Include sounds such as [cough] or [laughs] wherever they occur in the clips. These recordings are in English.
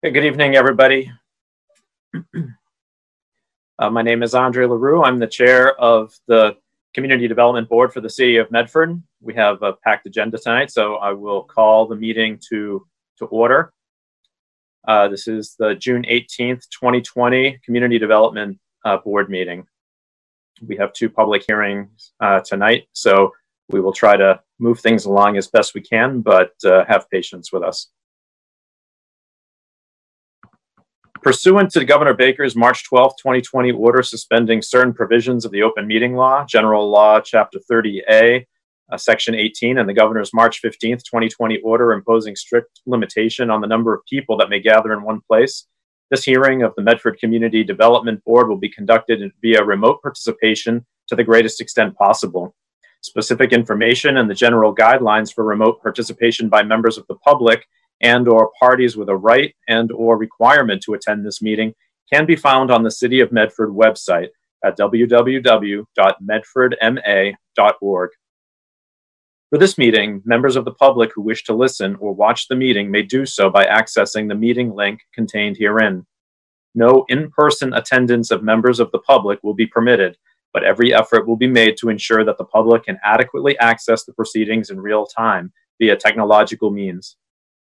Hey, good evening, everybody. [clears throat] uh, my name is Andre Leroux. I'm the chair of the Community Development Board for the City of Medford. We have a packed agenda tonight, so I will call the meeting to, to order. Uh, this is the June 18th, 2020 Community Development uh, Board meeting. We have two public hearings uh, tonight, so we will try to move things along as best we can, but uh, have patience with us. Pursuant to Governor Baker's March 12, 2020 order suspending certain provisions of the open meeting law, General Law, Chapter 30A, uh, Section 18, and the Governor's March 15, 2020 order imposing strict limitation on the number of people that may gather in one place, this hearing of the Medford Community Development Board will be conducted via remote participation to the greatest extent possible. Specific information and the general guidelines for remote participation by members of the public and or parties with a right and or requirement to attend this meeting can be found on the City of Medford website at www.medfordma.org. For this meeting, members of the public who wish to listen or watch the meeting may do so by accessing the meeting link contained herein. No in-person attendance of members of the public will be permitted, but every effort will be made to ensure that the public can adequately access the proceedings in real time via technological means.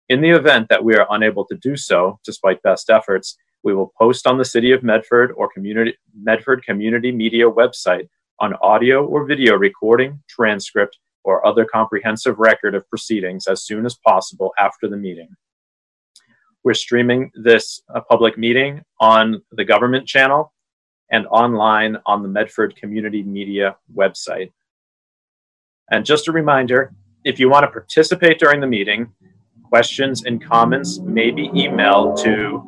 In the event that we are unable to do so, despite best efforts, we will post on the City of Medford or community, Medford Community Media website on audio or video recording, transcript, or other comprehensive record of proceedings as soon as possible after the meeting. We're streaming this uh, public meeting on the government channel and online on the Medford Community Media website. And just a reminder, if you want to participate during the meeting, Questions and comments may be emailed to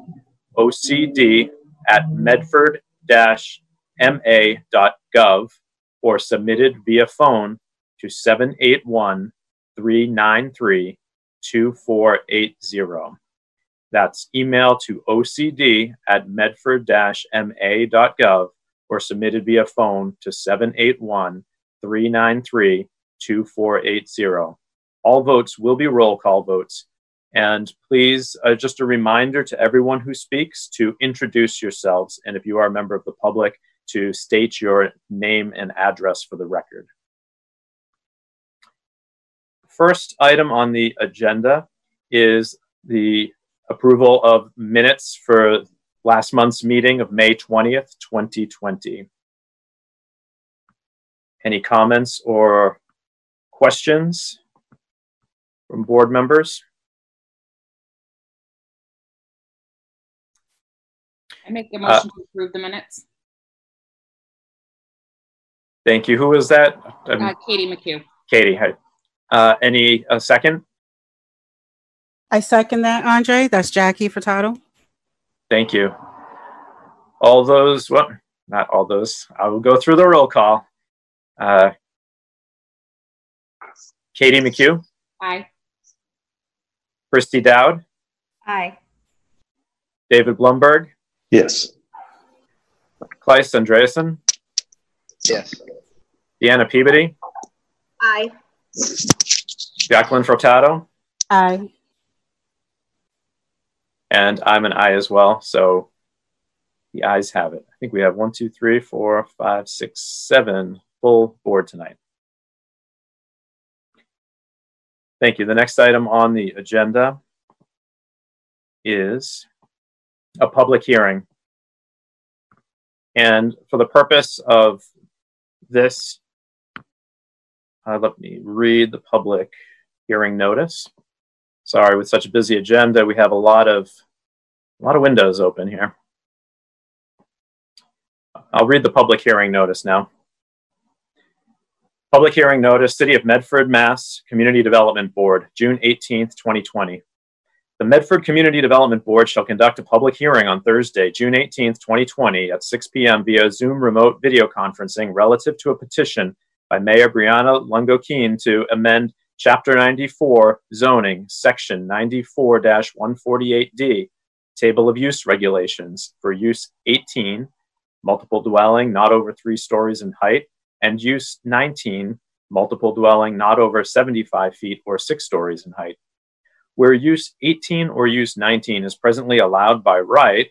ocd at medford-ma.gov or submitted via phone to 781 393 2480. That's email to ocd at medford-ma.gov or submitted via phone to 781 393 2480. All votes will be roll call votes and please, uh, just a reminder to everyone who speaks to introduce yourselves. And if you are a member of the public, to state your name and address for the record. First item on the agenda is the approval of minutes for last month's meeting of May 20th, 2020. Any comments or questions from board members? I make a motion to approve the minutes. Thank you. Who was that? Um, Uh, Katie McHugh. Katie. Hi. Uh, any a second? I second that, Andre. That's Jackie Furtado. Thank you. All those, well, not all those. I will go through the roll call. Uh, Katie McHugh, Aye. Christy Dowd, Aye. David Blumberg, Yes. Kleist Andreasen, Yes. Deanna Peabody, Aye. Jacqueline Furtado, Aye. and I'm an I as well. So the ayes have it. I think we have one, two, three, four, five, six, seven full board tonight. Thank you. The next item on the agenda is a public hearing. And for the purpose of this, uh, let me read the public hearing notice. Sorry, with such a busy agenda, we have a lot of a lot of windows open here. I'll read the public hearing notice now. Public hearing notice, City of Medford, Mass. Community Development Board, June 18th, 2020. The Medford Community Development Board shall conduct a public hearing on Thursday, June 18th, 2020 at 6 p.m. via Zoom remote video conferencing relative to a petition by Mayor Breanna Lungo-Koehn to amend Chapter 94 zoning, Section 94-148D, Table of Use Regulations for Use 18, multiple dwelling not over three stories in height, and Use 19, multiple dwelling not over 75 feet or six stories in height. Where use 18 or use 19 is presently allowed by right,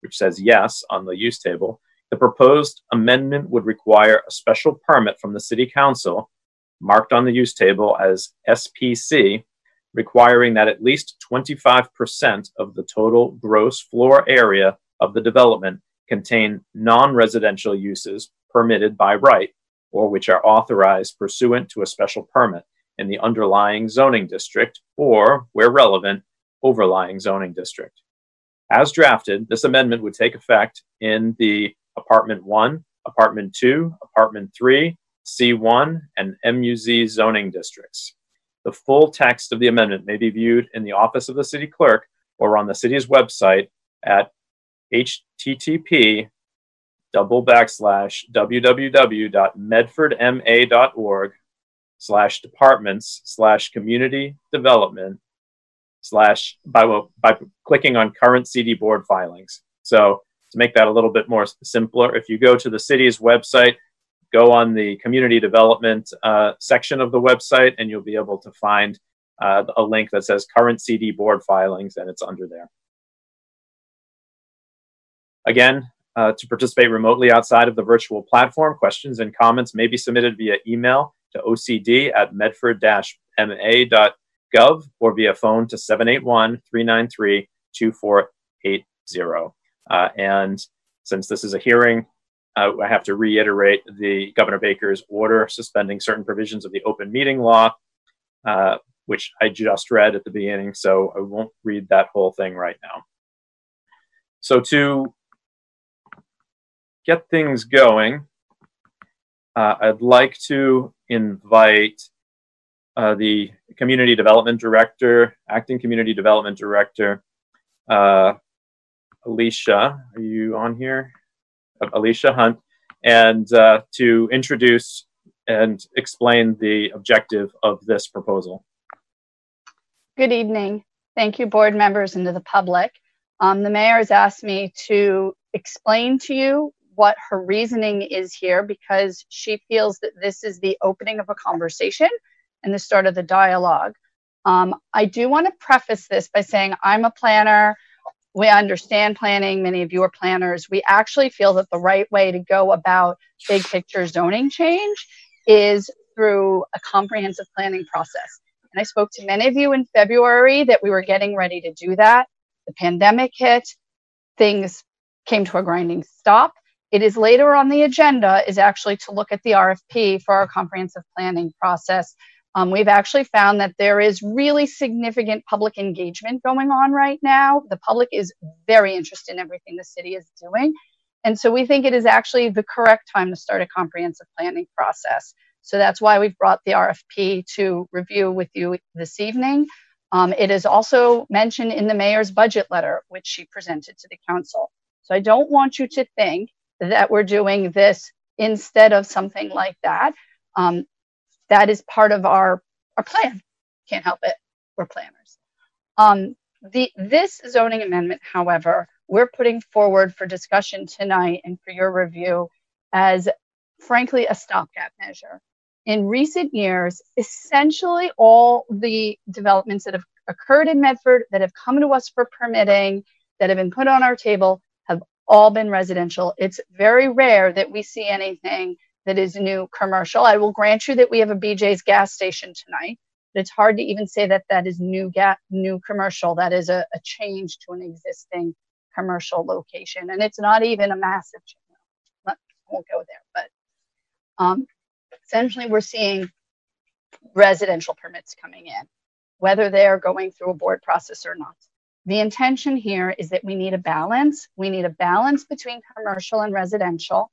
which says yes on the use table, the proposed amendment would require a special permit from the City Council, marked on the use table as SPC, requiring that at least 25% of the total gross floor area of the development contain non residential uses permitted by right or which are authorized pursuant to a special permit in the underlying zoning district or, where relevant, overlying zoning district. As drafted, this amendment would take effect in the Apartment 1, Apartment 2, Apartment 3, C1, and MUZ zoning districts. The full text of the amendment may be viewed in the office of the city clerk or on the city's website at http double backslash www.medfordma.org slash departments slash community development slash by, by clicking on current CD board filings. So to make that a little bit more simpler, if you go to the city's website, go on the community development uh, section of the website, and you'll be able to find uh, a link that says current CD board filings, and it's under there. Again, uh, to participate remotely outside of the virtual platform, questions and comments may be submitted via email to ocd at medford-ma.gov or via phone to 781-393-2480. Uh, and since this is a hearing, uh, I have to reiterate the Governor Baker's order suspending certain provisions of the open meeting law, uh, which I just read at the beginning, so I won't read that whole thing right now. So to get things going, uh, I'd like to invite uh, the Community Development Director, Acting Community Development Director, uh, Alicia. Are you on here? Uh, Alicia Hunt, and uh, to introduce and explain the objective of this proposal. Good evening. Thank you, board members and to the public. Um, the mayor has asked me to explain to you what her reasoning is here because she feels that this is the opening of a conversation and the start of the dialogue. Um, I do want to preface this by saying I'm a planner. We understand planning. Many of you are planners. We actually feel that the right way to go about big picture zoning change is through a comprehensive planning process. And I spoke to many of you in February that we were getting ready to do that. The pandemic hit, things came to a grinding stop. It is later on the agenda is actually to look at the RFP for our comprehensive planning process. Um, we've actually found that there is really significant public engagement going on right now. The public is very interested in everything the city is doing. And so we think it is actually the correct time to start a comprehensive planning process. So that's why we've brought the RFP to review with you this evening. Um, it is also mentioned in the mayor's budget letter, which she presented to the council. So I don't want you to think that we're doing this instead of something like that. Um, that is part of our, our plan. Can't help it. We're planners. Um, the, this zoning amendment, however, we're putting forward for discussion tonight and for your review as, frankly, a stopgap measure. In recent years, essentially all the developments that have occurred in Medford that have come to us for permitting, that have been put on our table, all been residential. It's very rare that we see anything that is new commercial. I will grant you that we have a BJ's gas station tonight, but it's hard to even say that that is new gas, new commercial. That is a, a change to an existing commercial location, and it's not even a massive change. Won't go there, but um, essentially we're seeing residential permits coming in, whether they're going through a board process or not. The intention here is that we need a balance. We need a balance between commercial and residential.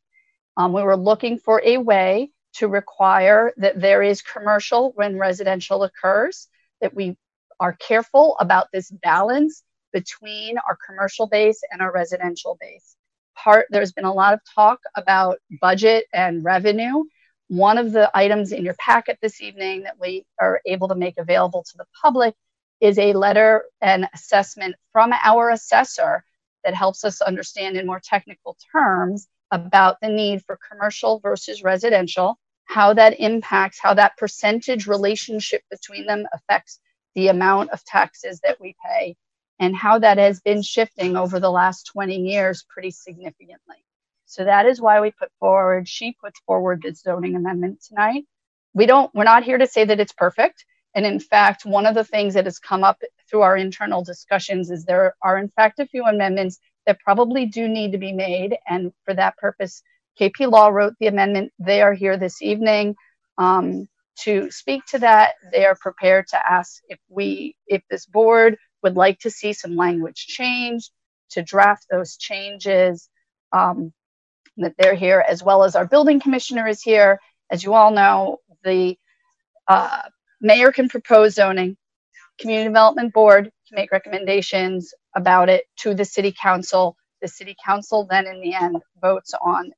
Um, we were looking for a way to require that there is commercial when residential occurs, that we are careful about this balance between our commercial base and our residential base. Part there's been a lot of talk about budget and revenue. One of the items in your packet this evening that we are able to make available to the public is a letter and assessment from our assessor that helps us understand in more technical terms about the need for commercial versus residential, how that impacts, how that percentage relationship between them affects the amount of taxes that we pay and how that has been shifting over the last 20 years pretty significantly. So that is why we put forward, she puts forward this zoning amendment tonight. We don't, we're not here to say that it's perfect. And in fact, one of the things that has come up through our internal discussions is there are in fact a few amendments that probably do need to be made. And for that purpose, KP Law wrote the amendment. They are here this evening um, to speak to that. They are prepared to ask if we, if this board would like to see some language changed, to draft those changes. Um, that they're here, as well as our building commissioner is here. As you all know, the uh, mayor can propose zoning, community development board can make recommendations about it to the city council. The city council then, in the end, votes on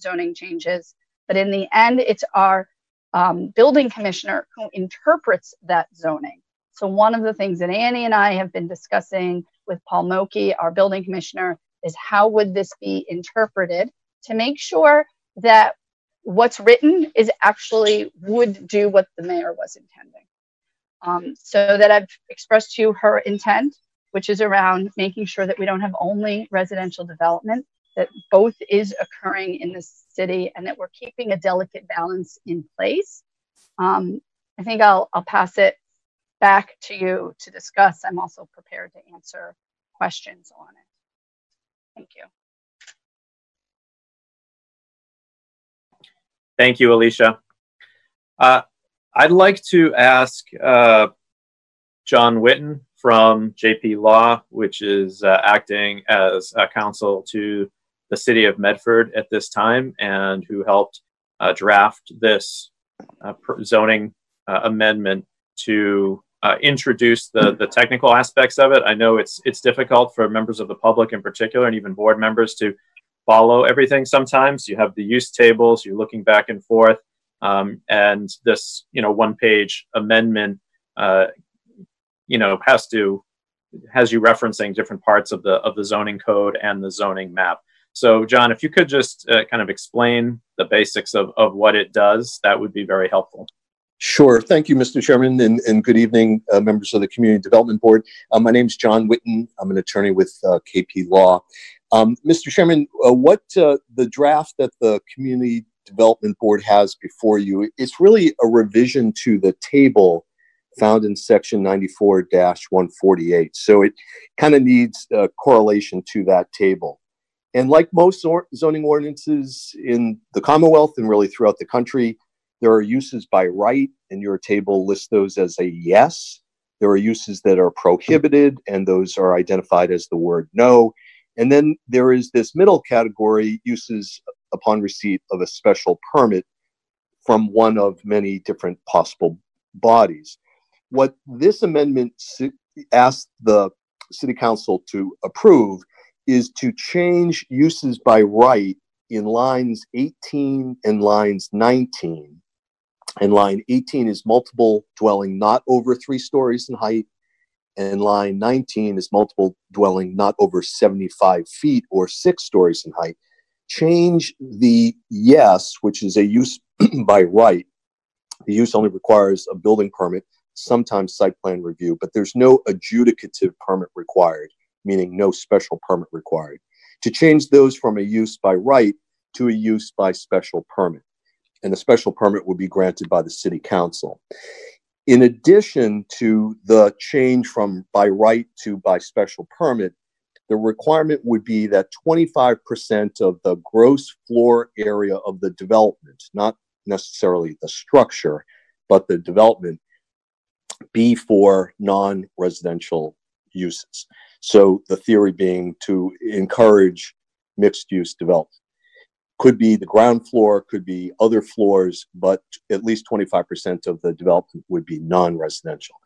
zoning changes. But in the end, it's our um, building commissioner who interprets that zoning. So one of the things that Annie and I have been discussing with Paul Mokey, our building commissioner, is how would this be interpreted to make sure that what's written is actually would do what the mayor was intending. Um, so that I've expressed to you her intent, which is around making sure that we don't have only residential development, that both is occurring in the city and that we're keeping a delicate balance in place. Um, I think I'll, I'll pass it back to you to discuss. I'm also prepared to answer questions on it. Thank you. Thank you, Alicia. Uh, I'd like to ask uh, John Witten from KP Law, which is uh, acting as a counsel to the city of Medford at this time and who helped uh, draft this uh, zoning uh, amendment to introduce the, the technical aspects of it. I know it's, it's difficult for members of the public in particular and even board members to follow everything sometimes. You have the use tables, you're looking back and forth, um, and this, you know, one page amendment, uh, you know, has to has you referencing different parts of the of the zoning code and the zoning map. So, John, if you could just uh, kind of explain the basics of, of what it does, that would be very helpful. Sure. Thank you, Mr. Chairman, and, and good evening, uh, members of the Community Development Board. Uh, my name is John Witten. I'm an attorney with uh, KP Law. Um, Mr. Chairman, uh, what uh, the draft that the Community Development Board has before you, it's really a revision to the table found in section 94-148. So it kind of needs a correlation to that table. And like most or- zoning ordinances in the Commonwealth and really throughout the country, there are uses by right, and your table lists those as a yes. There are uses that are prohibited, and those are identified as the word no. And then there is this middle category uses upon receipt of a special permit from one of many different possible bodies. What this amendment asks the City Council to approve is to change uses by right in lines 18 and lines 19. And line 18 is multiple dwelling not over three stories in height and line 19 is multiple dwelling not over 75 feet or six stories in height. Change the yes, which is a use [clears throat] by right. The use only requires a building permit, sometimes site plan review, but there's no adjudicative permit required, meaning no special permit required. To change those from a use by right to a use by special permit. And the special permit would be granted by the city council. In addition to the change from by right to by special permit, the requirement would be that 25% of the gross floor area of the development, not necessarily the structure, but the development, be for non residential uses. So the theory being to encourage mixed use development could be the ground floor, could be other floors, but at least 25% of the development would be non residential.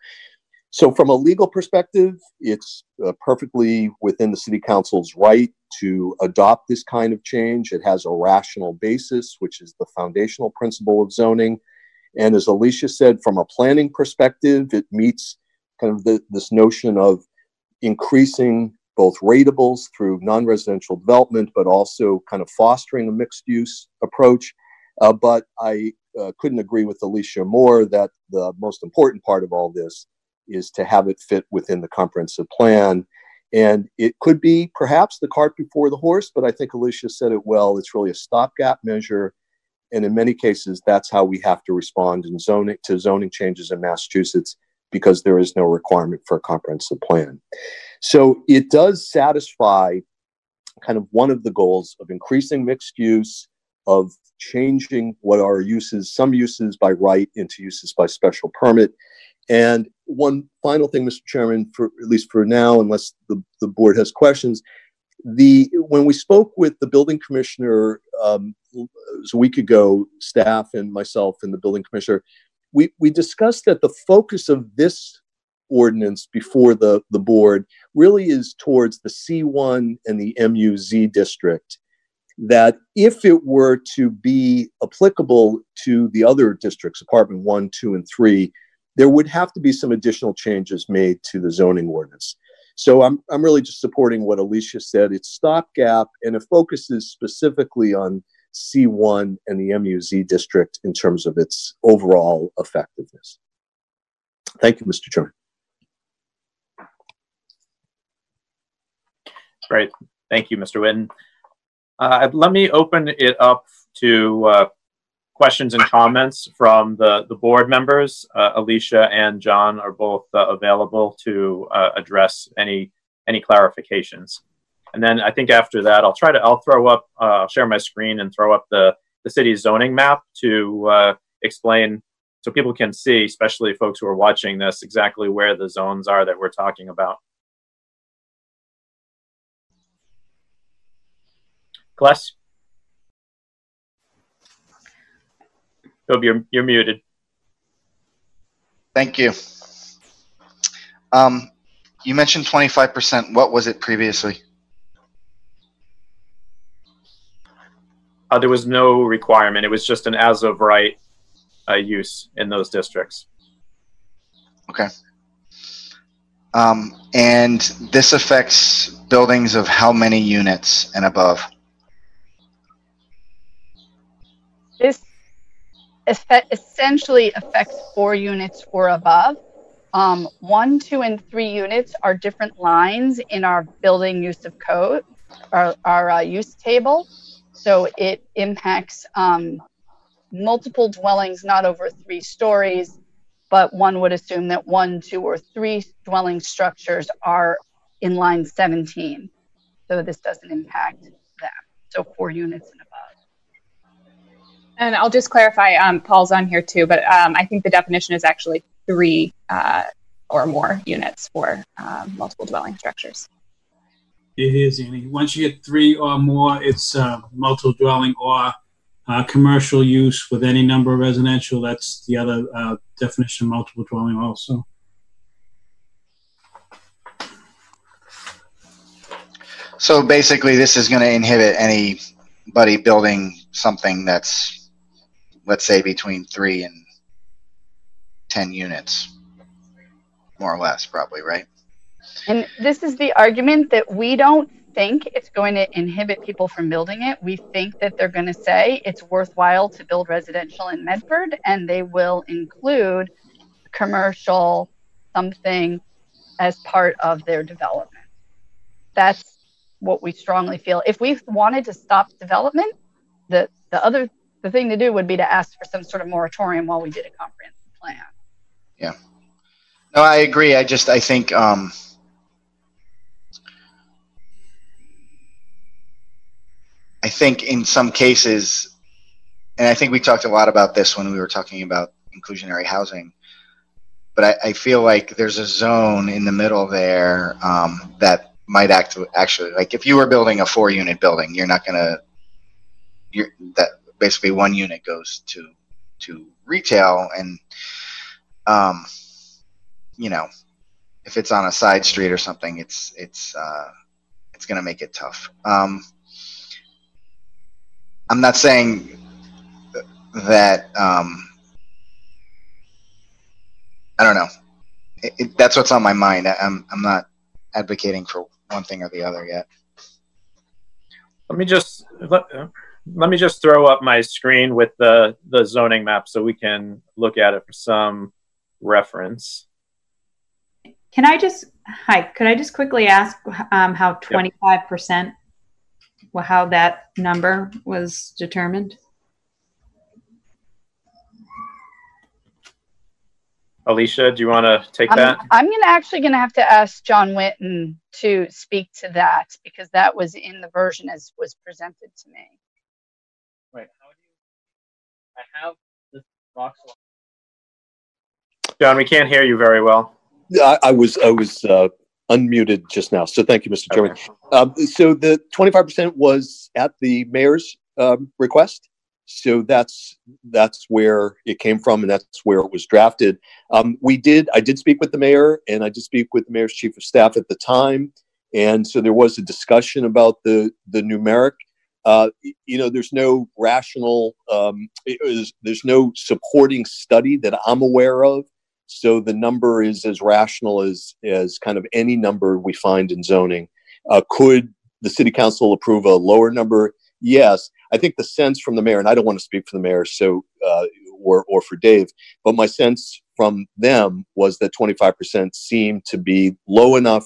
So, from a legal perspective, it's uh, perfectly within the city council's right to adopt this kind of change. It has a rational basis, which is the foundational principle of zoning. And as Alicia said, from a planning perspective, it meets kind of the, this notion of increasing both rateables through non-residential development, but also kind of fostering a mixed use approach. Uh, but I uh, couldn't agree with Alicia more that the most important part of all this is to have it fit within the comprehensive plan. And it could be perhaps the cart before the horse, but I think Alicia said it well. It's really a stopgap measure. And in many cases, that's how we have to respond in zoning to zoning changes in Massachusetts because there is no requirement for a comprehensive plan. So it does satisfy kind of one of the goals of increasing mixed use, of changing what are uses, some uses by right into uses by special permit. And one final thing, Mr. Chairman, for at least for now, unless the, the board has questions, the when we spoke with the building commissioner um, a week ago, staff and myself and the building commissioner, we, we discussed that the focus of this ordinance before the, the board really is towards the C1 and the MUZ district. That if it were to be applicable to the other districts, apartment one, two, and three, there would have to be some additional changes made to the zoning ordinance. So I'm, I'm really just supporting what Alicia said. It's stopgap and it focuses specifically on C1 and the MUZ district in terms of its overall effectiveness. Thank you, Mr. Chairman. Great. Thank you, Mr. Witten. Uh, let me open it up to uh, questions and comments from the, the board members. Uh, Alicia and John are both uh, available to uh, address any any clarifications. And then I think after that, I'll try to I'll throw up uh, I'll share my screen and throw up the the city's zoning map to explain so people can see, especially folks who are watching this, exactly where the zones are that we're talking about. Gless? Toby, you're, you're muted. Thank you. Um, you mentioned 25%. What was it previously? Uh, there was no requirement. It was just an as of right uh, use in those districts. Okay. Um, and this affects buildings of how many units and above? This essentially affects four units or above. Um, one, two, and three units are different lines in our building use of code, our, our uh, use table. So it impacts um, multiple dwellings, not over three stories, but one would assume that one, two, or three dwelling structures are in line 17. So this doesn't impact them. So four units and above. And I'll just clarify, um, Paul's on here too, but um, I think the definition is actually three uh, or more units for um, multiple dwelling structures. It is, Annie. Once you get three or more, it's uh, multiple dwelling or uh, commercial use with any number of residential. That's the other uh, definition of multiple dwelling also. So basically, this is going to inhibit anybody building something that's let's say between three and 10 units, more or less, probably, right? And this is the argument that we don't think it's going to inhibit people from building it. We think that they're going to say it's worthwhile to build residential in Medford and they will include commercial something as part of their development. That's what we strongly feel. If we wanted to stop development, the, the other the thing to do would be to ask for some sort of moratorium while we did a comprehensive plan. Yeah. No, I agree. I just I think um, I think in some cases, and I think we talked a lot about this when we were talking about inclusionary housing. But I, I feel like there's a zone in the middle there um, that might act actually like if you were building a four unit building, you're not gonna you're that basically one unit goes to to retail and um, you know if it's on a side street or something it's it's uh, it's to make it tough um, i'm not saying that um, i don't know. It, it, that's what's on my mind. I, I'm, I'm not advocating for one thing or the other yet. Let me just let, let me just throw up my screen with the, the zoning map so we can look at it for some reference. Can I just, hi, could I just quickly ask um, how 25%, well, how that number was determined? Alicia, do you want to take I'm, that? I'm gonna actually gonna have to ask John Witten to speak to that because that was in the version as was presented to me. Right. How do you? I have this box. John, we can't hear you very well. I, I was I was uh, unmuted just now, so thank you, Mr. Chairman. Okay. Um, so the 25% was at the mayor's um, request. So that's that's where it came from, and that's where it was drafted. Um, we did I did speak with the mayor, and I did speak with the mayor's chief of staff at the time, and so there was a discussion about the the numeric. Uh, you know, there's no rational, um, it was- there's no supporting study that I'm aware of. So the number is as rational as as kind of any number we find in zoning. Uh, could the city council approve a lower number? Yes. I think the sense from the mayor, and I don't want to speak for the mayor, so uh, or or for Dave, but my sense from them was that 25% seemed to be low enough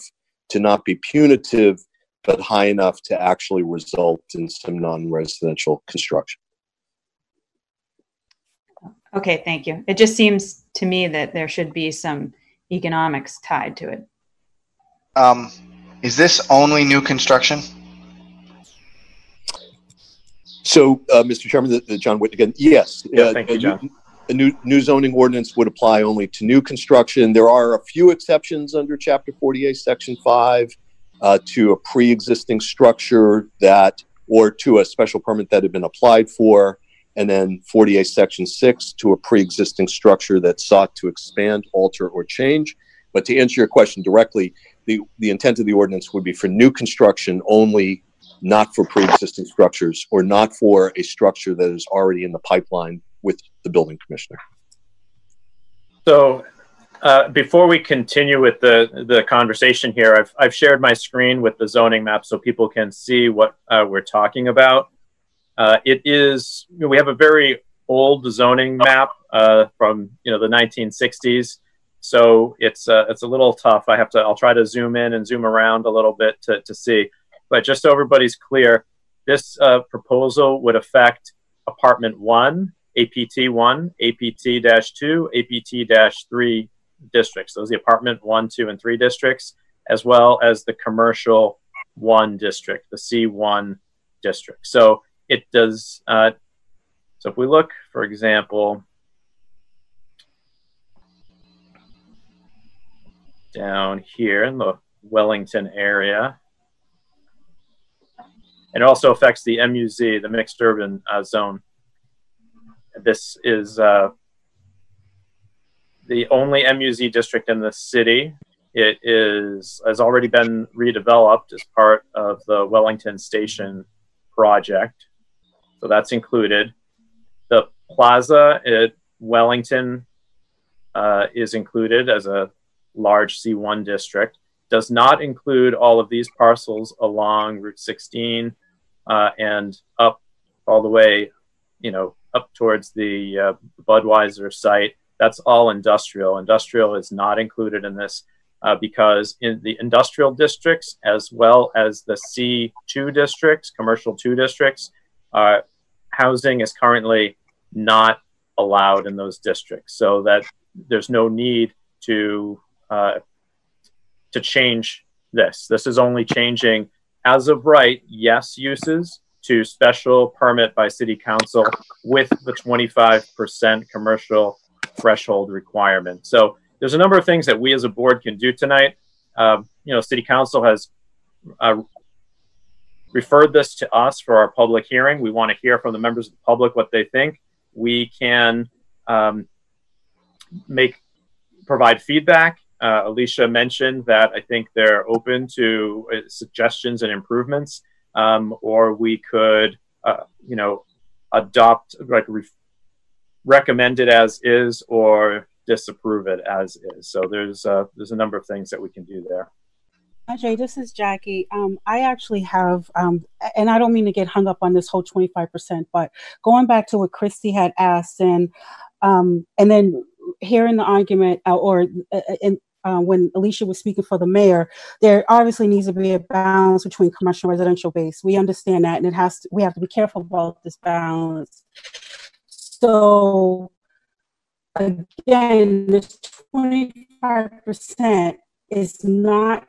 to not be punitive, but high enough to actually result in some non-residential construction. Okay, thank you. It just seems to me that there should be some economics tied to it. Um, is this only new construction? So, uh, Mr. Chairman, the, the John Witten again, yes. Yeah, uh, thank you, a new- John. A new, new zoning ordinance would apply only to new construction. There are a few exceptions under Chapter 48, Section 5, uh, to a pre-existing structure that, or to a special permit that had been applied for, and then 48, Section 6, to a pre-existing structure that sought to expand, alter, or change. But to answer your question directly, the, the intent of the ordinance would be for new construction only, not for pre-existing structures, or not for a structure that is already in the pipeline with the building commissioner. So, uh, before we continue with the, the conversation here, I've, I've shared my screen with the zoning map so people can see what uh, we're talking about. Uh, it is, you know, we have a very old zoning map uh, from, you know, the 1960s. So it's, uh, it's a little tough. I have to, I'll try to zoom in and zoom around a little bit to, to see. But just so everybody's clear, this uh, proposal would affect apartment one, APT one, APT two, APT three districts. Those are the apartment one, two, and three districts, as well as the commercial one district, the C1 district. So it does. Uh, so if we look, for example, down here in the Wellington area, and it also affects the MUZ, the mixed urban uh, zone. This is uh, the only MUZ district in the city. It is has already been redeveloped as part of the Wellington Station project, so that's included. The plaza at Wellington uh, is included as a large C1 district. Does not include all of these parcels along Route 16 uh, and up all the way, you know, up towards the uh, Budweiser site. That's all industrial. Industrial is not included in this uh, because in the industrial districts, as well as the C2 districts, commercial two districts, uh, housing is currently not allowed in those districts. So that there's no need to uh, to change this. This is only changing as of right, yes uses to special permit by city council with the 25% commercial threshold requirement. So there's a number of things that we as a board can do tonight. Um, you know, city council has uh, referred this to us for our public hearing. We want to hear from the members of the public what they think. We can um, make provide feedback. Uh, Alicia mentioned that I think they're open to uh, suggestions and improvements, um, or we could, uh, you know, adopt like re- recommend it as is, or disapprove it as is. So there's uh, there's a number of things that we can do there. Ajay, this is Jackie. Um, I actually have, um, and I don't mean to get hung up on this whole 25%, but going back to what Christy had asked and, um, and then hearing the argument uh, or uh, in, uh, when Alicia was speaking for the mayor, there obviously needs to be a balance between commercial and residential base. We understand that, and it has to, we have to be careful about this balance. So again, this 25% is not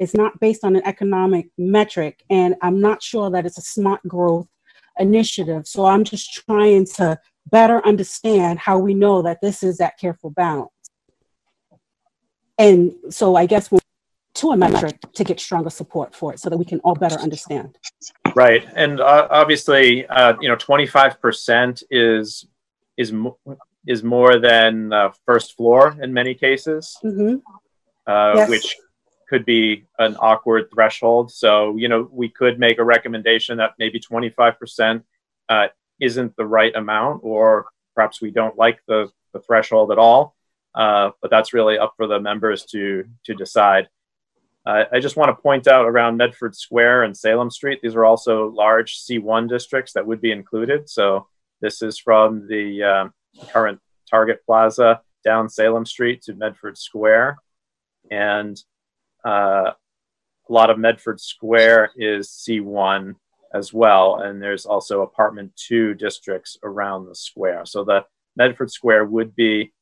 is not based on an economic metric, and I'm not sure that it's a smart growth initiative. So I'm just trying to better understand how we know that this is that careful balance. And so I guess we'll to a metric to get stronger support for it so that we can all better understand. Right, and uh, obviously, uh, you know, twenty five percent is is is more than uh, first floor in many cases, hmm uh, Yes. which could be an awkward threshold. So, you know, we could make a recommendation that maybe twenty five percent uh, isn't the right amount, or perhaps we don't like the, the threshold at all. Uh, but that's really up for the members to to decide. Uh, I just want to point out around Medford Square and Salem Street, these are also large C1 districts that would be included. So this is from the um, current Target Plaza down Salem Street to Medford Square. And uh, a lot of Medford Square is C1 as well. And there's also apartment two districts around the square. So the Medford Square would be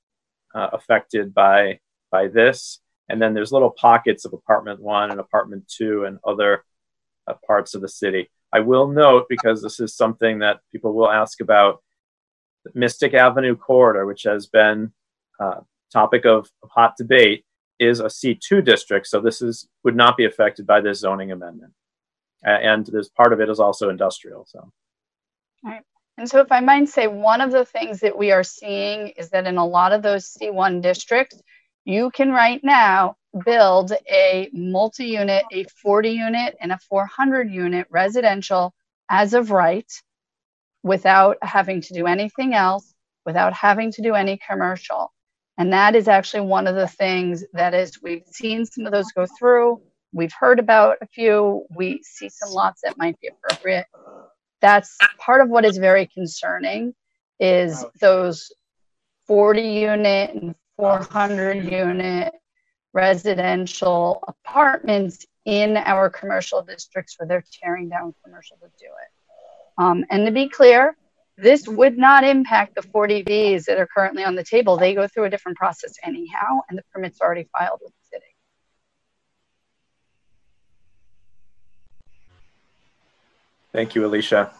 uh, affected by, by this. And then there's little pockets of apartment one and apartment two and other uh, parts of the city. I will note, because this is something that people will ask about, Mystic Avenue corridor, which has been uh, topic of, of hot debate, is a C2 district. So this is would not be affected by this zoning amendment. And this part of it is also industrial. So And so, if I might say, one of the things that we are seeing is that in a lot of those C1 districts, you can right now build a multi unit, a 40 unit, and a 400 unit residential as of right without having to do anything else, without having to do any commercial. And that is actually one of the things that is, we've seen some of those go through. We've heard about a few. We see some lots that might be appropriate that's part of what is very concerning is those 40 unit and 400 unit residential apartments in our commercial districts where they're tearing down commercial to do it. Um, and to be clear, this would not impact the 40Bs that are currently on the table. They go through a different process anyhow, and the permit's already filed with the city. thank you, Alicia.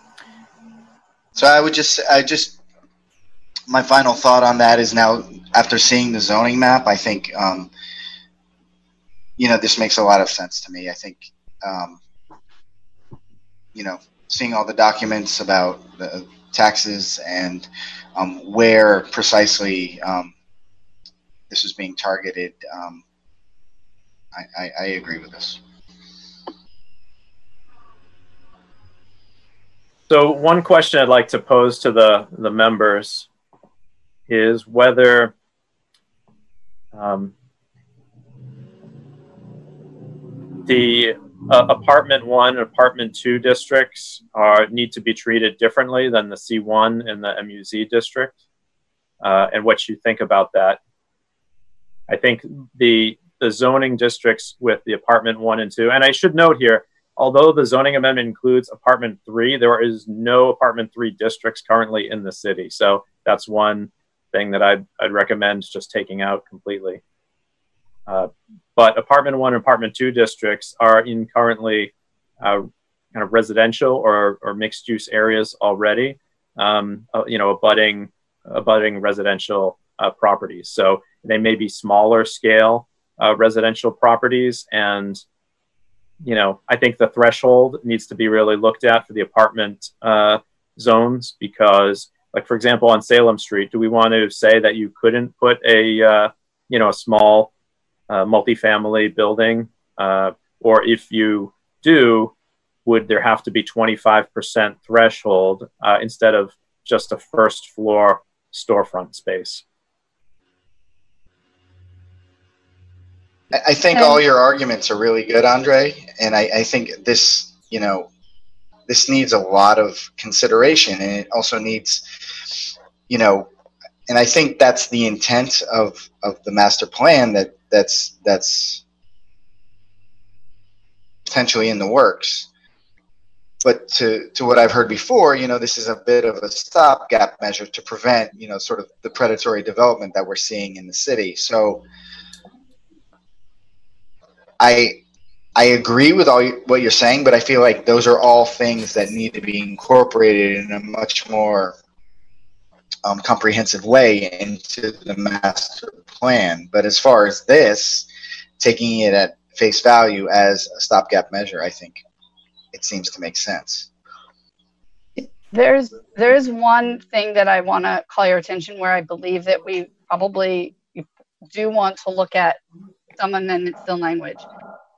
So I would just, I just, my final thought on that is now after seeing the zoning map, I think, um, you know, this makes a lot of sense to me. I think, um, you know, seeing all the documents about the taxes and um, where precisely um, this is being targeted, um, I, I, I agree with this. So one question I'd like to pose to the, the members is whether um, the uh, apartment one and apartment two districts are need to be treated differently than the C1 and the MUZ district, uh, and what you think about that. I think the the zoning districts with the apartment one and two, and I should note here, although the zoning amendment includes apartment three, there is no apartment three districts currently in the city. So that's one thing that I'd, I'd recommend just taking out completely. Uh, but apartment one and apartment two districts are in currently uh, kind of residential or, or mixed use areas already, um, uh, you know, abutting, abutting residential uh, properties. So they may be smaller scale uh, residential properties and you know, I think the threshold needs to be really looked at for the apartment uh, zones because, like for example, on Salem Street, do we want to say that you couldn't put a uh, you know a small uh, multifamily building, uh, or if you do, would there have to be 25% threshold uh, instead of just a first floor storefront space? I think all your arguments are really good, Andre, and I, I think this, you know, this needs a lot of consideration, and it also needs, you know, and I think that's the intent of of the master plan that that's that's potentially in the works. But to, to what I've heard before, you know, this is a bit of a stopgap measure to prevent, you know, sort of the predatory development that we're seeing in the city. So I I agree with all what you're saying, but I feel like those are all things that need to be incorporated in a much more um, comprehensive way into the master plan. But as far as this, taking it at face value as a stopgap measure, I think it seems to make sense. There's there's one thing that I want to call your attention where I believe that we probably do want to look at some amendments to language.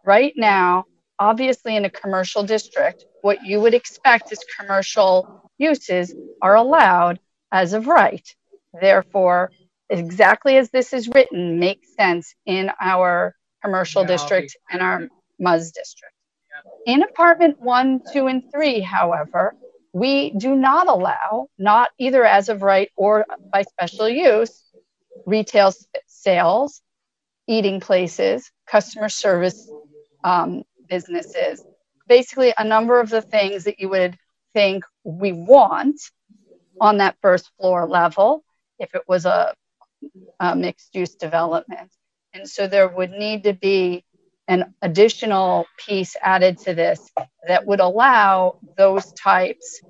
Right now, obviously in a commercial district, what you would expect is commercial uses are allowed as of right. Therefore, exactly as this is written makes sense in our commercial district and our MUS district. In apartment one, two, and three, however, we do not allow, not either as of right or by special use, retail sales, eating places, customer service um, businesses, basically a number of the things that you would think we want on that first floor level if it was a, a mixed use development. And so there would need to be an additional piece added to this that would allow those types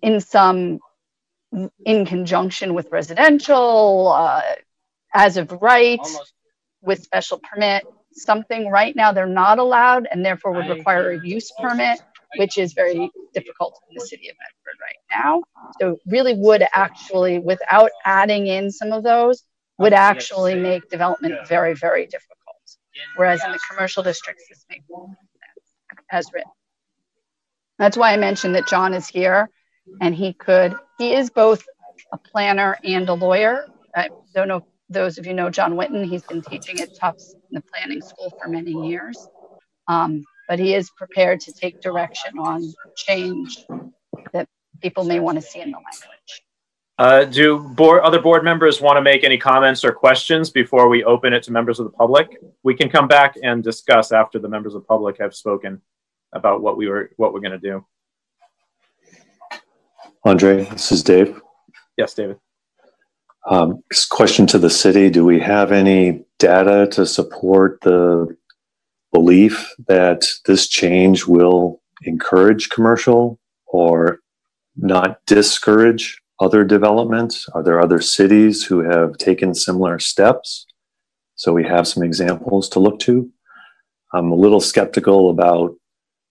in some in conjunction with residential uh, as of right Almost. with special permit something right now they're not allowed and therefore would require a use permit which is very difficult in the city of medford right now so really would actually without adding in some of those would actually make development very very difficult whereas in the commercial districts, this makes sense as written. That's why I mentioned that John is here and he could, he is both a planner and a lawyer. I don't know those of you know John Witten, he's been teaching at Tufts in the planning school for many years. Um, but he is prepared to take direction on change that people may want to see in the language. Uh, do board, other board members want to make any comments or questions before we open it to members of the public? We can come back and discuss after the members of the public have spoken about what we were what we're going to do. Andre, this is Dave. Yes, David. Um, question to the city: Do we have any data to support the belief that this change will encourage commercial or not discourage other developments? Are there other cities who have taken similar steps? So we have some examples to look to. I'm a little skeptical about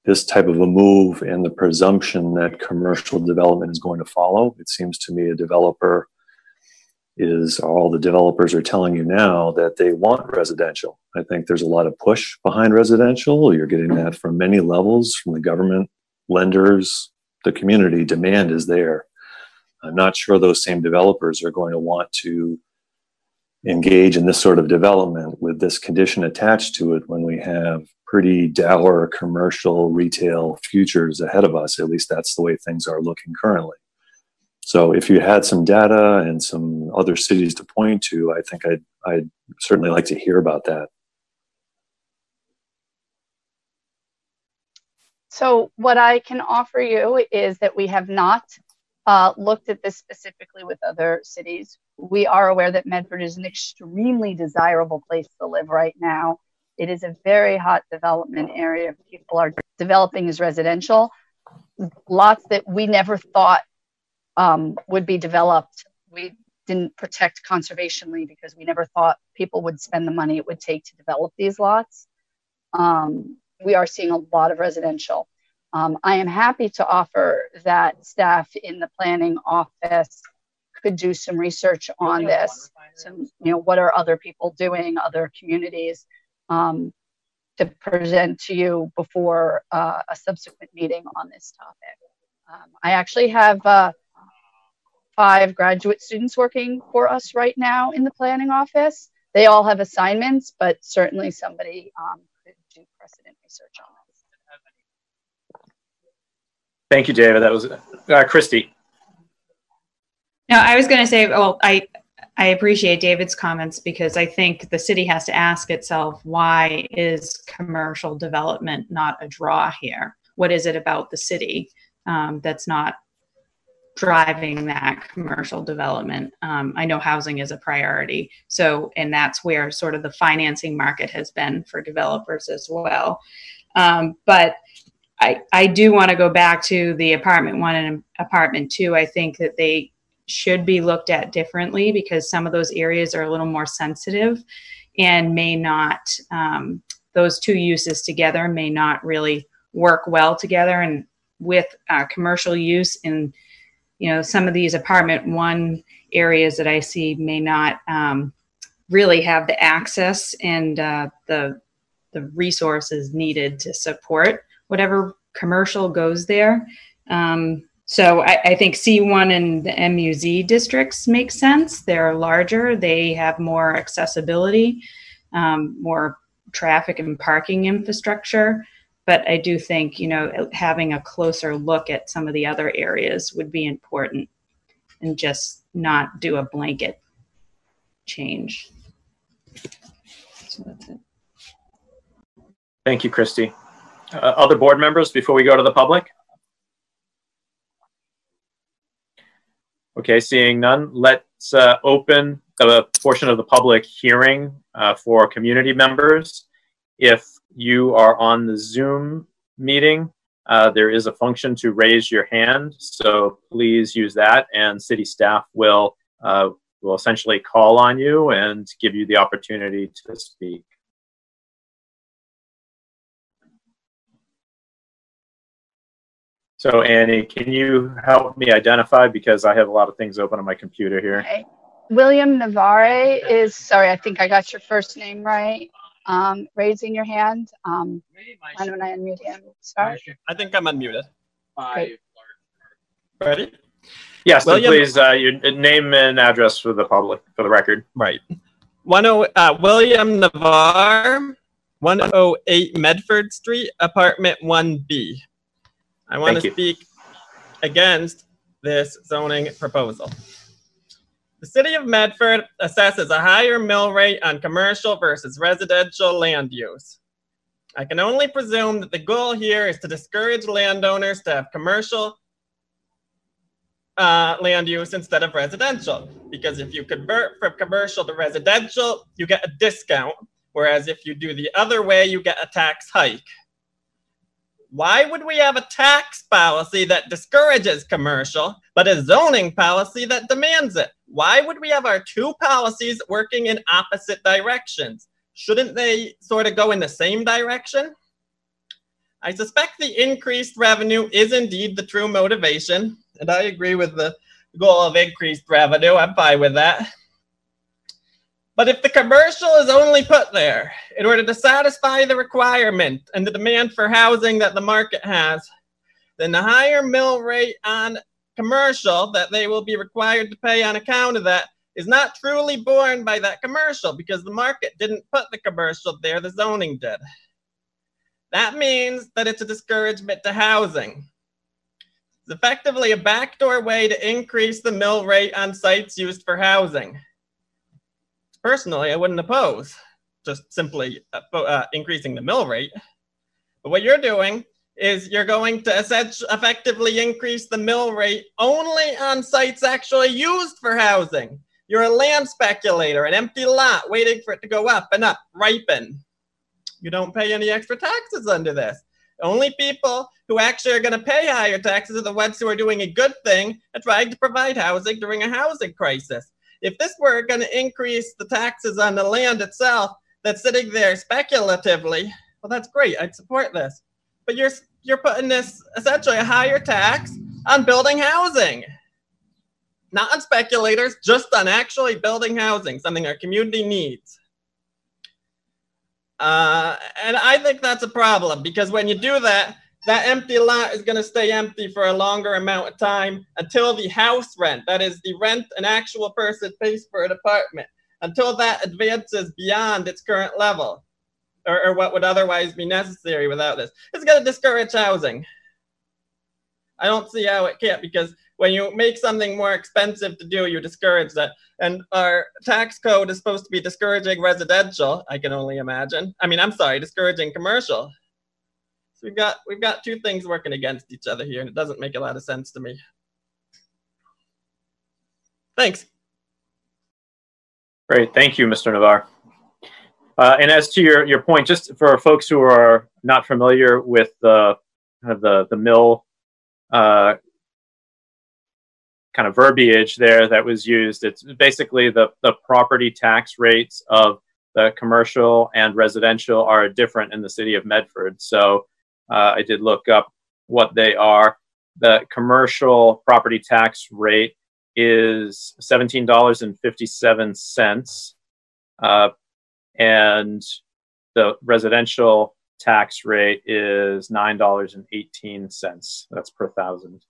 this type of a move and the presumption that commercial development is going to follow. It seems to me a developer is all the developers are telling you now that they want residential. I think there's a lot of push behind residential. You're getting that from many levels from the government, lenders, the community. Demand is there. I'm not sure those same developers are going to want to engage in this sort of development with this condition attached to it when we have pretty dour commercial retail futures ahead of us. At least that's the way things are looking currently. So if you had some data and some other cities to point to, I think I'd, I'd certainly like to hear about that. So what I can offer you is that we have not uh, looked at this specifically with other cities. We are aware that Medford is an extremely desirable place to live right now. It is a very hot development area. People are developing as residential. Lots that we never thought um, would be developed. We didn't protect conservationally because we never thought people would spend the money it would take to develop these lots. Um, we are seeing a lot of residential. Um, I am happy to offer that staff in the planning office could do some research on this. Some, you know, what are other people doing, other communities, um, to present to you before uh, a subsequent meeting on this topic. Um, I actually have uh, five graduate students working for us right now in the planning office. They all have assignments, but certainly somebody um, could do precedent research on it. Thank you, David. That was uh, Christy. No, I was going to say, well, I I appreciate David's comments because I think the city has to ask itself why is commercial development not a draw here? What is it about the city um, that's not driving that commercial development? Um, I know housing is a priority. So, and that's where sort of the financing market has been for developers as well. Um, but I, I do want to go back to the apartment one and apartment two. I think that they should be looked at differently because some of those areas are a little more sensitive and may not, um, those two uses together may not really work well together. And with uh, commercial use in, you know, some of these apartment one areas that I see may not um, really have the access and uh, the, the resources needed to support whatever commercial goes there. Um, so I, I, think C1 and the MUZ districts make sense. They're larger, they have more accessibility, um, more traffic and parking infrastructure. But I do think, you know, having a closer look at some of the other areas would be important and just not do a blanket change. So that's it. Thank you, Christy. Uh, other board members before we go to the public? Okay, seeing none, let's uh, open the portion of the public hearing uh, for community members. If you are on the Zoom meeting, uh, there is a function to raise your hand, so please use that, and city staff will uh, will essentially call on you and give you the opportunity to speak. So Annie, can you help me identify because I have a lot of things open on my computer here. Okay. William Navarre is, sorry, I think I got your first name right. Um, raising your hand. Um, why don't I unmute him? Sorry. I think I'm unmuted. Great. Ready? Yes, then William- please, uh, your name and address for the public, for the record. Right. One oh uh, William Navarre, 108 Medford Street, apartment 1B. I want Thank to you. speak against this zoning proposal. The city of Medford assesses a higher mill rate on commercial versus residential land use. I can only presume that the goal here is to discourage landowners to have commercial uh, land use instead of residential. Because if you convert from commercial to residential, you get a discount. Whereas if you do the other way, you get a tax hike. Why would we have a tax policy that discourages commercial, but a zoning policy that demands it? Why would we have our two policies working in opposite directions? Shouldn't they sort of go in the same direction? I suspect the increased revenue is indeed the true motivation, and I agree with the goal of increased revenue. I'm fine with that. But if the commercial is only put there in order to satisfy the requirement and the demand for housing that the market has, then the higher mill rate on commercial that they will be required to pay on account of that is not truly borne by that commercial because the market didn't put the commercial there, the zoning did. That means that it's a discouragement to housing. It's effectively a backdoor way to increase the mill rate on sites used for housing. Personally, I wouldn't oppose just simply uh, uh, increasing the mill rate. But what you're doing is you're going to effectively increase the mill rate only on sites actually used for housing. You're a land speculator, an empty lot waiting for it to go up and up, ripen. You don't pay any extra taxes under this. Only people who actually are going to pay higher taxes are the ones who are doing a good thing and trying to provide housing during a housing crisis. If this were going to increase the taxes on the land itself that's sitting there speculatively, well, that's great. I'd support this. But you're you're putting this essentially a higher tax on building housing, not on speculators, just on actually building housing, something our community needs. Uh, and I think that's a problem because when you do that, that empty lot is going to stay empty for a longer amount of time until the house rent, that is the rent an actual person pays for an apartment, until that advances beyond its current level or, or what would otherwise be necessary without this. It's going to discourage housing. I don't see how it can't because when you make something more expensive to do, you discourage that. And our tax code is supposed to be discouraging residential, I can only imagine. I mean, I'm sorry, discouraging commercial. We've got we've got two things working against each other here, and it doesn't make a lot of sense to me. Thanks. Great, thank you, Mr. Navarre. Uh, and as to your, your point, just for folks who are not familiar with the kind of the the mill uh, kind of verbiage there that was used, it's basically the the property tax rates of the commercial and residential are different in the city of Medford. So uh, I did look up what they are. The commercial property tax rate is seventeen dollars and fifty seven cents. Uh, and the residential tax rate is $9.18. That's per thousand.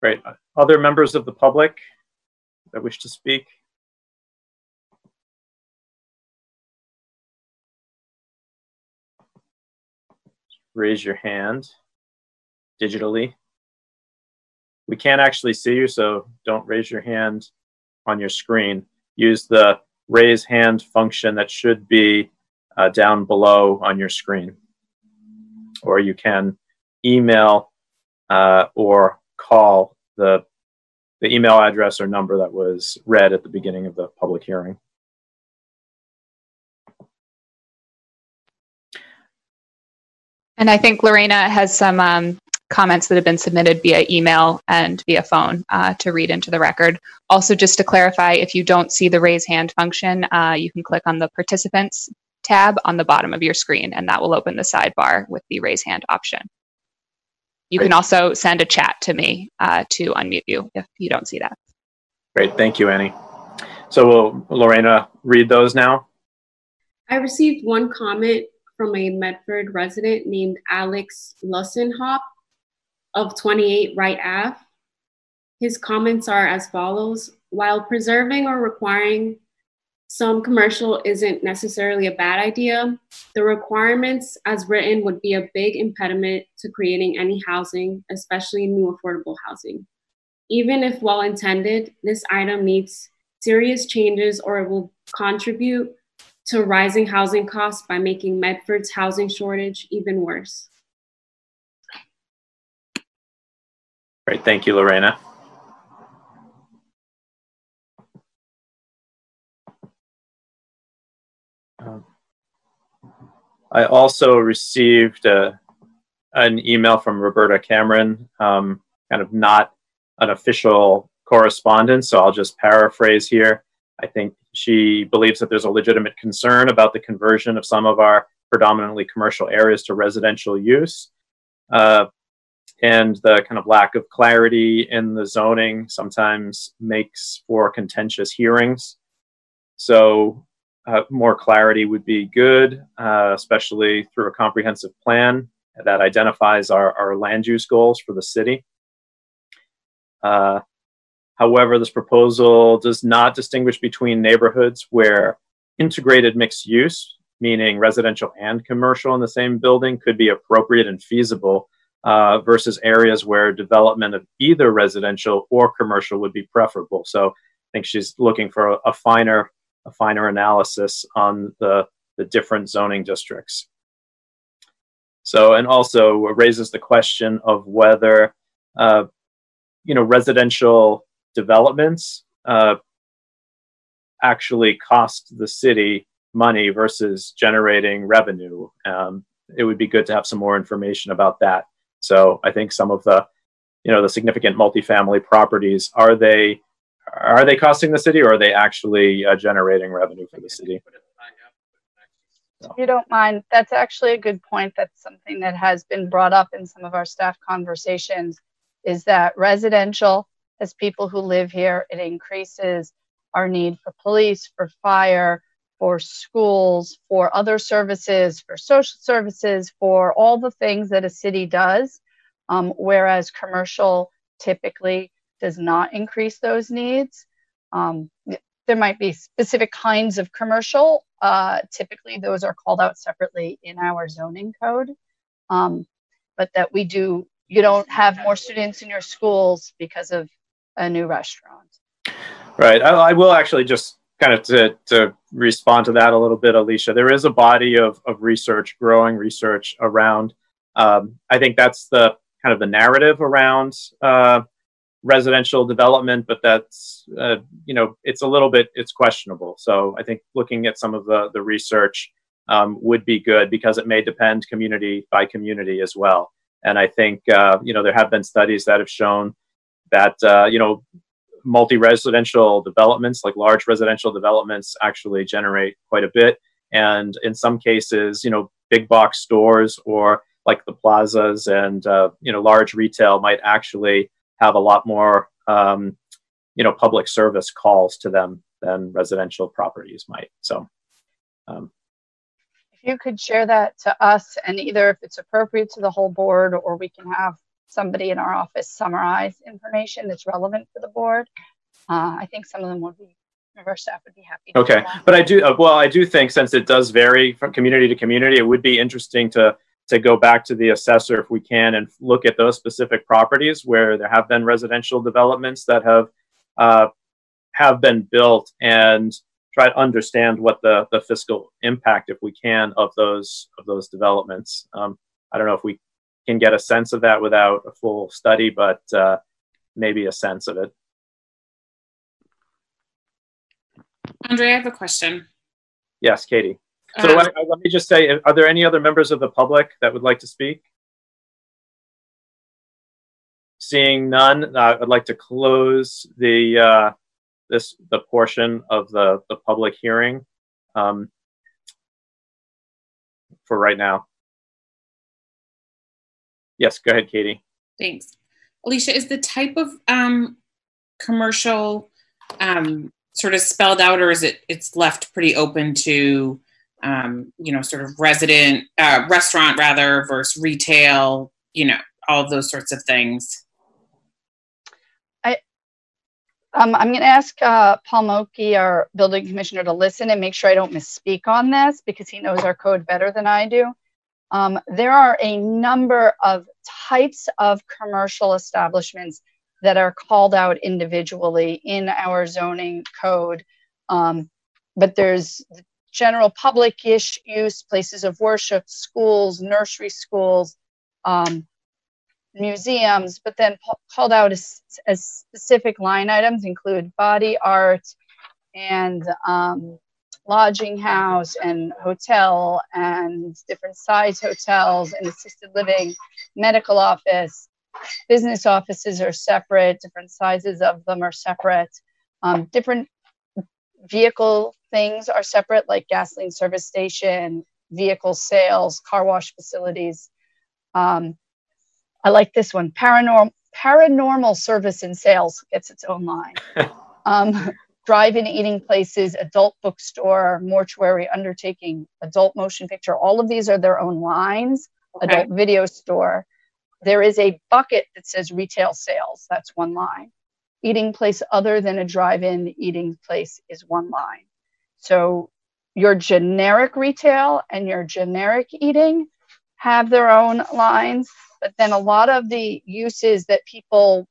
Great. Other members of the public that wish to speak? Raise your hand digitally. We can't actually see you, so don't raise your hand on your screen. Use the raise hand function that should be uh, down below on your screen. Or you can email uh, or call the, the email address or number that was read at the beginning of the public hearing. And I think Lorena has some um, comments that have been submitted via email and via phone uh, to read into the record. Also, just to clarify, if you don't see the raise hand function, uh, you can click on the participants tab on the bottom of your screen, and that will open the sidebar with the raise hand option. You Great. can also send a chat to me uh, to unmute you if you don't see that. Great, thank you, Annie. So will Lorena read those now? I received one comment from a Medford resident named Alex Lussenhop of 28 Wright Ave. His comments are as follows While preserving or requiring some commercial isn't necessarily a bad idea, the requirements as written would be a big impediment to creating any housing, especially new affordable housing. Even if well intended, this item needs serious changes or it will contribute to rising housing costs by making Medford's housing shortage even worse. Great, thank you, Lorena. Um, I also received a, an email from Roberta Cameron, um, kind of not an official correspondence, so I'll just paraphrase here. I think she believes that there's a legitimate concern about the conversion of some of our predominantly commercial areas to residential use. Uh, and the kind of lack of clarity in the zoning sometimes makes for contentious hearings. So, uh, more clarity would be good, uh, especially through a comprehensive plan that identifies our, our land use goals for the city. Uh, however, this proposal does not distinguish between neighborhoods where integrated mixed use, meaning residential and commercial in the same building, could be appropriate and feasible uh, versus areas where development of either residential or commercial would be preferable. So I think she's looking for a, a finer a finer analysis on the the different zoning districts. So and also raises the question of whether uh, you know residential developments uh, actually cost the city money versus generating revenue. Um, it would be good to have some more information about that. So I think some of the, you know, the significant multifamily properties are they are they costing the city or are they actually uh, generating revenue for the city? If you don't mind, that's actually a good point. That's something that has been brought up in some of our staff conversations is that residential, as people who live here, it increases our need for police, for fire, for schools, for other services, for social services, for all the things that a city does, um, whereas commercial typically does not increase those needs. Um, there might be specific kinds of commercial. Uh, typically, those are called out separately in our zoning code. um, but that we do, you don't have more students in your schools because of a new restaurant. Right. I, I will actually just kind of to, to respond to that a little bit, Alicia. There is a body of, of research, growing research around. Um, I think that's the kind of the narrative around uh, residential development, but that's uh, you know it's a little bit it's questionable. So I think looking at some of the the research um, would be good because it may depend community by community as well. And I think uh, you know there have been studies that have shown that uh, you know multi-residential developments, like large residential developments, actually generate quite a bit. And in some cases, you know, big box stores or like the plazas and uh, you know large retail might actually have a lot more um, you know public service calls to them than residential properties might. So. Um, if you could share that to us, and either if it's appropriate to the whole board, or we can have somebody in our office summarize information that's relevant for the board. Uh, I think some of them would be, our staff would be happy. Okay, but I do, uh, well, I do think since it does vary from community to community, it would be interesting to to go back to the assessor if we can and look at those specific properties where there have been residential developments that have uh, have been built and try to understand what the, the fiscal impact, if we can, of those of those developments. Um, I don't know if we can get a sense of that without a full study, but uh, maybe a sense of it. Andre, I have a question. Yes, Katie. So uh, let, let me just say, are there any other members of the public that would like to speak? Seeing none, uh, I'd like to close the uh, this the portion of the the public hearing um, for right now. Yes, go ahead, Katie. Thanks. Alicia, is the type of um, commercial um, sort of spelled out or is it it's left pretty open to um, you know sort of resident uh, restaurant rather versus retail you know all of those sorts of things I, um, I'm going to ask uh, Paul Mokey, our building commissioner, to listen and make sure I don't misspeak on this because he knows our code better than I do. Um, there are a number of types of commercial establishments that are called out individually in our zoning code. Um, but there's general public ish use, places of worship, schools, nursery schools, um, museums, but then called out as, as, specific line items include body art and um, lodging house and hotel and different size hotels and assisted living, medical office. Business offices are separate, different sizes of them are separate. Um, different vehicle things are separate, like gasoline service station, vehicle sales, car wash facilities. Um, I like this one. Paranormal paranormal service and sales gets its own line. [laughs] um, drive-in eating places, adult bookstore, mortuary undertaking, adult motion picture. All of these are their own lines. Okay. Adult video store. There is a bucket that says retail sales. That's one line. Eating place other than a drive-in eating place is one line. So your generic retail and your generic eating have their own lines, but then a lot of the uses that people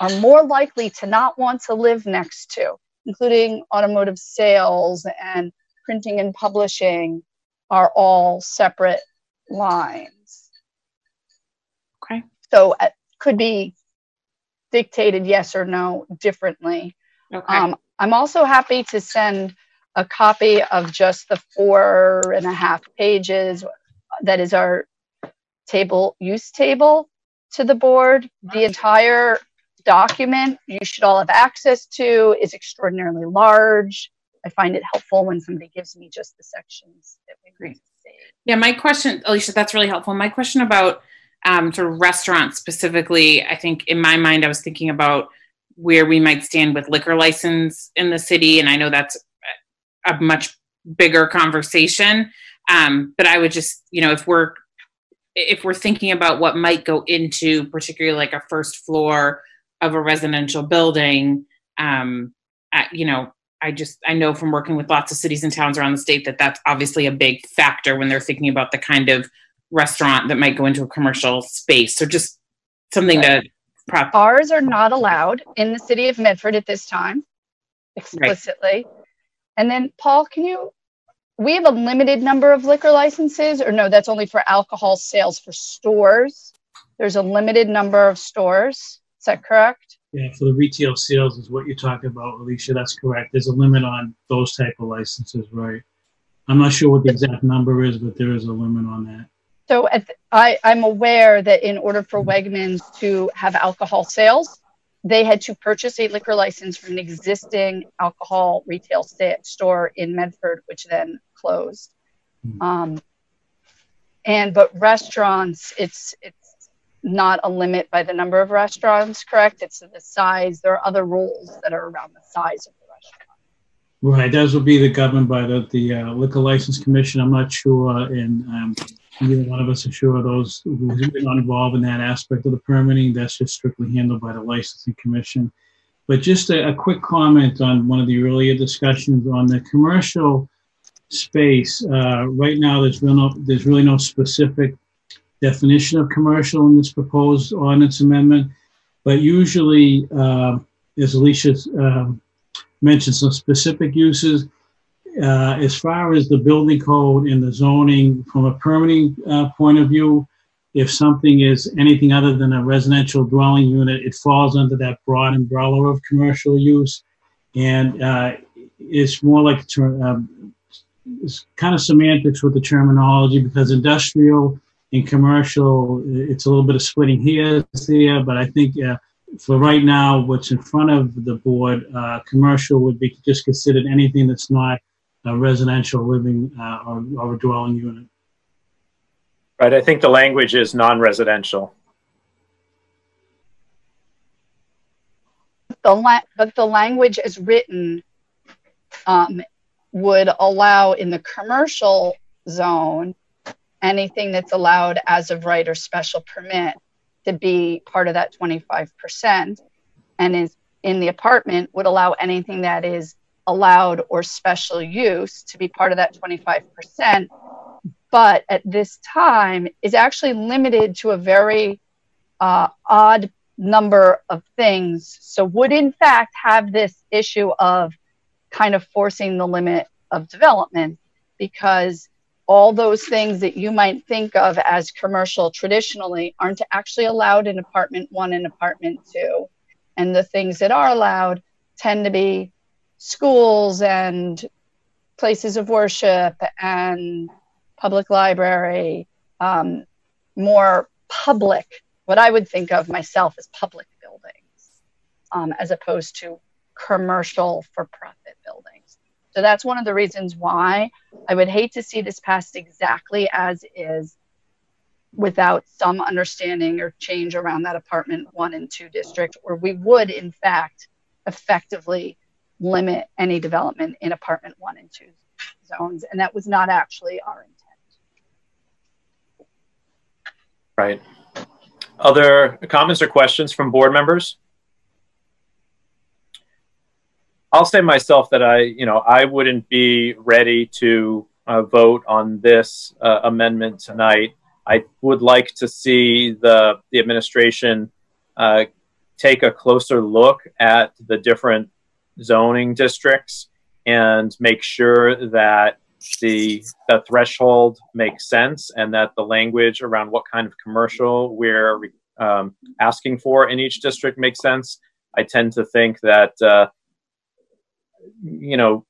are more likely to not want to live next to including automotive sales and printing and publishing, are all separate lines. Okay. So it uh, could be dictated yes or no differently. Okay. Um, I'm also happy to send a copy of just the four and a half pages that is our table use table to the board. The entire document you should all have access to is extraordinarily large. I find it helpful when somebody gives me just the sections that we to see. Yeah, my question, Alicia, that's really helpful. My question about um, sort of restaurants specifically, I think in my mind, I was thinking about where we might stand with liquor license in the city, and I know that's a much bigger conversation. Um, but I would just, you know, if we're if we're thinking about what might go into particularly like a first floor of a residential building, um, at, you know, I just I know from working with lots of cities and towns around the state that that's obviously a big factor when they're thinking about the kind of restaurant that might go into a commercial space. So just something to prop. Ours are not allowed in the city of Medford at this time, explicitly. And then, Paul, can you? We have a limited number of liquor licenses, or no? That's only for alcohol sales for stores. There's a limited number of stores. Is that correct? Yeah, for the retail sales is what you're talking about, Alicia. That's correct. There's a limit on those type of licenses, right? I'm not sure what the exact number is, but there is a limit on that. So at the, I, I'm aware that in order for Wegmans to have alcohol sales, they had to purchase a liquor license from an existing alcohol retail store in Medford, which then closed. Um, and but restaurants, it's it's not a limit by the number of restaurants, correct? It's the size. There are other rules that are around the size of the restaurant. Right, those will be the governed by the, the uh, liquor license commission. I'm not sure, and um, neither one of us are sure those who's not involved in that aspect of the permitting. That's just strictly handled by the licensing commission. But just a, a quick comment on one of the earlier discussions on the commercial space. Uh, right now, there's no, there's really no specific definition of commercial in this proposed ordinance amendment. But usually, uh, as Alicia um, mentioned, some specific uses. Uh, as far as the building code and the zoning, from a permitting uh, point of view, if something is anything other than a residential dwelling unit, it falls under that broad umbrella of commercial use. And uh, it's more like um, it's kind of semantics with the terminology because industrial and commercial, it's a little bit of splitting hairs there. But I think uh, for right now, what's in front of the board, uh, commercial would be just considered anything that's not a residential living uh, or, or a dwelling unit. Right, I think the language is non-residential. The la- but the language as written um, would allow in the commercial zone anything that's allowed as of right or special permit to be part of that 25% and is in the apartment would allow anything that is allowed or special use to be part of that 25%, but at this time is actually limited to a very uh, odd number of things. So, would in fact have this issue of kind of forcing the limit of development because all those things that you might think of as commercial traditionally aren't actually allowed in apartment one and apartment two. And the things that are allowed tend to be schools and places of worship and public library, um, more public, what I would think of myself as public buildings, um, as opposed to commercial for profit. So that's one of the reasons why I would hate to see this passed exactly as is without some understanding or change around that apartment one and two district, or we would, in fact, effectively limit any development in apartment one and two zones. And that was not actually our intent. Right. Other comments or questions from board members? I'll say myself that I, you know, I wouldn't be ready to uh, vote on this uh, amendment tonight. I would like to see the the administration uh, take a closer look at the different zoning districts and make sure that the the threshold makes sense and that the language around what kind of commercial we're um, asking for in each district makes sense. I tend to think that uh, you know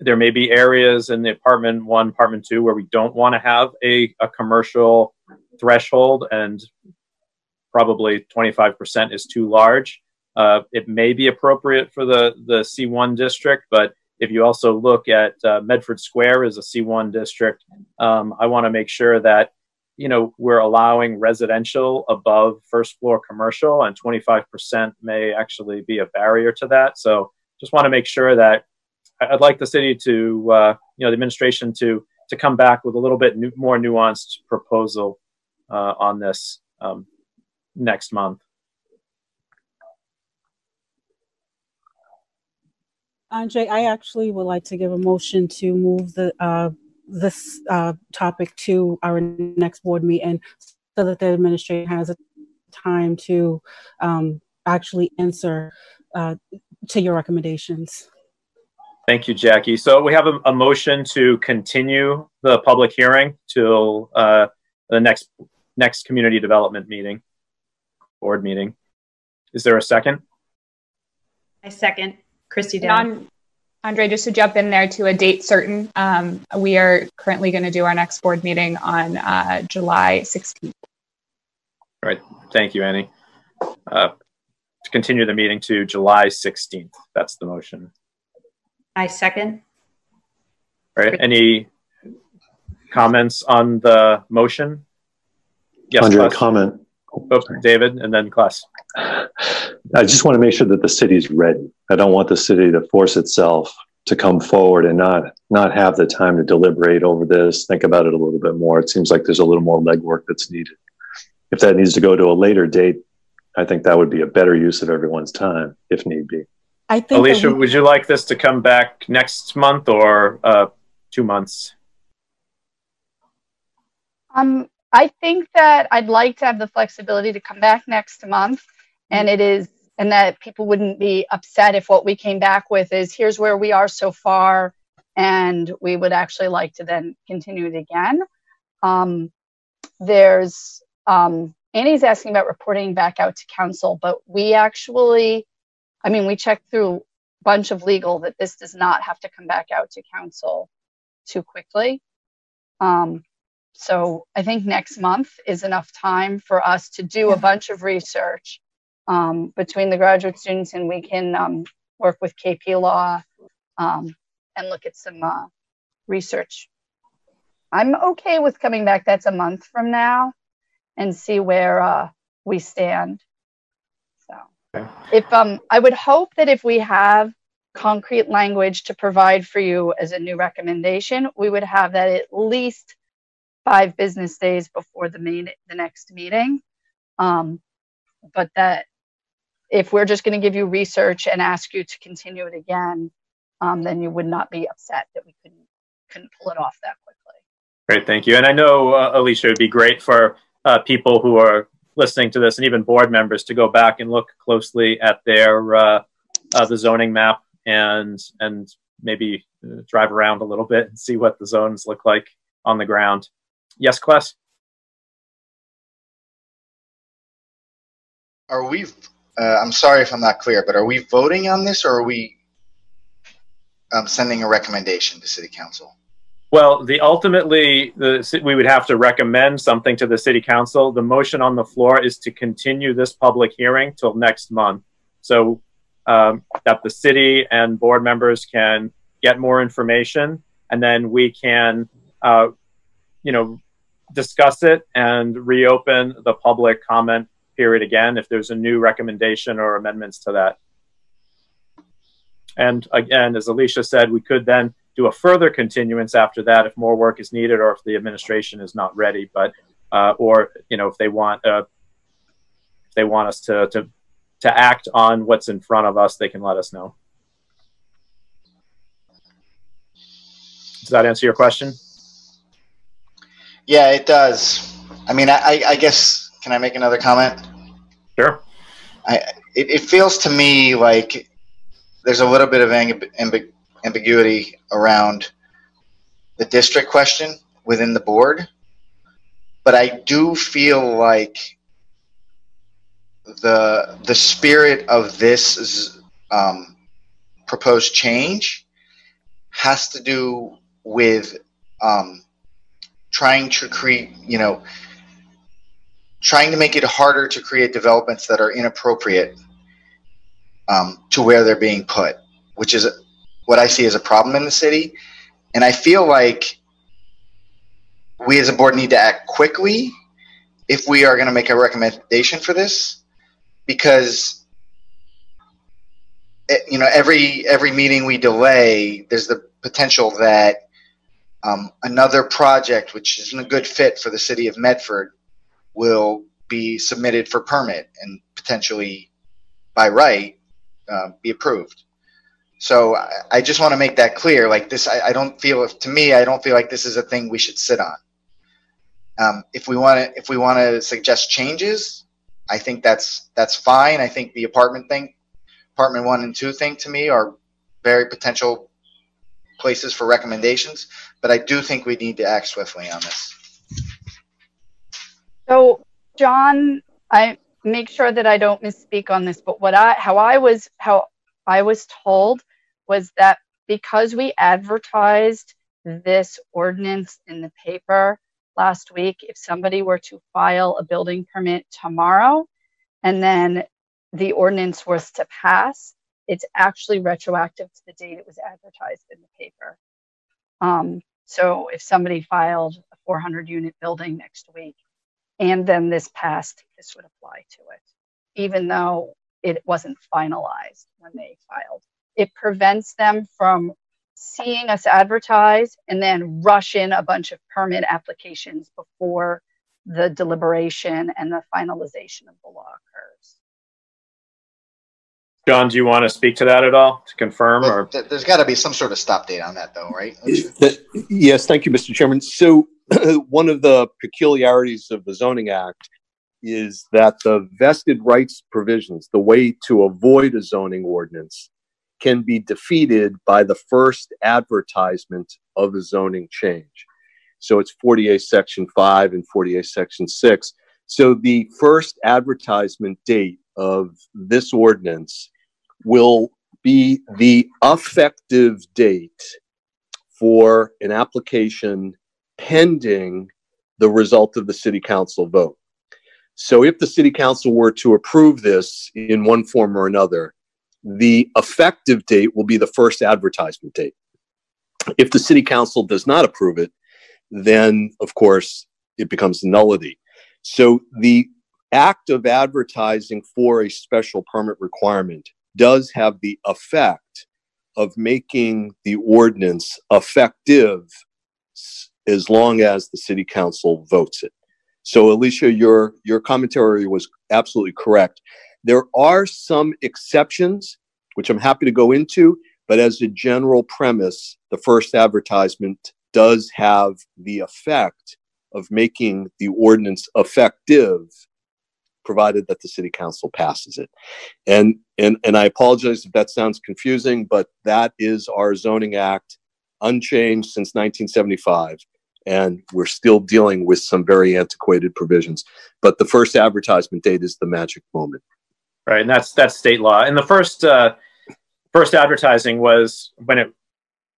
there may be areas in the apartment one, apartment two where we don't want to have a, a commercial threshold and probably 25% is too large. Uh, it may be appropriate for the, the C1 district, but if you also look at uh, Medford Square as a C1 district, um, I want to make sure that you know we're allowing residential above first floor commercial, and 25% may actually be a barrier to that. So just want to make sure that I'd like the city to uh, you know the administration to to come back with a little bit more nuanced proposal uh, on this um, next month. Andre, I actually would like to give a motion to move the uh, this uh, topic to our next board meeting so that the administration has a time to um, actually answer uh, to your recommendations. Thank you, Jackie. So we have a, a motion to continue the public hearing till uh, the next next community development meeting, board meeting. Is there a second? I second. Christy And Down. Andre, just to jump in there to a date certain, um, we are currently going to do our next board meeting on uh, July 16th. All right. Thank you, Annie. Uh, to continue the meeting to July 16th. That's the motion. I second. All right. Any comments on the motion? Yes, Andre, a comment. Oh, David, and then Class. I just want to make sure that the city's ready. I don't want the city to force itself to come forward and not not have the time to deliberate over this, think about it a little bit more. It seems like there's a little more legwork that's needed. If that needs to go to a later date, I think that would be a better use of everyone's time, if need be. I think Alicia, we- would you like this to come back next month or uh, two months? Um, I think that I'd like to have the flexibility to come back next month, and it is, and that people wouldn't be upset if what we came back with is here's where we are so far, and we would actually like to then continue it again. Um, there's um, Annie's asking about reporting back out to council, but we actually, I mean, we checked through a bunch of legal that this does not have to come back out to council too quickly. Um, so I think next month is enough time for us to do a bunch of research um, between the graduate students, and we can um, work with KP Law um, and look at some uh, research. I'm okay with coming back. That's a month from now, and see where uh, we stand. So, if um, I would hope that if we have concrete language to provide for you as a new recommendation, we would have that at least five business days before the main the next meeting. Um, but that if we're just going to give you research and ask you to continue it again, um, then you would not be upset that we couldn't couldn't pull it off that quickly. Great, thank you. And I know, uh, Alicia, it'd be great for uh, people who are listening to this and even board members to go back and look closely at their uh, uh, the zoning map and and maybe uh, drive around a little bit and see what the zones look like on the ground. Yes, Class? Are we? Uh, I'm sorry if I'm not clear, but are we voting on this, or are we um, sending a recommendation to City Council? Well, the ultimately, the we would have to recommend something to the city council. The motion on the floor is to continue this public hearing till next month, so um, that the city and board members can get more information, and then we can, uh, you know, discuss it and reopen the public comment period again if there's a new recommendation or amendments to that. And again, as Alicia said, we could then do a further continuance after that if more work is needed or if the administration is not ready. But uh, or you know if they want uh, if they want us to to to act on what's in front of us, they can let us know. Does that answer your question? Yeah, it does. I mean, I, I- guess can I make another comment? Sure. I it, it feels to me like there's a little bit of amb- amb- ambiguity around the district question within the board, but I do feel like the the spirit of this um, proposed change has to do with um, trying to create, you know, trying to make it harder to create developments that are inappropriate um, to where they're being put, which is what I see as a problem in the city. And I feel like we as a board need to act quickly if we are going to make a recommendation for this, because eh, you know every every meeting we delay, there's the potential that um, another project, which isn't a good fit for the city of Medford, will be submitted for permit and potentially by right uh, be approved. So I, I just want to make that clear. Like this, I, I don't feel, to me, I don't feel like this is a thing we should sit on. Um, if we want to, if we want to suggest changes, I think that's that's fine. I think the apartment thing, apartment one and two thing to me are very potential places for recommendations. But I do think we need to act swiftly on this. So, John, I make sure that I don't misspeak on this, but what I how I was how I was told was that because we advertised this ordinance in the paper last week, if somebody were to file a building permit tomorrow and then the ordinance was to pass, it's actually retroactive to the date it was advertised in the paper. Um, so if somebody filed a 400 unit building next week and then this passed, this would apply to it, even though it wasn't finalized when they filed. It prevents them from seeing us advertise and then rush in a bunch of permit applications before the deliberation and the finalization of the law occurs. John, do you want to speak to that at all to confirm or? Th- There's got to be some sort of stop date on that, though, right? Yes, thank you, Mr. Chairman. So [clears throat] one of the peculiarities of the zoning act is that the vested rights provisions, the way to avoid a zoning ordinance, can be defeated by the first advertisement of a zoning change. So it's 40A section 5 and 40A section 6. So the first advertisement date of this ordinance will be the effective date for an application pending the result of the city council vote. So if the city council were to approve this in one form or another, the effective date will be the first advertisement date. If the city council does not approve it, then of course it becomes nullity. So the act of advertising for a special permit requirement does have the effect of making the ordinance effective as long as the city council votes it. So Alicia, your your commentary was absolutely correct. There are some exceptions, which I'm happy to go into, but as a general premise, the first advertisement does have the effect of making the ordinance effective provided that the city council passes it. And and and I apologize if that sounds confusing, but that is our zoning act unchanged since 1975 and we're still dealing with some very antiquated provisions. But the first advertisement date is the magic moment. Right, and that's that's state law. And the first uh, first advertising was when it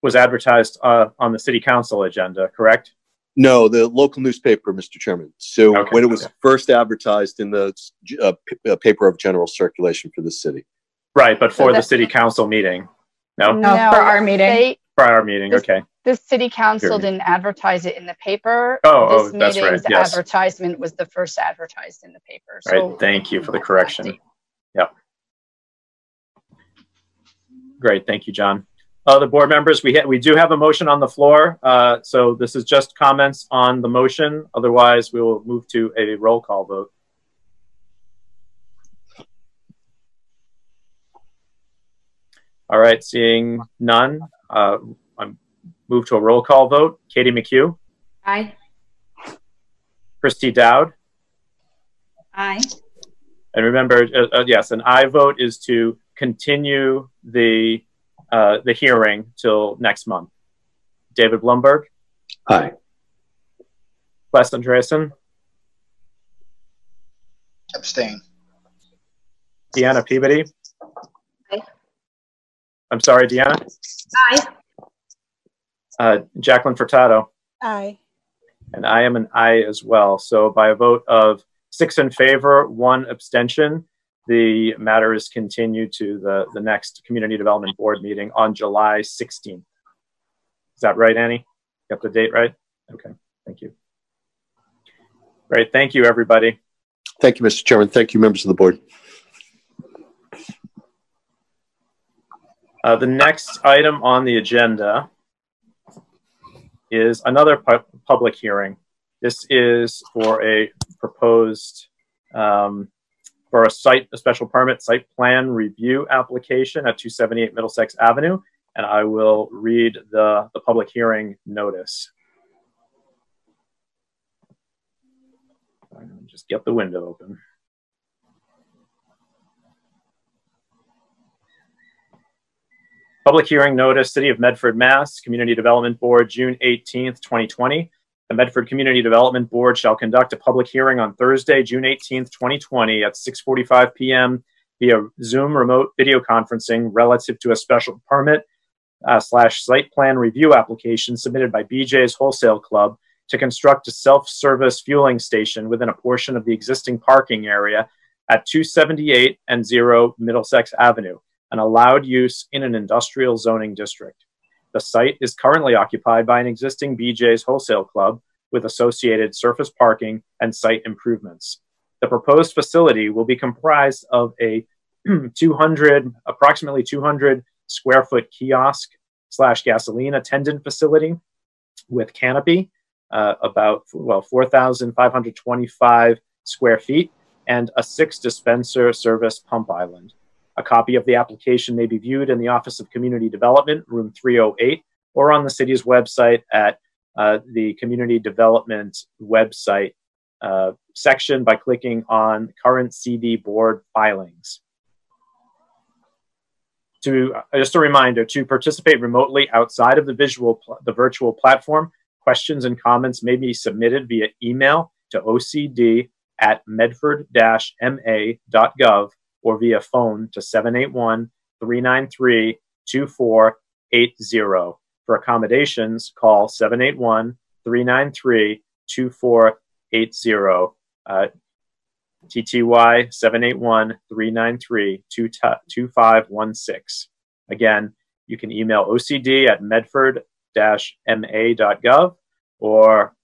was advertised uh, on the city council agenda, correct? No, the local newspaper, Mr. Chairman. So Okay, when it was okay. first advertised in the uh, p- uh, paper of general circulation for the city. Right, but for the city council meeting. No, No, for our meeting. They, our meeting. This- Okay, the city council didn't advertise it in the paper. Oh, oh, This that's right, meeting's yes. advertisement was the first advertised in the paper. right. Thank you for the correction. Yep. Great, thank you, John. Uh, the board members, we we do have a motion on the floor. Uh, so this is just comments on the motion. Otherwise, we will move to a roll call vote. All right, seeing none, uh, I'm move to a roll call vote. Katie McHugh, Aye. Christy Dowd, Aye. and remember, uh, uh, yes, an I vote is to continue the uh, the hearing till next month. David Blumberg, Aye. Wes Andreessen, Abstain. Deanna Peabody. Aye. I'm sorry, Deanna. Aye. Uh, Jacqueline Furtado, Aye. and I am an I as well. So by a vote of six in favor, one abstention, the matter is continued to the, the next Community Development Board meeting on July 16th. Is that right, Annie? Got the date right? Okay, thank you. Great, thank you, everybody. Thank you, Mr. Chairman. Thank you, members of the board. Uh, the next item on the agenda is another pu- public hearing. This is for a proposed um, for a site, a special permit site plan review application at 278 Middlesex Avenue, and I will read the, the public hearing notice. Just get the window open. Public hearing notice, City of Medford, Mass, Community Development Board, June 18th, 2020. The Medford Community Development Board shall conduct a public hearing on Thursday, June 18th, 2020 at 6:45 p.m. via Zoom remote video conferencing relative to a special permit uh, slash site plan review application submitted by BJ's Wholesale Club to construct a self-service fueling station within a portion of the existing parking area at 278 and 0 Middlesex Avenue an allowed use in an industrial zoning district. The site is currently occupied by an existing BJ's wholesale club with associated surface parking and site improvements. The proposed facility will be comprised of a [clears throat] 200, approximately 200 square foot kiosk slash gasoline attendant facility with canopy, uh, about well 4,525 square feet, and a six dispenser service pump island. A copy of the application may be viewed in the Office of Community Development, room 308, or on the city's website at uh, the Community Development website uh, section by clicking on current CD board filings. To uh, just a reminder to participate remotely outside of the visual the virtual platform, questions and comments may be submitted via email to ocd at medford-ma.gov or via phone to 781 393 2480. For accommodations, call 781 393 2480. Uh, TTY 781 393 2516. Again, you can email OCD at medford ma.gov or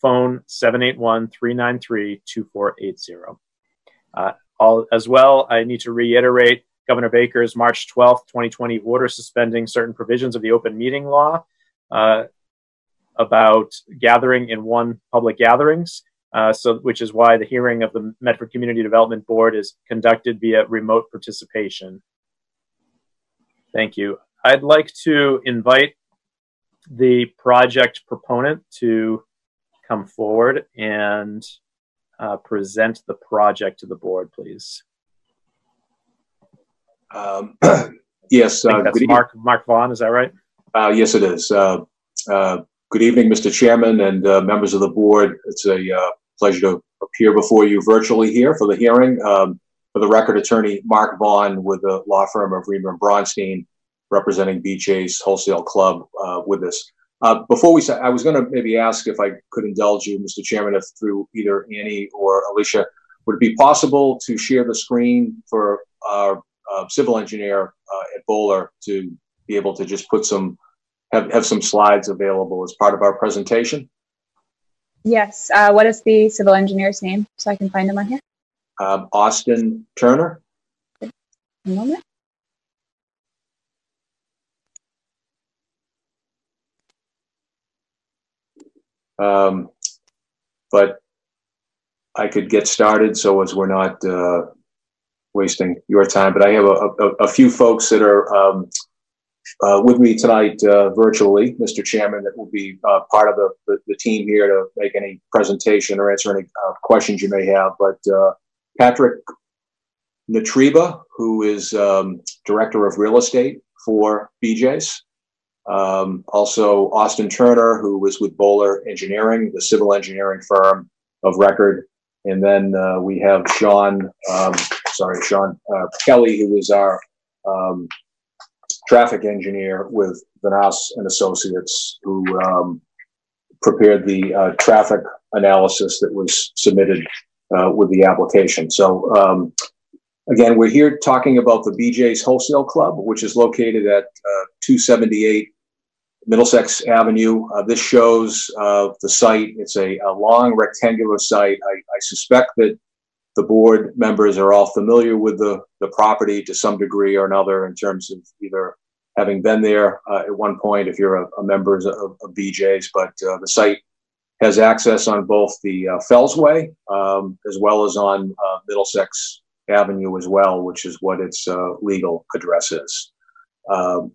phone 781 393 2480. All, as well, I need to reiterate Governor Baker's March 12th, 2020 order suspending certain provisions of the open meeting law uh, about gathering in one public gatherings. Uh, so, which is why the hearing of the Medford Community Development Board is conducted via remote participation. Thank you. I'd like to invite the project proponent to come forward and uh, present the project to the board, please? Um, [clears throat] yes, uh, that's Mark Mark Vaughn. Is that right? Uh, yes, it is. Uh, uh, good evening, Mr. Chairman and uh, members of the board. It's a pleasure to appear before you virtually here for the hearing. Um, for the record, attorney Mark Vaughn with the law firm of Riemer and Braunstein, representing BJ's Wholesale Club, with us. Uh, before we start, I was going to maybe ask if I could indulge you, Mr. Chairman, if through either Annie or Alicia, would it be possible to share the screen for our uh, civil engineer uh, at Bohler to be able to just put some, have, have some slides available as part of our presentation? Yes. Uh, what is the civil engineer's name so I can find him on here? Um, Austin Turner. A moment. Um, but I could get started so as we're not uh, wasting your time. But I have a, a, a few folks that are um, uh, with me tonight uh, virtually, Mr. Chairman, that will be uh, part of the, the, the, team here to make any presentation or answer any uh, questions you may have. But uh, Patrick Natriba, who is um, Director of Real Estate for BJ's, um, also, Austin Turner, who was with Bohler Engineering, the civil engineering firm of record. And then uh, we have Sean, um, sorry, Sean uh, Kelly, who is our um, traffic engineer with Vanasse and Associates, who um, prepared the uh, traffic analysis that was submitted uh, with the application. So um, again, we're here talking about the BJ's Wholesale Club, which is located at uh, 278 Middlesex Avenue. Uh, this shows uh, the site. It's a, a long rectangular site. I, I, suspect that the board members are all familiar with the, the property to some degree or another in terms of either having been there uh, at one point if you're a, a member of, of, BJ's, but uh, the site has access on both the uh, Fellsway um, as well as on uh, Middlesex Avenue as well, which is what its legal address is. Um,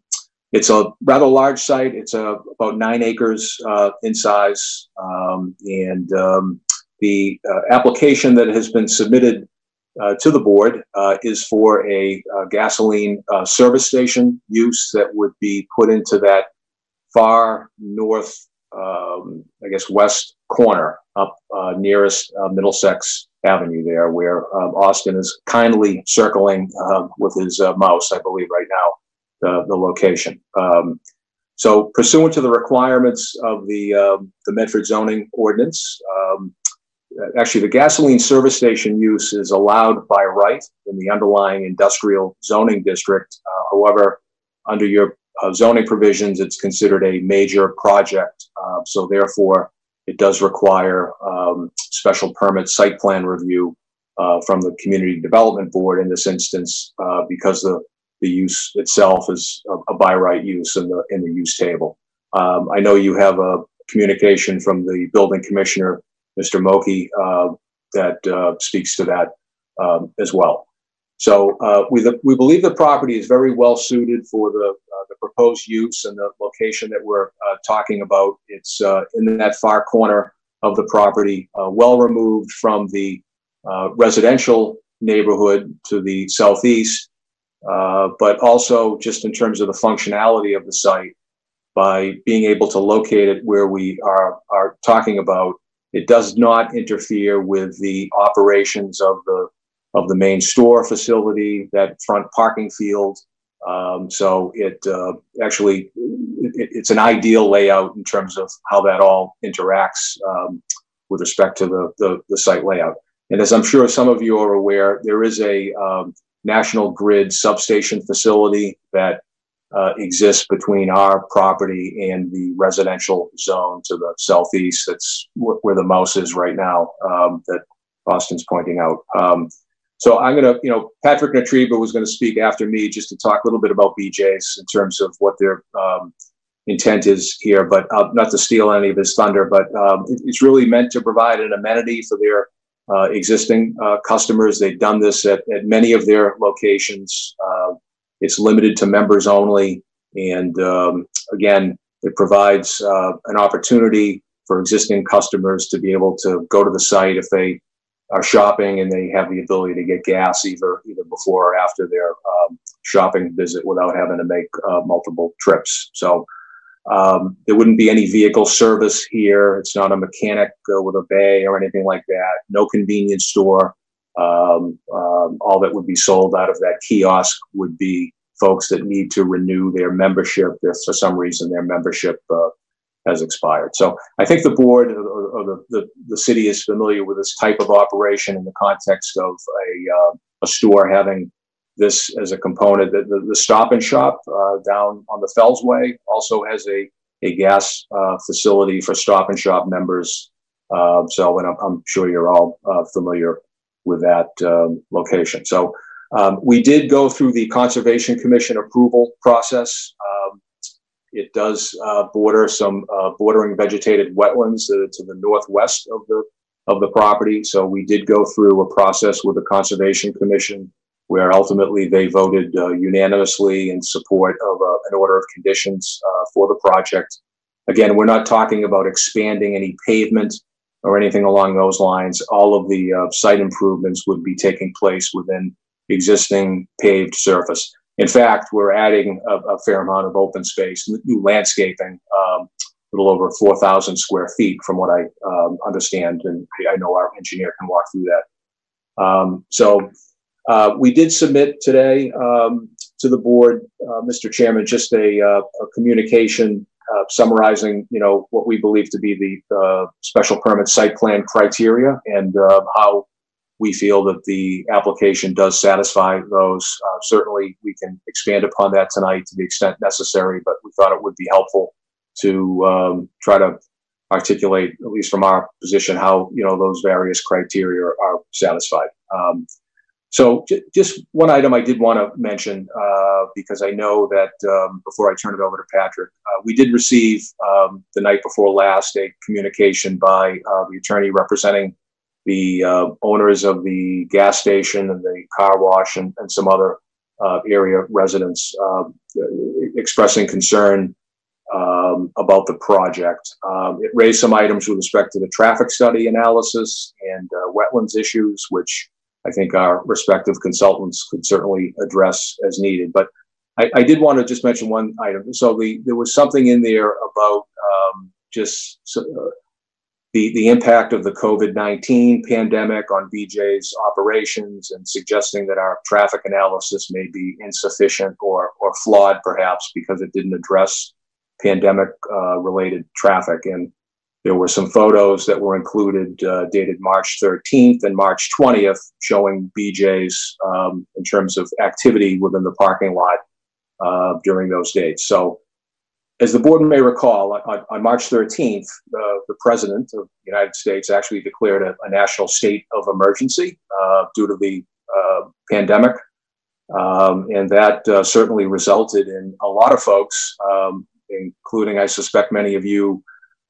it's a rather large site. It's uh, about nine acres uh, in size, um, and um, the uh, application that has been submitted uh, to the board uh, is for a uh, gasoline service station use that would be put into that far north, um, I guess, west corner up nearest Middlesex Avenue there, where um, Austin is kindly circling with his mouse, I believe, right now the, the location. Um, so pursuant to the requirements of the, um, the Medford zoning ordinance, um, actually the gasoline service station use is allowed by right in the underlying industrial zoning district. Uh, however, under your uh, zoning provisions, it's considered a major project. Uh, so therefore, it does require um, special permit site plan review uh, from the community development board in this instance uh, because the the use itself is a, a by right use in the in the use table. Um, I know you have a communication from the building commissioner, Mr. Mokey, uh, that uh, speaks to that um, as well. So uh, we we believe the property is very well suited for the uh, the proposed use and the location that we're uh, talking about. It's uh, in that far corner of the property, well removed from the residential neighborhood to the southeast uh, but also just in terms of the functionality of the site by being able to locate it where we are, are talking about. It does not interfere with the operations of the of the main store facility, that front parking field. Um, so it uh, actually it, it's an ideal layout in terms of how that all interacts um, with respect to the, the, the site layout. And as I'm sure some of you are aware, there is a um, national grid substation facility that uh, exists between our property and the residential zone to the southeast. That's where the mouse is right now um, that Austin's pointing out. Um, so I'm going to, you know, Patrick Natriba was going to speak after me just to talk a little bit about BJ's in terms of what their um, intent is here, but uh, not to steal any of his thunder, but um, it, it's really meant to provide an amenity for their uh, existing uh, customers. They've done this at, at many of their locations. Uh, it's limited to members only. And um, again, it provides uh, an opportunity for existing customers to be able to go to the site if they are shopping and they have the ability to get gas either either before or after their um, shopping visit without having to make uh, multiple trips. So um, there wouldn't be any vehicle service here. It's not a mechanic with a bay or anything like that. No convenience store. Um, um, all that would be sold out of that kiosk would be folks that need to renew their membership if for some reason their membership uh, has expired. So I think the board or, or the, the, the, city is familiar with this type of operation in the context of a, uh, a store having this as a component. The, the, the Stop and Shop uh, down on the Fellsway also has a, a gas uh, facility for Stop and Shop members. Uh, so, and I'm, I'm, sure you're all uh, familiar with that um, location. So, um, we did go through the Conservation Commission approval process. Um, it does uh, border some uh, bordering vegetated wetlands to the northwest of the of the property. So we did go through a process with the Conservation Commission where ultimately they voted uh, unanimously in support of uh, an order of conditions uh, for the project. Again, we're not talking about expanding any pavement or anything along those lines. All of the uh, site improvements would be taking place within existing paved surface. In fact, we're adding a, a fair amount of open space, new landscaping, um, a little over 4,000 square feet from what I um, understand, and I know our engineer can walk through that. Um, so uh, we did submit today um, to the board, uh, Mr. Chairman, just a, uh, a communication uh, summarizing, you know, what we believe to be the special permit site plan criteria and how we feel that the application does satisfy those. certainly, we can expand upon that tonight to the extent necessary, but we thought it would be helpful to um, try to articulate, at least from our position, how you know those various criteria are satisfied. Um, so j- just one item I did want to mention uh, because I know that um, before I turn it over to Patrick, uh, we did receive um, the night before last a communication by uh, the attorney representing the uh, owners of the gas station and the car wash and, and some other uh, area residents uh, expressing concern um, about the project. Um, it raised some items with respect to the traffic study analysis and uh, wetlands issues, which I think our respective consultants could certainly address as needed. But I, I did want to just mention one item. So the, there was something in there about um, just uh, the, the impact of the COVID 19 pandemic on BJ's operations and suggesting that our traffic analysis may be insufficient or, or flawed, perhaps, because it didn't address pandemic uh, related traffic. And there were some photos that were included uh, dated March 13th and March 20th showing BJ's um, in terms of activity within the parking lot uh, during those dates. So, as the board may recall, on, on March 13th, uh, the president of the United States actually declared a, a national state of emergency uh, due to the uh, pandemic. Um, and that uh, certainly resulted in a lot of folks, um, including, I suspect, many of you,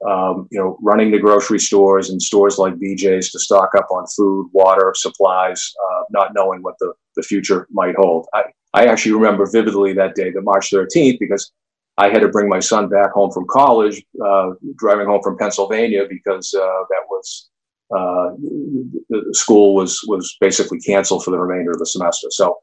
um, you know, running to grocery stores and stores like BJ's to stock up on food, water, supplies, uh, not knowing what the, the future might hold. I, I actually remember vividly that day, the March 13th, because I had to bring my son back home from college, uh, driving home from Pennsylvania because uh, that was uh, the school was was basically canceled for the remainder of the semester. So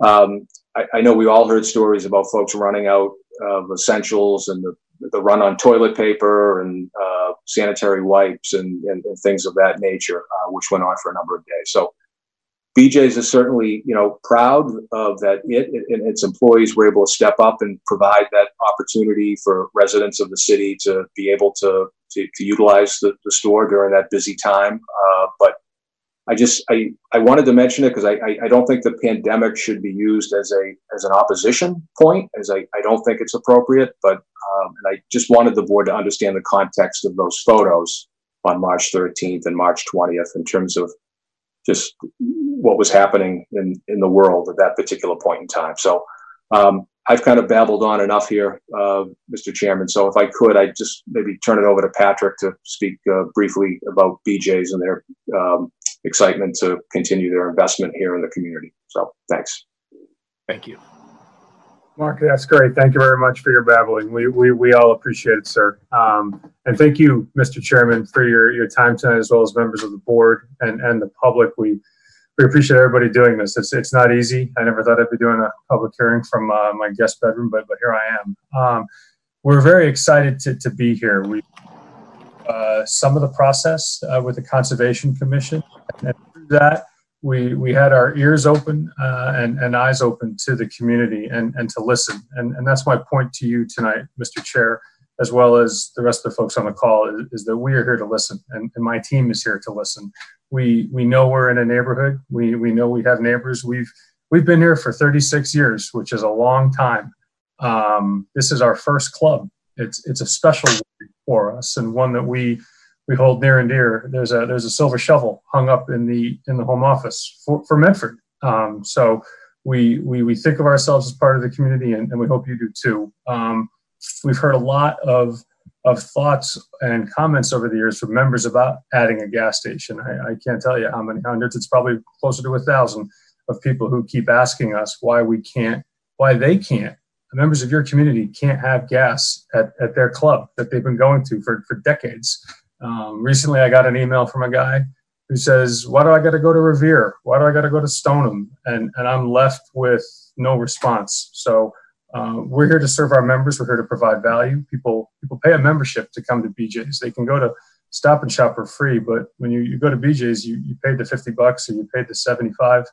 um, I, I, know we all heard stories about folks running out of essentials and the, the run on toilet paper and uh, sanitary wipes and, and, and, things of that nature, uh, which went on for a number of days. So BJ's is certainly, you know, proud of that it and its employees were able to step up and provide that opportunity for residents of the city to be able to to, to utilize the, the, store during that busy time. Uh, but I just I, I wanted to mention it because I, I, I don't think the pandemic should be used as a as an opposition point as I, I don't think it's appropriate. But um, and I just wanted the board to understand the context of those photos on March 13th and March 20th in terms of just what was happening in, in the world at that particular point in time. So um, I've kind of babbled on enough here, uh, Mr. Chairman. So if I could, I'd just maybe turn it over to Patrick to speak uh, briefly about BJ's and their um, excitement to continue their investment here in the community. So thanks. Thank you. Mark, that's great. Thank you very much for your babbling. We, we, we all appreciate it, sir. Um, and thank you, Mr. Chairman, for your, your time tonight, as well as members of the board and, and the public. We, we appreciate everybody doing this. It's, it's not easy. I never thought I'd be doing a public hearing from uh, my guest bedroom, but, but here I am. Um, we're very excited to, to be here. We, uh, some of the process uh, with the Conservation Commission, and through that, we we had our ears open uh, and, and eyes open to the community and, and to listen. And, and that's my point to you tonight, Mr. Chair, as well as the rest of the folks on the call, is, is that we are here to listen, and, and my team is here to listen. We we know we're in a neighborhood. We we know we have neighbors. We've we've been here for 36 years, which is a long time. Um, this is our first club. It's it's a special for us and one that we we hold near and dear. There's a there's a silver shovel hung up in the in the home office for, for Medford. Um, so we, we we think of ourselves as part of the community, and, and we hope you do too. Um, we've heard a lot of of thoughts and comments over the years from members about adding a gas station. I, I can't tell you how many hundreds. It's probably closer to a thousand of people who keep asking us why we can't, why they can't members of your community can't have gas at, at their club that they've been going to for, for decades. Um, recently, I got an email from a guy who says, Why do I got to go to Revere? Why do I got to go to Stoneham? And, and I'm left with no response. So uh, we're here to serve our members. We're here to provide value. People people pay a membership to come to BJ's. They can go to Stop and Shop for free, but when you, you go to BJ's, you, you paid the 50 bucks or you paid the 75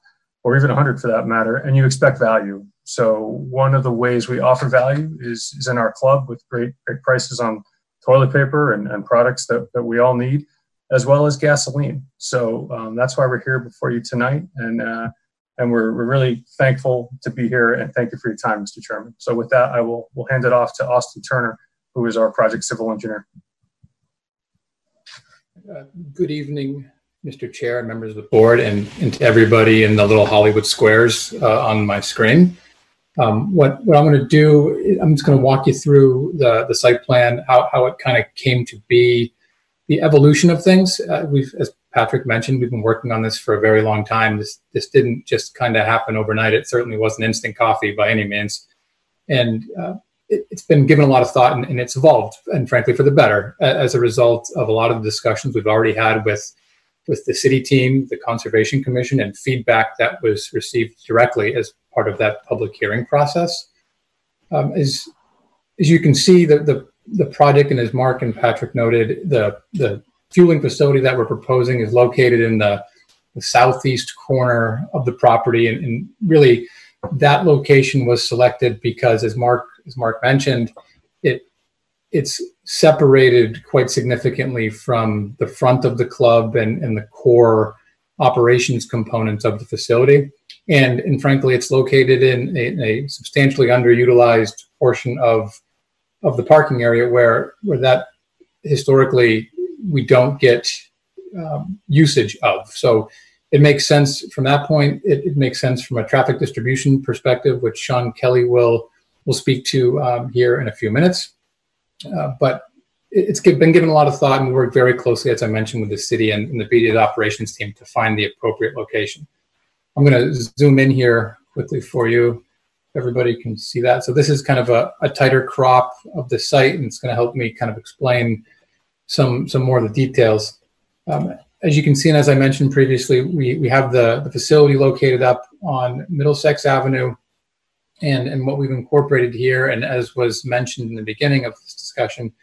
or even 100 for that matter, and you expect value. So one of the ways we offer value is, is in our club with great, great prices on toilet paper and, and products that, that we all need, as well as gasoline. So um, that's why we're here before you tonight. And, uh, and we're, we're really thankful to be here and thank you for your time, Mr. Chairman. So with that, I will will hand it off to Austin Turner, who is our project civil engineer. Uh, good evening, Mr. Chair and members of the board, and, and to everybody in the little Hollywood squares uh, on my screen. Um, what, what I'm going to do, I'm just going to walk you through the, the site plan, how, how it kind of came to be, the evolution of things. Uh, we've, as Patrick mentioned, we've been working on this for a very long time. This this didn't just kind of happen overnight. It certainly wasn't instant coffee by any means, and uh, it, has been given a lot of thought and, and, it's evolved, and frankly, for the better as a result of a lot of the discussions we've already had with with the city team, the conservation commission, and feedback that was received directly as part of that public hearing process. Um, as as you can see, the the the project, and as Mark and Patrick noted, the the fueling facility that we're proposing is located in the, the southeast corner of the property, and, and, really that location was selected because, as Mark as Mark mentioned, it it's separated quite significantly from the front of the club and, and the core operations components of the facility. And, and frankly, it's located in a, a substantially underutilized portion of of the parking area where where that historically we don't get um, usage of. So it makes sense from that point. It, it, makes sense from a traffic distribution perspective, which Sean Kelly will will speak to um, here in a few minutes. Uh, but it's been given a lot of thought, and we work very closely, as I mentioned, with the city and, and the BDA operations team to find the appropriate location. I'm going to zoom in here quickly for you everybody can see that. So this is kind of a, a tighter crop of the site, and it's going to help me kind of explain some some more of the details. Um, as you can see, and as I mentioned previously, we, we have the, the facility located up on Middlesex Avenue. And, and what we've incorporated here, and as was mentioned in the beginning of this discussion,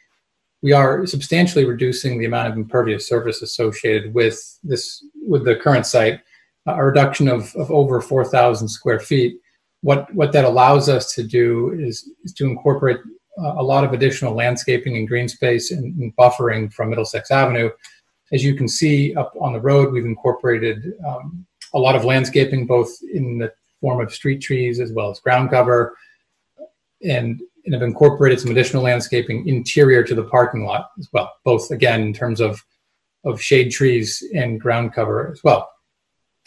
we are substantially reducing the amount of impervious surface associated with this with the current site, a reduction of, of over 4,000 square feet what what that allows us to do is, is to incorporate uh, a lot of additional landscaping and green space and, and, buffering from Middlesex Avenue. As you can see up on the road, we've incorporated um, a lot of landscaping, both in the form of street trees as well as ground cover, and, and have incorporated some additional landscaping interior to the parking lot as well, both again in terms of of shade trees and ground cover as well.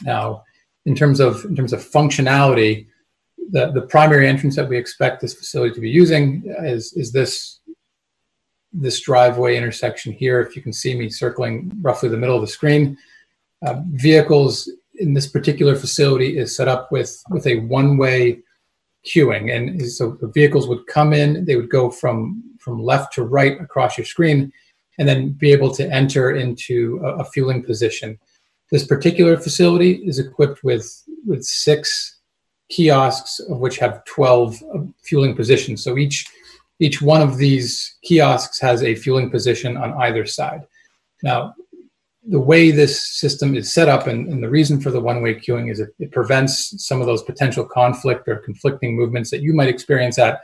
Now, in terms of in terms of functionality, the, the primary entrance that we expect this facility to be using is, is this, this driveway intersection here. If you can see me circling roughly the middle of the screen. Uh, vehicles in this particular facility is set up with, with a one-way queuing. And so the vehicles would come in, they would go from, from left to right across your screen, and then be able to enter into a, a fueling position. This particular facility is equipped with, with six kiosks, of which have 12 uh, fueling positions. So each each one of these kiosks has a fueling position on either side. Now, the way this system is set up and, and the reason for the one-way queuing is it, it prevents some of those potential conflict or conflicting movements that you might experience at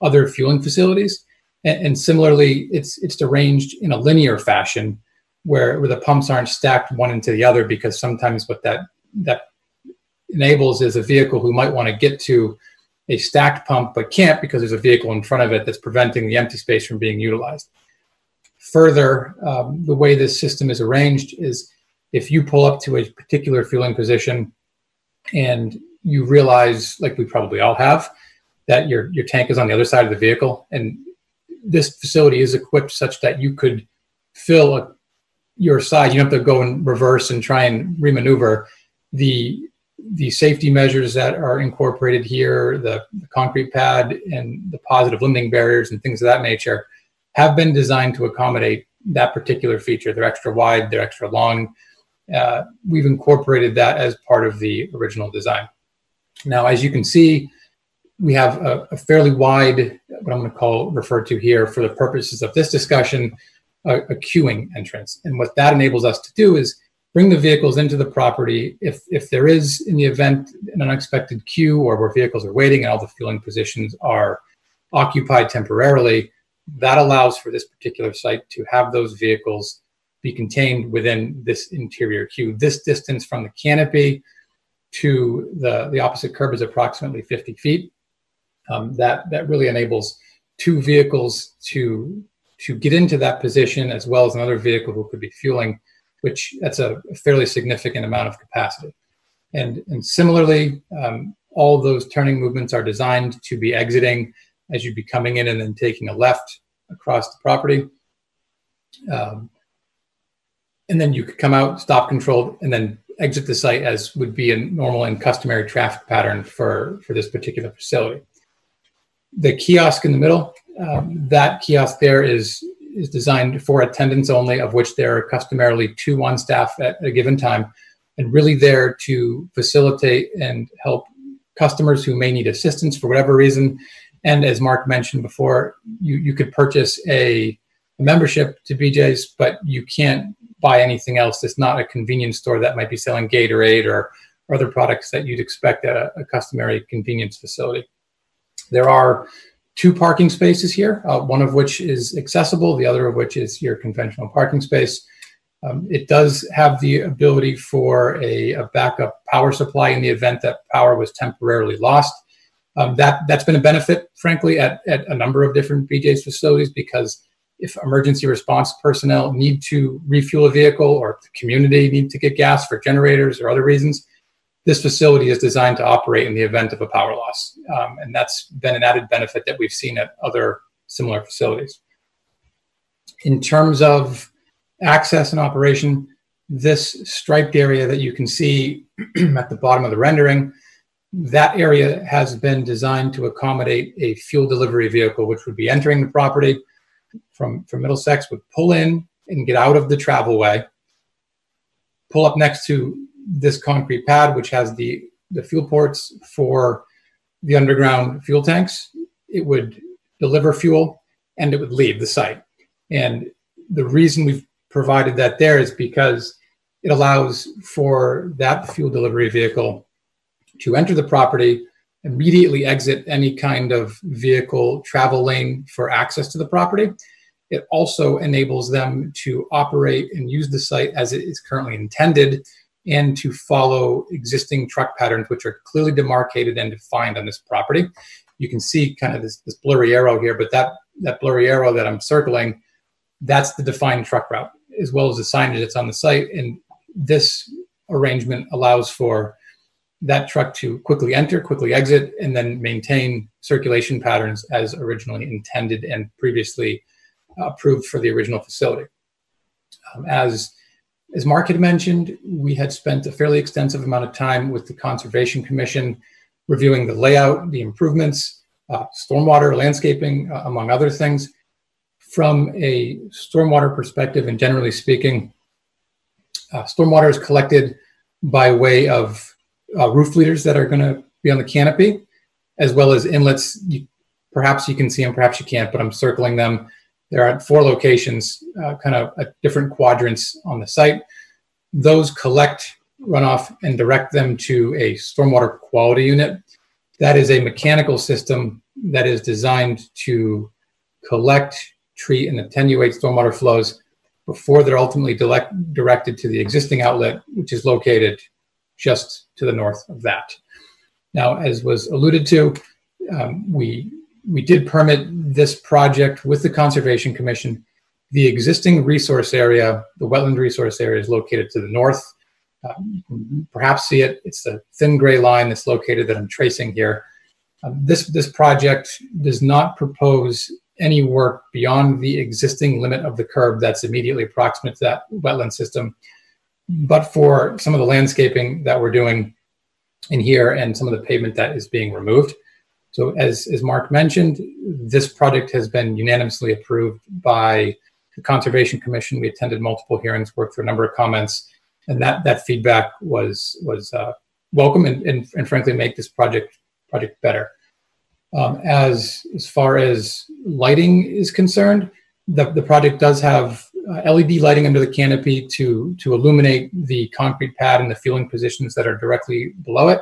other fueling facilities. And, and similarly, it's it's arranged in a linear fashion where, where the pumps aren't stacked one into the other because sometimes what that that enables is a vehicle who might want to get to a stacked pump but can't because there's a vehicle in front of it that's preventing the empty space from being utilized. Further, um, the way this system is arranged is if you pull up to a particular fueling position and you realize, like we probably all have, that your, your tank is on the other side of the vehicle and this facility is equipped such that you could fill a, your side. You don't have to go in reverse and try and remaneuver. The the safety measures that are incorporated here, the, the, concrete pad and the positive limiting barriers and things of that nature, have been designed to accommodate that particular feature. They're extra wide, they're extra long. Uh, we've incorporated that as part of the original design. Now, as you can see, we have a, a fairly wide, what I'm going to call referred to here for the purposes of this discussion, a, a queuing entrance. And what that enables us to do is bring the vehicles into the property. If, if there is, in the event, an unexpected queue or where vehicles are waiting and all the fueling positions are occupied temporarily, that allows for this particular site to have those vehicles be contained within this interior queue. This distance from the canopy to the, the opposite curb is approximately 50 feet. Um, that, that really enables two vehicles to, to get into that position as well as another vehicle who could be fueling which that's a fairly significant amount of capacity. And, and similarly, um, all those turning movements are designed to be exiting as you'd be coming in and then taking a left across the property. Um, and then you could come out, stop controlled, and then exit the site as would be a normal and customary traffic pattern for, for this particular facility. The kiosk in the middle, um, that kiosk there is is designed for attendance only, of which there are customarily two on staff at a given time, and really there to facilitate and help customers who may need assistance for whatever reason. And as Mark mentioned before, you, you could purchase a, a membership to BJ's, but you can't buy anything else It's not a convenience store that might be selling Gatorade or, or other products that you'd expect at a, a customary convenience facility. There are two parking spaces here, uh, one of which is accessible, the other of which is your conventional parking space. Um, it does have the ability for a, a, backup power supply in the event that power was temporarily lost. Um, that that's been a benefit, frankly, at, at a number of different BJ's facilities because if emergency response personnel need to refuel a vehicle or the community need to get gas for generators or other reasons, this facility is designed to operate in the event of a power loss. Um, and that's been an added benefit that we've seen at other similar facilities. In terms of access and operation, this striped area that you can see [clears throat] at the bottom of the rendering, that area has been designed to accommodate a fuel delivery vehicle, which would be entering the property from, from Middlesex, would pull in and get out of the travel way, pull up next to this concrete pad, which has the, the fuel ports for the underground fuel tanks. It would deliver fuel and it would leave the site. And the reason we've provided that there is because it allows for that fuel delivery vehicle to enter the property, immediately exit any kind of vehicle travel lane for access to the property. It also enables them to operate and use the site as it is currently intended and to follow existing truck patterns, which are clearly demarcated and defined on this property. You can see kind of this, this blurry arrow here, but that, that blurry arrow that I'm circling, that's the defined truck route, as well as the signage that's on the site. And this arrangement allows for that truck to quickly enter, quickly exit, and then maintain circulation patterns as originally intended and previously approved for the original facility. Um, as as Mark had mentioned, we had spent a fairly extensive amount of time with the Conservation Commission reviewing the layout, the improvements, uh, stormwater, landscaping, uh, among other things. From a stormwater perspective, and generally speaking, uh, stormwater is collected by way of uh, roof leaders that are going to be on the canopy, as well as inlets. You, perhaps you can see them, perhaps you can't, but I'm circling them there are four locations, uh, kind of at different quadrants on the site. Those collect runoff and direct them to a stormwater quality unit. That is a mechanical system that is designed to collect, treat, and attenuate stormwater flows before they're ultimately direct, directed to the existing outlet, which is located just to the north of that. Now, as was alluded to, um, we we did permit this project with the Conservation Commission. The existing resource area, the wetland resource area, is located to the north. Uh, perhaps see it. It's the thin gray line that's located that I'm tracing here. Um, this, this project does not propose any work beyond the existing limit of the curb that's immediately proximate to that wetland system. But for some of the landscaping that we're doing in here and some of the pavement that is being removed, so as, as Mark mentioned, this project has been unanimously approved by the Conservation Commission. We attended multiple hearings, worked through a number of comments, and that, that feedback was, was uh, welcome and, and, and frankly make this project, project better. Um, as, as far as lighting is concerned, the, the project does have LED lighting under the canopy to, to illuminate the concrete pad and the fueling positions that are directly below it.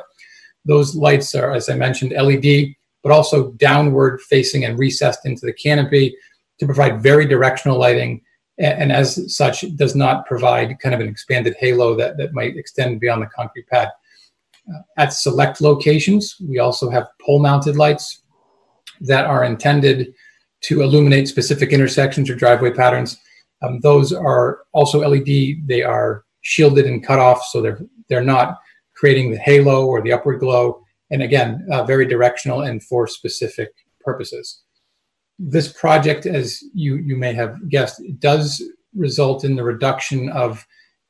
Those lights are, as I mentioned, LED but also downward facing and recessed into the canopy to provide very directional lighting. And, as such, does not provide kind of an expanded halo that, that might extend beyond the concrete pad. Uh, at select locations, we also have pole mounted lights that are intended to illuminate specific intersections or driveway patterns. Um, those are also LED. They are shielded and cut off, so they're they're not creating the halo or the upward glow and again, uh, very directional and for specific purposes. This project, as you, you may have guessed, does result in the reduction of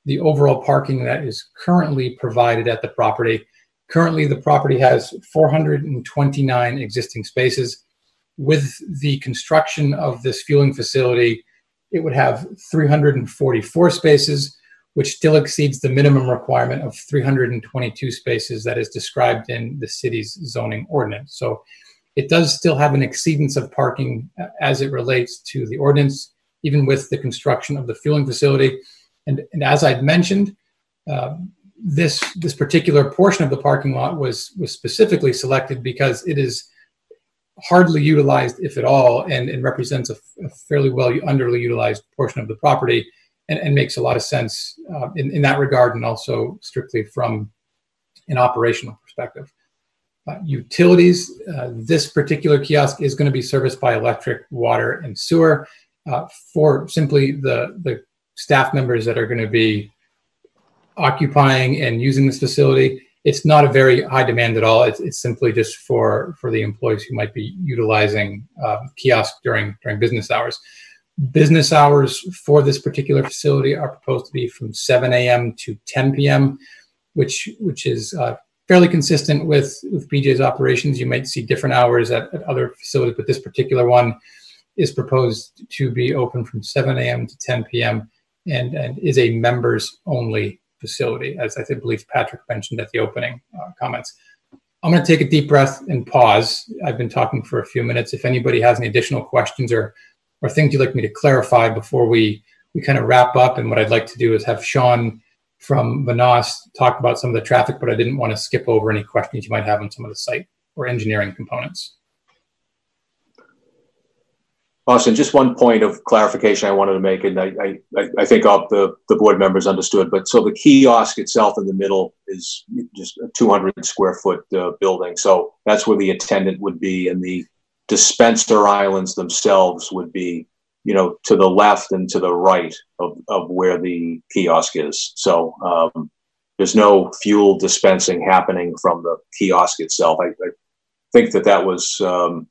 the overall parking that is currently provided at the property. Currently, the property has 429 existing spaces. With the construction of this fueling facility, it would have 344 spaces, which still exceeds the minimum requirement of 322 spaces that is described in the city's zoning ordinance. So it does still have an exceedance of parking as it relates to the ordinance, even with the construction of the fueling facility. And, and as I'd mentioned, uh, this this particular portion of the parking lot was was specifically selected because it is hardly utilized, if at all, and, and represents a, fairly well underutilized portion of the property and, and makes a lot of sense uh, in, in that regard and also strictly from an operational perspective. Uh, utilities, uh, this particular kiosk is going to be serviced by electric, water, and sewer uh, for simply the, the staff members that are going to be occupying and using this facility it's not a very high demand at all. It's, it's simply just for for the employees who might be utilizing um, kiosk during during business hours. Business hours for this particular facility are proposed to be from 7 a.m. to 10 p.m., which which is uh, fairly consistent with with BJ's operations. You might see different hours at, at other facilities, but this particular one is proposed to be open from 7 a.m. to 10 p.m. and and is a members only facility, as I believe Patrick mentioned at the opening uh, comments. I'm going to take a deep breath and pause. I've been talking for a few minutes. If anybody has any additional questions or, or things you'd like me to clarify before we, we kind of wrap up, and what I'd like to do is have Sean from Vanasse talk about some of the traffic, but I didn't want to skip over any questions you might have on some of the site or engineering components. Austin, just one point of clarification I wanted to make, and I, I, I think all the, the board members understood, but so the kiosk itself in the middle is just a 200 square foot uh, building. So that's where the attendant would be, and the dispenser islands themselves would be, you know, to the left and to the right of, of where the kiosk is. So um, there's no fuel dispensing happening from the kiosk itself. I, I think that that was. Um,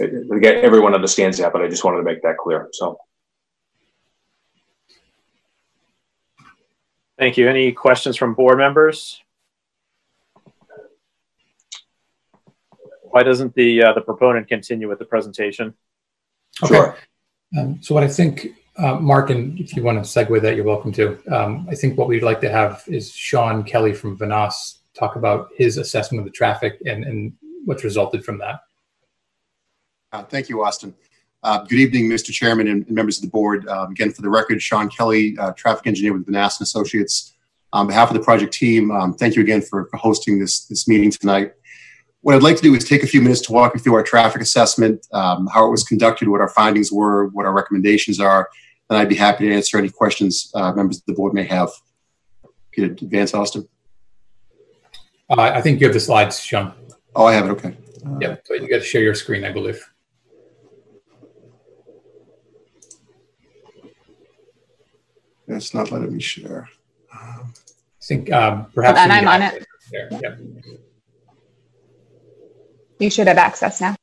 again, everyone understands that, but I just wanted to make that clear. So. Thank you. Any questions from board members? Why doesn't the uh, the proponent continue with the presentation? Okay. Sure. Um, so what I think, uh, Mark, and if you want to segue that, you're welcome to. Um, I think what we'd like to have is Sean Kelly from Vanasse talk about his assessment of the traffic and, and what's resulted from that. Uh, thank you, Austin. Uh, good evening, Mr. Chairman and, and members of the board. Um, again, for the record, Sean Kelly, uh, traffic engineer with Vanasse Associates. On behalf of the project team, um, thank you again for, for, hosting this, this meeting tonight. What I'd like to do is take a few minutes to walk you through our traffic assessment, um, how it was conducted, what our findings were, what our recommendations are, and I'd be happy to answer any questions uh, members of the board may have. Could advance, Austin? Uh, I think you have the slides, Sean. Oh, I have it. Okay. yeah, so you got to share your screen, I believe. It's not letting me share. Um, I think um, perhaps. And I'm on it. There. Yep. You should have access now.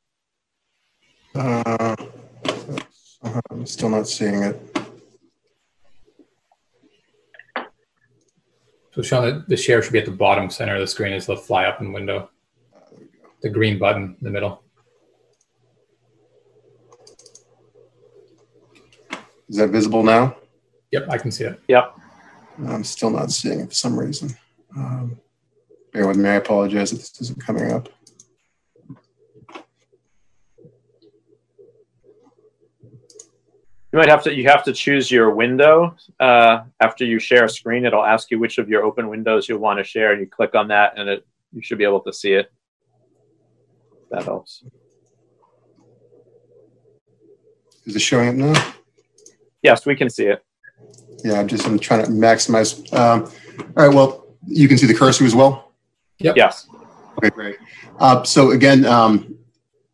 Uh, I'm still not seeing it. So Sean, the, the share should be at the bottom center of the screen is the fly up in window. The green button in the middle. Is that visible now? Yep, I can see it. Yep. I'm still not seeing it for some reason. Um, bear with me. I apologize if this isn't coming up. You might have to you have to choose your window uh, after you share a screen. It'll ask you which of your open windows you'll want to share, and you click on that, and it you should be able to see it. That helps. Is it showing up now? Yes, we can see it. Yeah, I'm just I'm trying to maximize. Um, all right, well, you can see the cursor as well? Yep. Yes. Okay, great. Uh, so again, um,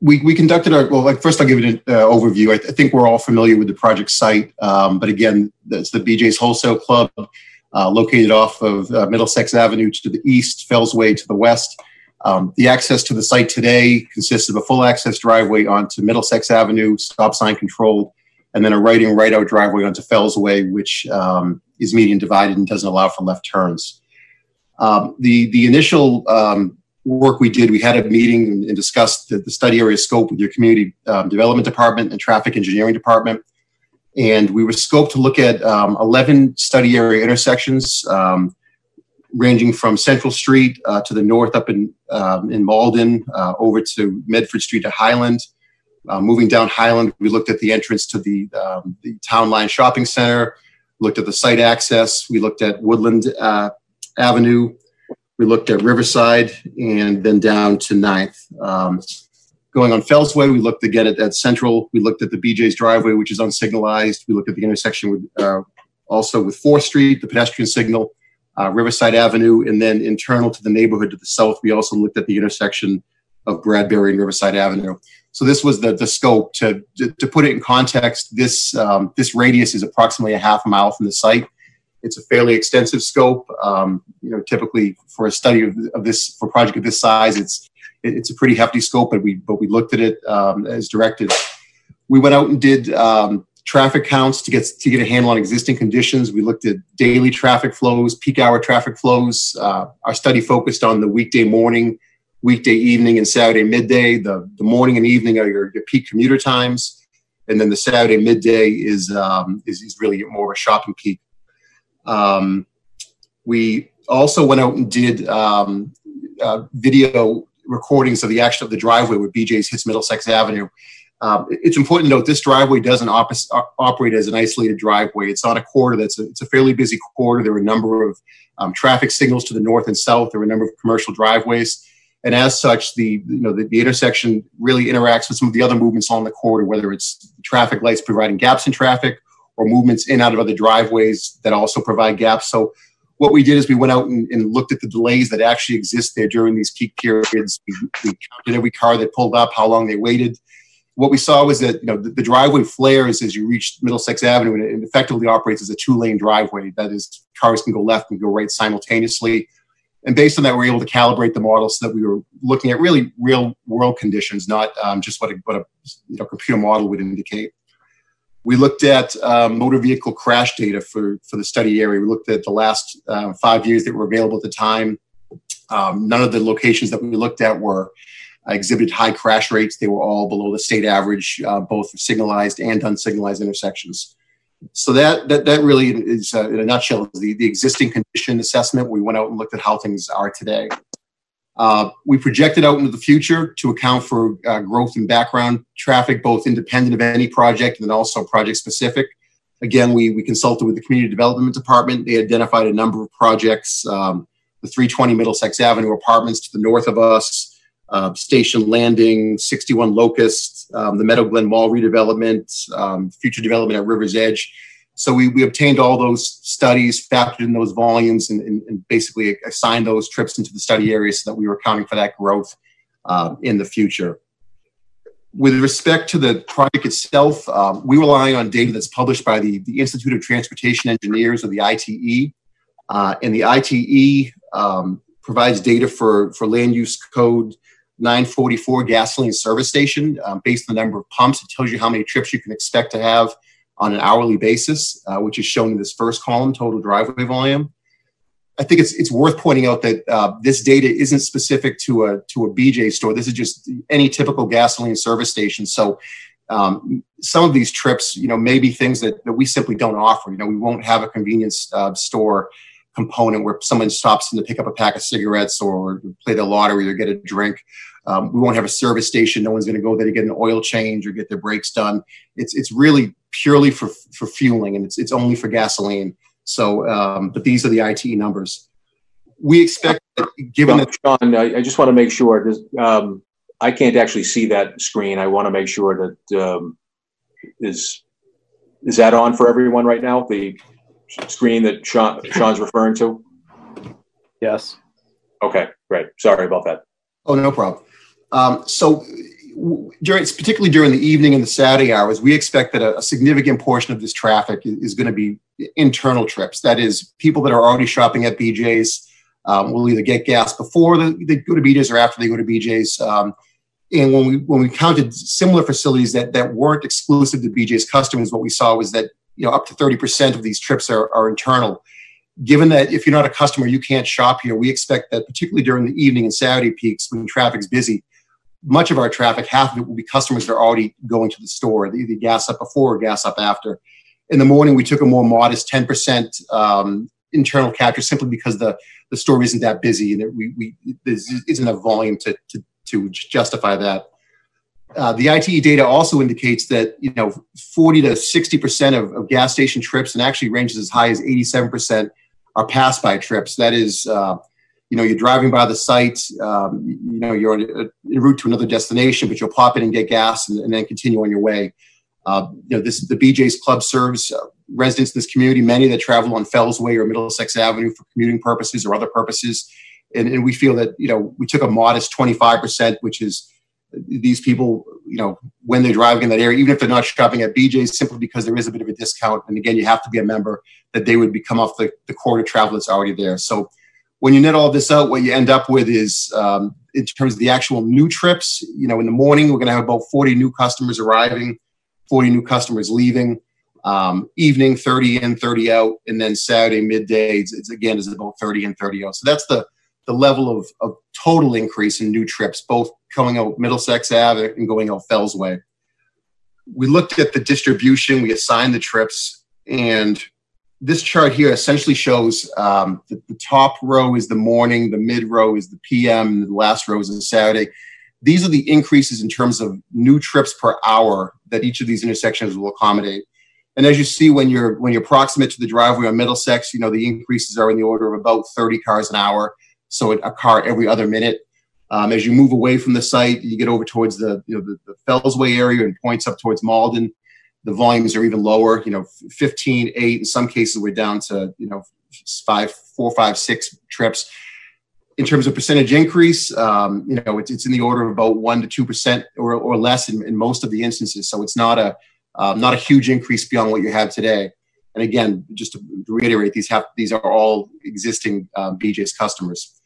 we, we conducted our, well, like first I'll give it an uh, overview. I, th- I, think we're all familiar with the project site, um, but again, that's the BJ's Wholesale Club, uh, located off of uh, Middlesex Avenue to the east, Fells Way to the west. Um, the access to the site today consists of a full access driveway onto Middlesex Avenue, stop sign controlled, and then a right in, right out driveway onto Fells Way, which um, is median divided and doesn't allow for left turns. Um, the the initial um, work we did, we had a meeting and, discussed the, the, study area scope with your community um, development department and traffic engineering department. And we were scoped to look at um, 11 study area intersections, um, ranging from Central Street uh, to the north up in, in Malden, uh, over to Medford Street to Highland. Uh, moving down Highland, we looked at the entrance to the, um, the Town Line Shopping Center, looked at the site access, we looked at Woodland uh, Avenue, we looked at Riverside, and then down to Ninth. Um, Going on Fellsway, we looked again at, at Central. We looked at the BJ's driveway, which is unsignalized. We looked at the intersection with uh, also with 4th Street, the pedestrian signal, uh, Riverside Avenue, and then internal to the neighborhood to the south, we also looked at the intersection of Bradbury and Riverside Avenue. So this was the, the scope. To, to, put it in context, this, um, this radius is approximately a half mile from the site. It's a fairly extensive scope. Um, you know, typically for a study of, of this, for a project of this size, it's it's a pretty hefty scope, but we but we looked at it um, as directed. We went out and did um, traffic counts to get to get a handle on existing conditions. We looked at daily traffic flows, peak hour traffic flows. Uh, our study focused on the weekday morning, weekday evening, and Saturday midday. The the morning and evening are your, your peak commuter times, and then the Saturday midday is um, is, is really more of a shopping peak. Um, we also went out and did um, uh, video recordings of the action of the driveway where BJ's hits Middlesex Avenue. Um, it's important to note this driveway doesn't op- operate as an isolated driveway. It's on a corridor that's a, it's a fairly busy corridor. There are a number of um, traffic signals to the north and south. There are a number of commercial driveways, and as such, the you know the, the intersection really interacts with some of the other movements on the corridor, whether it's traffic lights providing gaps in traffic or movements in and out of other driveways that also provide gaps. So what we did is we went out and, and, looked at the delays that actually exist there during these peak periods. We, we, counted every car that pulled up, how long they waited. What we saw was that you know the, the driveway flares as you reach Middlesex Avenue, and it effectively operates as a two-lane driveway. That is, cars can go left and go right simultaneously. And based on that, we were able to calibrate the model so that we were looking at really real-world conditions, not um, just what a, what a you know, computer model would indicate. We looked at um, motor vehicle crash data for, for the study area. We looked at the last uh, five years that were available at the time. Um, none of the locations that we looked at were uh, exhibited high crash rates. They were all below the state average, uh, both for signalized and unsignalized intersections. So that that, that really is, uh, in a nutshell, the, the existing condition assessment. We went out and looked at how things are today. Uh, we projected out into the future to account for uh, growth in background traffic, both independent of any project and then also project specific. Again, we, we consulted with the Community Development Department. They identified a number of projects um, the 320 Middlesex Avenue apartments to the north of us, uh, Station Landing, 61 Locust, um, the Meadow Glen Mall redevelopment, um, future development at River's Edge. So we, we obtained all those studies, factored in those volumes, and, and, and basically assigned those trips into the study area so that we were accounting for that growth uh, in the future. With respect to the project itself, um, we rely on data that's published by the, the Institute of Transportation Engineers, or the ITE. Uh, and the ITE um, provides data for, for land use code 944 gasoline service station um, based on the number of pumps. It tells you how many trips you can expect to have on an hourly basis, uh, which is shown in this first column, total driveway volume. I think it's it's worth pointing out that uh, this data isn't specific to a to a BJ store. This is just any typical gasoline service station. So um, some of these trips, you know, may be things that, that we simply don't offer. You know, we won't have a convenience uh, store component where someone stops in to pick up a pack of cigarettes or play the lottery or get a drink. Um, we won't have a service station. No one's going to go there to get an oil change or get their brakes done. It's it's really purely for for fueling, and it's it's only for gasoline. So, um, but these are the ITE numbers. We expect, that given that Sean, I, just want to make sure. Um, I can't actually see that screen. I want to make sure that um, is is that on for everyone right now? The screen that Sean, Sean's referring to. Yes. Okay, great. Sorry about that. Oh, no problem. Um, so during, particularly during the evening and the Saturday hours, we expect that a, a significant portion of this traffic is, is going to be internal trips. That is, people that are already shopping at BJ's um, will either get gas before they go to BJ's or after they go to BJ's. Um, and when we when we counted similar facilities that that weren't exclusive to BJ's customers, what we saw was that you know, up to 30% of these trips are, are internal. Given that if you're not a customer, you can't shop here, we expect that particularly during the evening and Saturday peaks when traffic's busy, much of our traffic, half of it will be customers that are already going to the store. They either gas up before or gas up after. In the morning, we took a more modest 10% um, internal capture simply because the, the store isn't that busy and we, we, there isn't a volume to, to, to justify that. Uh, the ITE data also indicates that you know 40 to 60 percent of, of, gas station trips, and actually ranges as high as 87 percent, are pass by trips. That is, uh, you know, you're driving by the site, um, you know, you're en route to another destination, but you'll pop in and get gas and, and then continue on your way. Uh, you know, this the BJ's Club serves uh, residents in this community, many that travel on Fells Way or Middlesex Avenue for commuting purposes or other purposes, and, and we feel that you know we took a modest 25 percent, which is these people, you know, when they're driving in that area, even if they're not shopping at BJ's, simply because there is a bit of a discount. And again, you have to be a member that they would become off the, the core travel that's already there. So when you net all this out, what you end up with is, um, in terms of the actual new trips, you know, in the morning, we're going to have about 40 new customers arriving, 40 new customers leaving. Um, evening 30 in 30 out and then saturday midday it's, it's again is about 30 and 30 out so that's the the level of, of total increase in new trips, both coming out Middlesex Ave and going out Fells Way. We looked at the distribution, we assigned the trips, and this chart here essentially shows um, the, the top row is the morning, the mid row is the PM, and the last row is the Saturday. These are the increases in terms of new trips per hour that each of these intersections will accommodate. And as you see, when you're when you're proximate to the driveway on Middlesex, you know the increases are in the order of about 30 cars an hour so a car every other minute. Um, as you move away from the site, you get over towards the you know the, the Fellsway area and points up towards Malden. The volumes are even lower. You know, 15, 8. In some cases, we're down to you know five, four, five, six trips. In terms of percentage increase, um, you know, it's, it's in the order of about one to two percent or, or less in, in most of the instances. So it's not a um, not a huge increase beyond what you have today. And again, just to reiterate, these have these are all existing um, BJ's customers.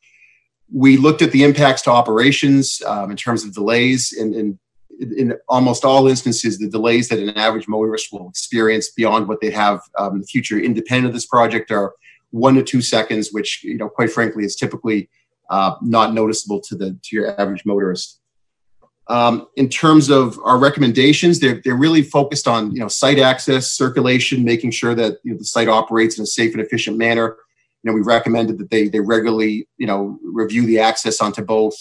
We looked at the impacts to operations um, in terms of delays, and, in almost all instances, the delays that an average motorist will experience beyond what they have um, in the future, independent of this project, are one to two seconds, which you know, quite frankly, is typically uh, not noticeable to the to your average motorist. Um, in terms of our recommendations, they're, they're really focused on you know site access, circulation, making sure that you know, the site operates in a safe and efficient manner. You know, we recommended that they they regularly you know review the access onto both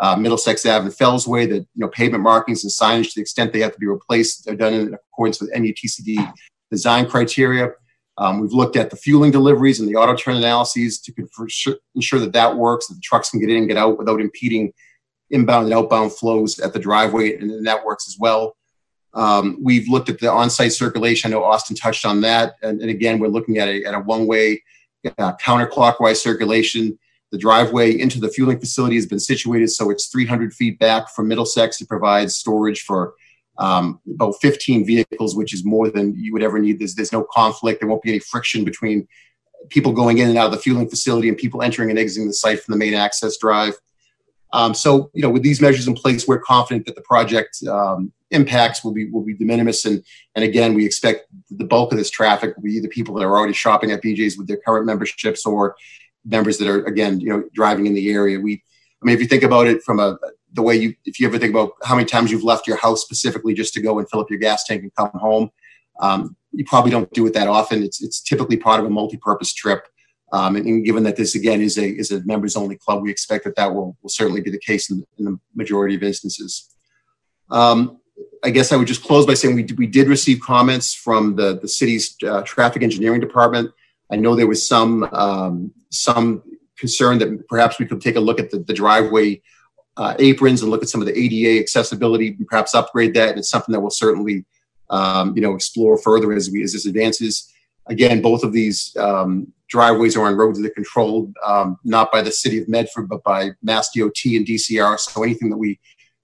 uh, Middlesex Ave and Fells Way. That you know pavement markings and signage, to the extent they have to be replaced, are done in accordance with MUTCD design criteria. Um, we've looked at the fueling deliveries and the auto turn analyses to ensure that that works, that the trucks can get in and get out without impeding inbound and outbound flows at the driveway and the networks as well. Um, we've looked at the on-site circulation. I know Austin touched on that, and, and again, we're looking at a, at a one-way uh, counterclockwise circulation. The driveway into the fueling facility has been situated so it's 300 feet back from Middlesex. It provides storage for um, about 15 vehicles, which is more than you would ever need. There's, there's no conflict. There won't be any friction between people going in and out of the fueling facility and people entering and exiting the site from the main access drive. Um, so, you know, with these measures in place, we're confident that the project um, impacts will be will be de minimis. And and again, we expect the bulk of this traffic will be either people that are already shopping at BJ's with their current memberships or members that are again, you know, driving in the area. We, I mean, if you think about it from a the way you, if you ever think about how many times you've left your house specifically just to go and fill up your gas tank and come home, um, you probably don't do it that often. It's it's typically part of a multi-purpose trip. Um, and, and, given that this again is a is a members only club, we expect that that will, will certainly be the case in, in the majority of instances. Um, I guess I would just close by saying we, we did receive comments from the, the city's uh, traffic engineering department. I know there was some um, some concern that perhaps we could take a look at the, the driveway uh, aprons and look at some of the ADA accessibility and perhaps upgrade that. And it's something that we'll certainly um, you know explore further as we as this advances. Again, both of these um, driveways are on roads that are controlled um, not by the city of Medford, but by Mass DOT and DCR. So anything that we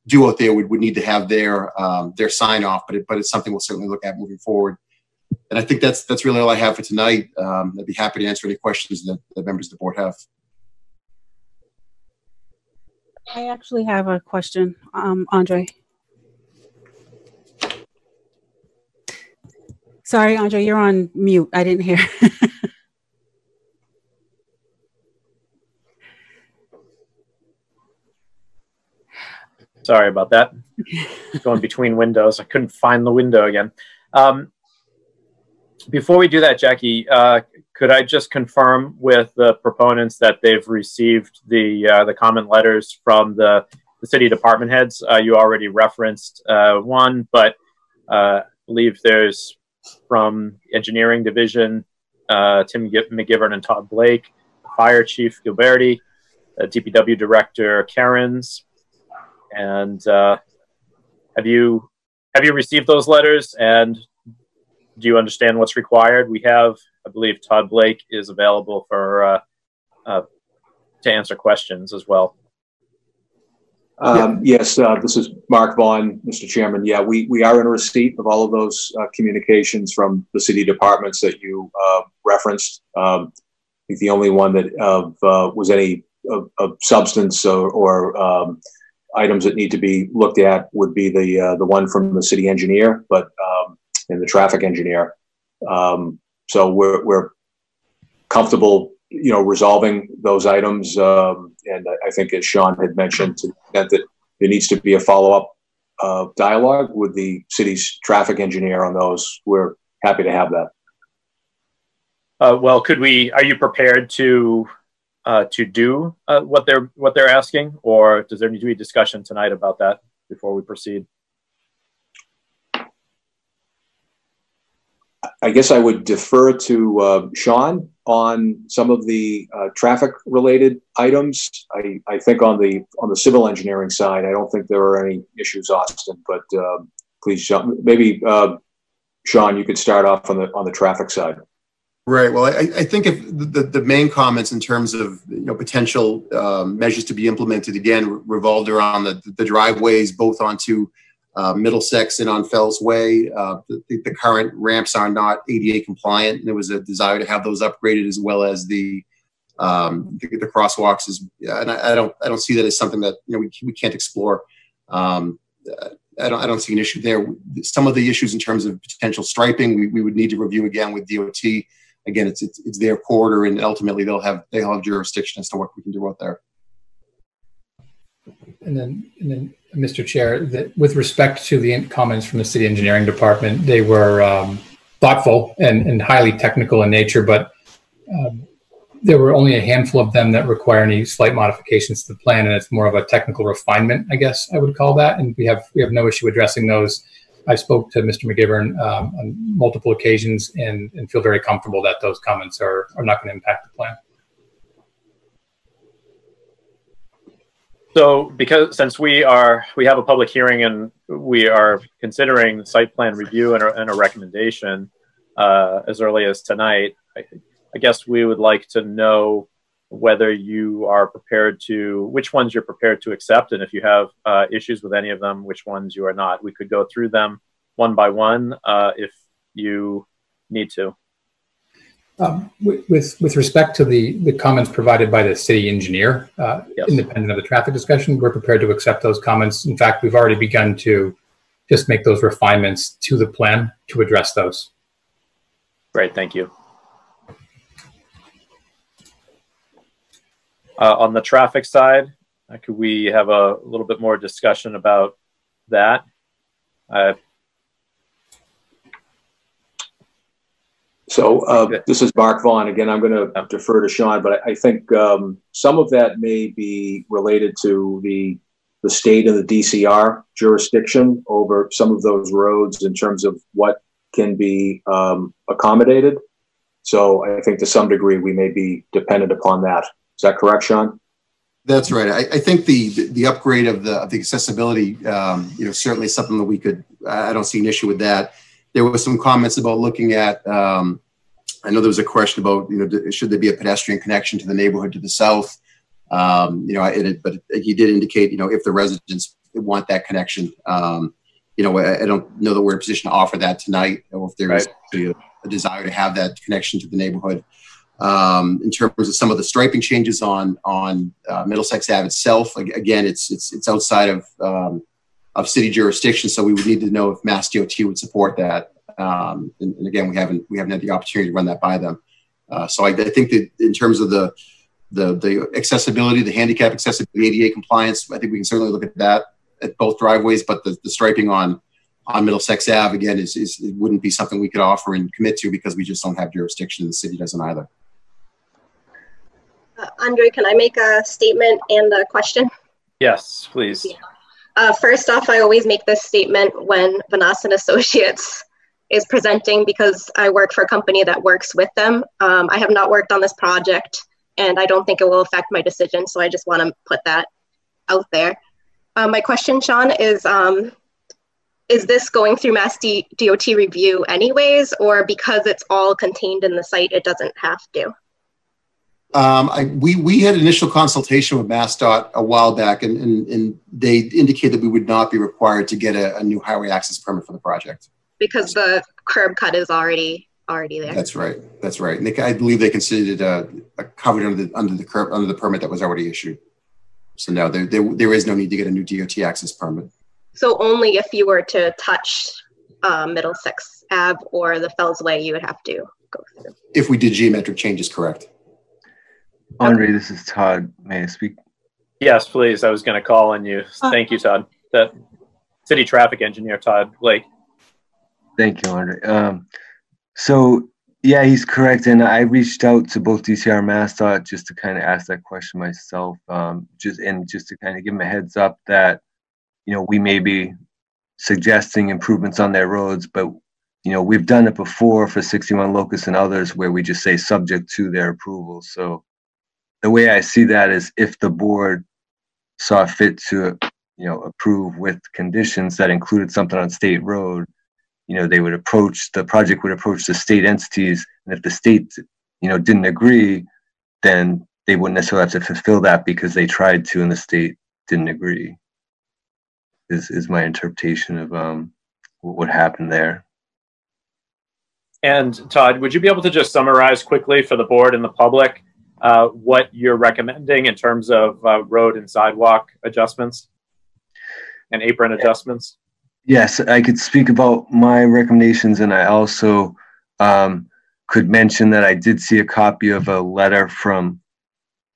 do out there would, would need to have their um, their sign off, but it, but it's something we'll certainly look at moving forward. And I think that's that's really all I have for tonight. Um, I'd be happy to answer any questions that, the members of the board have. I actually have a question, um, Andre. Sorry, Andre, you're on mute. I didn't hear. [laughs] Sorry about that. Going between windows. I couldn't find the window again. Um, before we do that, Jackie, uh, could I just confirm with the proponents that they've received the uh, the comment letters from the, the city department heads? Uh, you already referenced uh, one, but uh, I believe there's from engineering division, uh, Tim McGivern and Todd Blake, fire chief Gilberti, DPW director Kerins, and uh, have you have you received those letters? And do you understand what's required? We have, I believe, Todd Blake is available for uh, uh, to answer questions as well. Um, yes, uh, this is Mark Vaughan, Mr. Chairman. Yeah, we, we are in receipt of all of those uh, communications from the city departments that you uh, referenced. Um, I think the only one that uh, was any of, of substance or, or um, items that need to be looked at would be the uh, the one from the city engineer, but um, and the traffic engineer. Um, so we're we're comfortable, you know, resolving those items. Um, and I think, as Sean had mentioned, to that there needs to be a follow up uh, dialogue with the city's traffic engineer on those. We're happy to have that. Uh, well, could we? Are you prepared to uh, to do uh, what they're what they're asking, or does there need to be discussion tonight about that before we proceed? I guess I would defer to uh, Sean on some of the uh, traffic related items. I, I think on the on the civil engineering side, I don't think there are any issues, Austin. But um, please, maybe uh, Sean, you could start off on the on the traffic side. Right. Well, I, I think if the, the main comments in terms of you know potential um, measures to be implemented again revolved around the, the driveways both onto uh, Middlesex and on Fells Way. Uh, the, the, current ramps are not ADA compliant, and there was a desire to have those upgraded as well as the um, the, the, crosswalks. Is and I, I, don't I don't see that as something that you know we, we can't explore. Um, I don't I don't see an issue there. Some of the issues in terms of potential striping, we, we would need to review again with DOT again, it's, it's, it's their quarter, and ultimately they'll have they'll have jurisdiction as to what we can do out there. And then, and then, Mr. Chair, that with respect to the comments from the city engineering department, they were um, thoughtful and, and highly technical in nature, but um, there were only a handful of them that require any slight modifications to the plan, and it's more of a technical refinement, I guess I would call that. And we have we have no issue addressing those I spoke to Mr. McGivern um, on multiple occasions and, and feel very comfortable that those comments are, are not going to impact the plan. So, because since we are we have a public hearing and we are considering site plan review and a, and a recommendation uh, as early as tonight, I, I guess we would like to know whether you are prepared to, which ones you're prepared to accept, and if you have uh, issues with any of them, which ones you are not. We could go through them one by one uh, if you need to. Um, with, with respect to the, the comments provided by the city engineer, uh, yes. independent of the traffic discussion, we're prepared to accept those comments. In fact, we've already begun to just make those refinements to the plan to address those. Great, thank you. Uh, on the traffic side, uh, could we have a little bit more discussion about that? Uh, so uh, this is Mark Vaughan again. I'm going to defer to Sean, but I, I think um, some of that may be related to the the state and the DCR jurisdiction over some of those roads in terms of what can be um, accommodated. So I think to some degree we may be dependent upon that. Is that correct, Sean? That's right. I, I think the the upgrade of the of the accessibility, um, you know, certainly something that we could. I don't see an issue with that. There was some comments about looking at. Um, I know there was a question about you know should there be a pedestrian connection to the neighborhood to the south. Um, you know, it, but he did indicate you know if the residents want that connection. Um, you know, I, I, don't know that we're in a position to offer that tonight, or if there is right. a, a desire to have that connection to the neighborhood um, in terms of some of the striping changes on on uh, Middlesex Ave itself. Again, it's it's it's outside of um, of city jurisdiction, so we would need to know if Mass DOT would support that. Um, and, and, again, we haven't we haven't had the opportunity to run that by them. Uh, so I, I, think that in terms of the the the accessibility, the handicap accessibility, ADA compliance, I think we can certainly look at that at both driveways. But the, the striping on on Middlesex Ave again is, is it wouldn't be something we could offer and commit to because we just don't have jurisdiction. and The city doesn't either. Uh, Andre, can I make a statement and a question? Yes, please. Yeah. Uh, first off, I always make this statement when Vanasse and Associates is presenting because I work for a company that works with them. Um, I have not worked on this project and I don't think it will affect my decision. So I just want to put that out there. Uh, my question, Sean, is um, is this going through Mass D- DOT review anyways, or because it's all contained in the site, it doesn't have to? Um, I, we we had initial consultation with MassDOT a while back, and, and, and they indicated that we would not be required to get a, a new highway access permit for the project because the curb cut is already already there. That's right. That's right. And they, I believe they considered it a, a covered under the under the curb under the permit that was already issued. So no, there, there there is no need to get a new DOT access permit. So only if you were to touch uh, Middlesex Ave or the Fells Way, you would have to go through. If we did geometric changes, correct. Andre, this is Todd. May I speak? Yes, please. I was going to call on you. Uh, Thank you, Todd. The city traffic engineer, Todd Blake. Thank you, Andre. Um, so yeah, he's correct. And I reached out to both DCR and MassDOT just to kind of ask that question myself. Um, just and just to kind of give them a heads up that you know we may be suggesting improvements on their roads, but you know we've done it before for 61 Locust and others where we just say subject to their approval. So the way I see that is if the board saw fit to, you know, approve with conditions that included something on state road, you know, they would approach the project would approach the state entities, and if the state, you know, didn't agree, then they wouldn't necessarily have to fulfill that because they tried to and the state didn't agree. Is is my interpretation of um, what happened there. And Todd, would you be able to just summarize quickly for the board and the public uh, what you're recommending in terms of uh, road and sidewalk adjustments and apron adjustments? Yes, I could speak about my recommendations, and I also um, could mention that I did see a copy of a letter from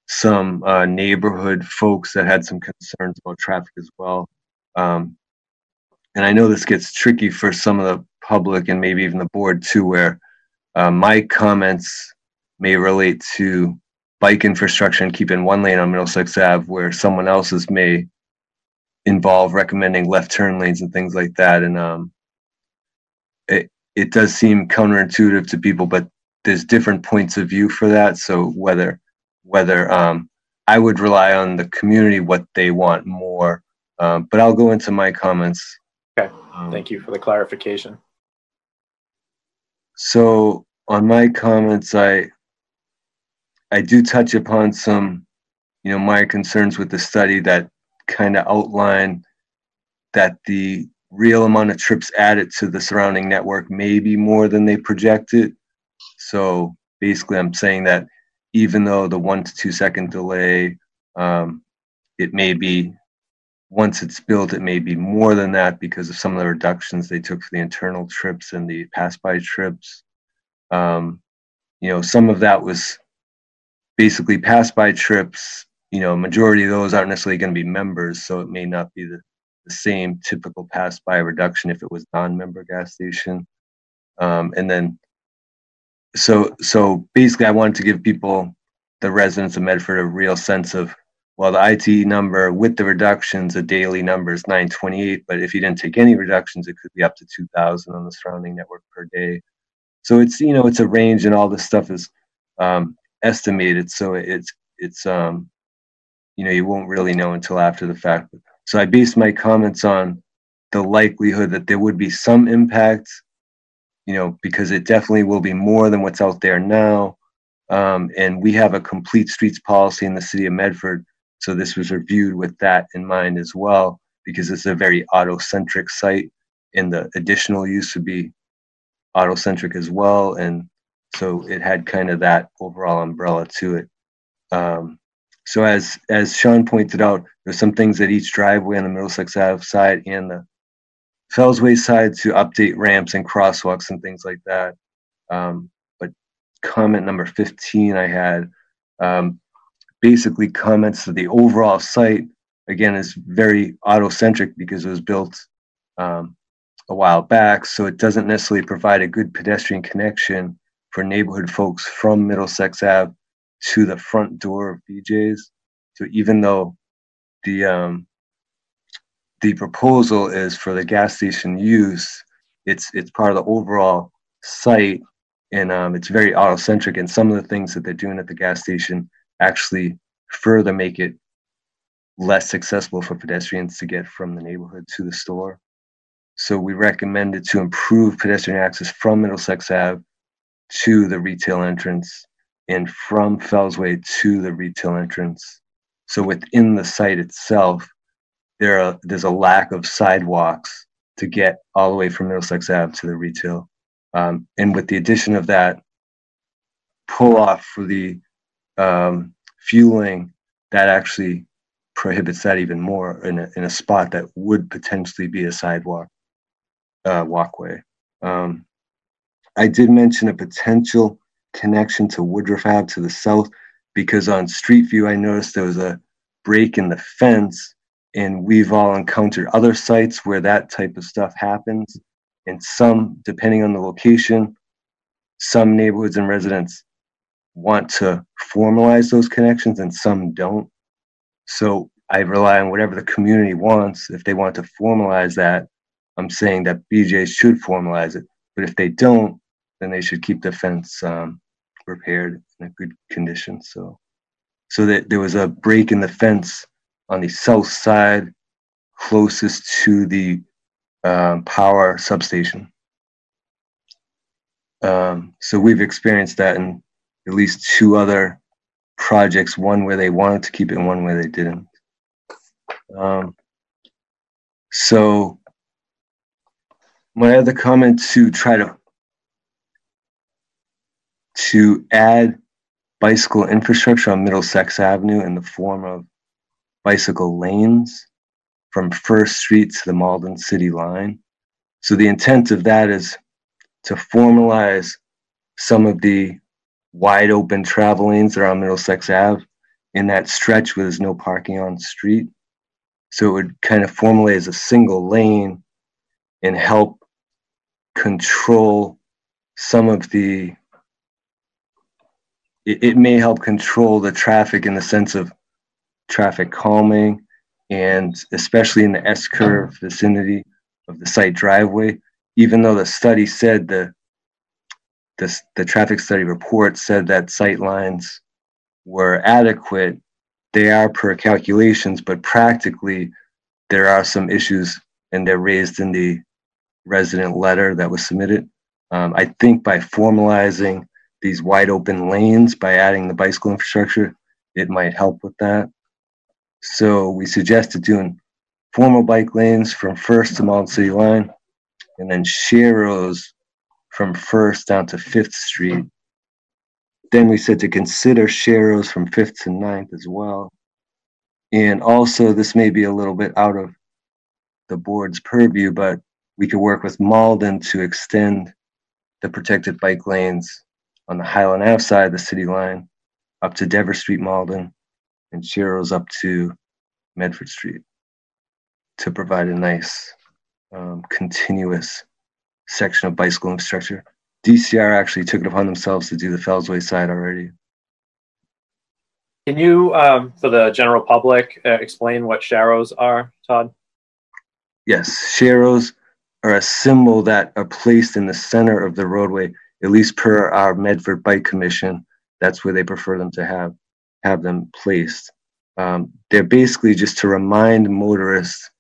some uh, neighborhood folks that had some concerns about traffic as well. Um, and I know this gets tricky for some of the public and maybe even the board too, where uh, my comments may relate to bike infrastructure and keeping one lane on Middlesex Ave where someone else's may involve recommending left turn lanes and things like that. And um, it it does seem counterintuitive to people, but there's different points of view for that. So whether whether um, I would rely on the community what they want more, um, but I'll go into my comments. Okay, um, thank you for the clarification. So on my comments, I I do touch upon some, you know, my concerns with the study that kind of outline that the real amount of trips added to the surrounding network may be more than they projected. So basically, I'm saying that even though the one to two second delay, um, it may be once it's built, it may be more than that because of some of the reductions they took for the internal trips and the pass by trips. Um, you know, some of that was basically pass by trips, you know, majority of those aren't necessarily going to be members, so it may not be the, the same typical pass by reduction if it was non-member gas station. Um, and then, so so basically, I wanted to give people, the residents of Medford, a real sense of well, the IT number with the reductions, the daily number is 928, but if you didn't take any reductions, it could be up to 2,000 on the surrounding network per day. So it's you know it's a range, and all this stuff is um, estimated so it's it's um you know you won't really know until after the fact. So i based my comments on the likelihood that there would be some impact you know because it definitely will be more than what's out there now. Um, and we have a complete streets policy in the city of medford so this was reviewed with that in mind as well because it's a very auto-centric site and the additional use would be auto-centric as well and so it had kind of that overall umbrella to it. Um, so as as Sean pointed out, there's some things at each driveway on the Middlesex Ave side and the Fellsway side to update ramps and crosswalks and things like that. Um, but comment number 15 I had um, basically comments that the overall site, again, is very auto-centric because it was built um, a while back, so it doesn't necessarily provide a good pedestrian connection for neighborhood folks from Middlesex Ave to the front door of BJ's. So even though the um, the proposal is for the gas station use, it's it's part of the overall site, and um, it's very auto-centric. And some of the things that they're doing at the gas station actually further make it less accessible for pedestrians to get from the neighborhood to the store. So we recommended to improve pedestrian access from Middlesex Ave to the retail entrance and from Fellsway to the retail entrance. So within the site itself, there are, there's a lack of sidewalks to get all the way from Middlesex Ave to the retail. Um, and with the addition of that pull off for the um, fueling, that actually prohibits that even more in a, in a spot that would potentially be a sidewalk uh, walkway. Um, I did mention a potential connection to Woodruff Ave to the south because on Street View I noticed there was a break in the fence, and we've all encountered other sites where that type of stuff happens. And some, depending on the location, some neighborhoods and residents want to formalize those connections and some don't. So I rely on whatever the community wants. If they want to formalize that, I'm saying that BJ should formalize it. But if they don't, then they should keep the fence um, repaired in a good condition. So, so that there was a break in the fence on the south side, closest to the um, power substation. Um, so we've experienced that in at least two other projects, one where they wanted to keep it and one where they didn't. Um, so my other comment to try to to add bicycle infrastructure on Middlesex Avenue in the form of bicycle lanes from First Street to the Malden City line. So the intent of that is to formalize some of the wide open travel lanes that are on Middlesex Ave in that stretch where there's no parking on the street. So it would kind of formulate as a single lane and help control some of the it, it may help control the traffic in the sense of traffic calming and especially in the S curve vicinity of the site driveway, even though the study said the the, the traffic study report said that sight lines were adequate, they are per calculations, but practically there are some issues and they're raised in the resident letter that was submitted. Um, I think by formalizing these wide open lanes by adding the bicycle infrastructure, it might help with that. So we suggested doing formal bike lanes from First to Malden City Line, and then sharrows from First down to Fifth Street. Then we said to consider sharrows from Fifth to Ninth as well. And also, this may be a little bit out of the board's purview, but we could work with Malden to extend the protected bike lanes on the Highland Ave side of the city line up to Dever Street, Malden, and Sharrows up to Medford Street to provide a nice um, continuous section of bicycle infrastructure. DCR actually took it upon themselves to do the Fellsway side already. Can you, um, for the general public, uh, explain what sharrows are, Todd? Yes, sharrows are a symbol that are placed in the center of the roadway at least per our Medford Bike Commission, that's where they prefer them to have have them placed. Um, they're basically just to remind motorists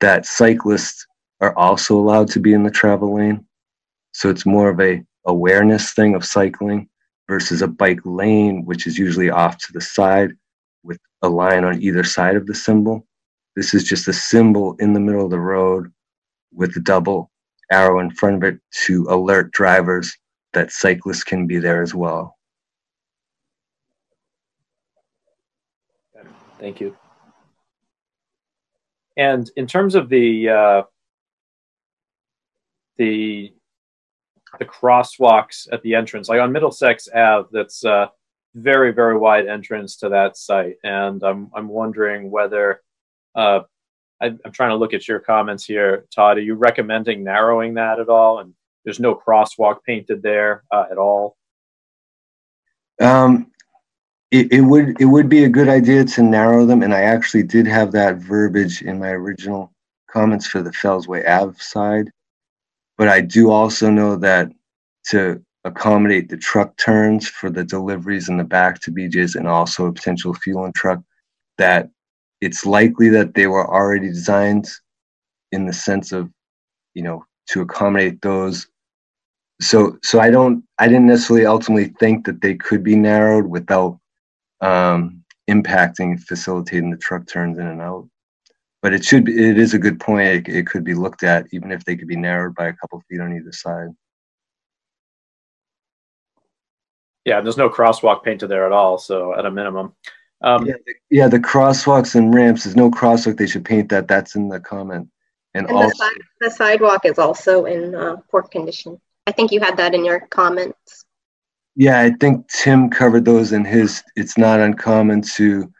that cyclists are also allowed to be in the travel lane. So it's more of a awareness thing of cycling versus a bike lane, which is usually off to the side with a line on either side of the symbol. This is just a symbol in the middle of the road with a double arrow in front of it to alert drivers that cyclists can be there as well. Thank you. And in terms of the uh, the the crosswalks at the entrance, like on Middlesex Ave, that's a very very wide entrance to that site, and I'm I'm wondering whether uh, I, I'm trying to look at your comments here, Todd. Are you recommending narrowing that at all? And there's no crosswalk painted there uh, at all. Um, it, it would it would be a good idea to narrow them, and I actually did have that verbiage in my original comments for the Fellsway Ave side. But I do also know that to accommodate the truck turns for the deliveries in the back to BJ's and also a potential fuel and truck, that it's likely that they were already designed in the sense of, you know, to accommodate those. So, so I don't, I didn't necessarily ultimately think that they could be narrowed without um, impacting, facilitating the truck turns in and out. But it should, be, it is a good point. It, it could be looked at, even if they could be narrowed by a couple feet on either side. Yeah, there's no crosswalk painted there at all. So at a minimum, um, yeah, the, yeah, the crosswalks and ramps. There's no crosswalk. They should paint that. That's in the comment. And, And also, the, si- the sidewalk is also in uh, poor condition. I think you had that in your comments. yeah, I think Tim covered those in his. It's not uncommon to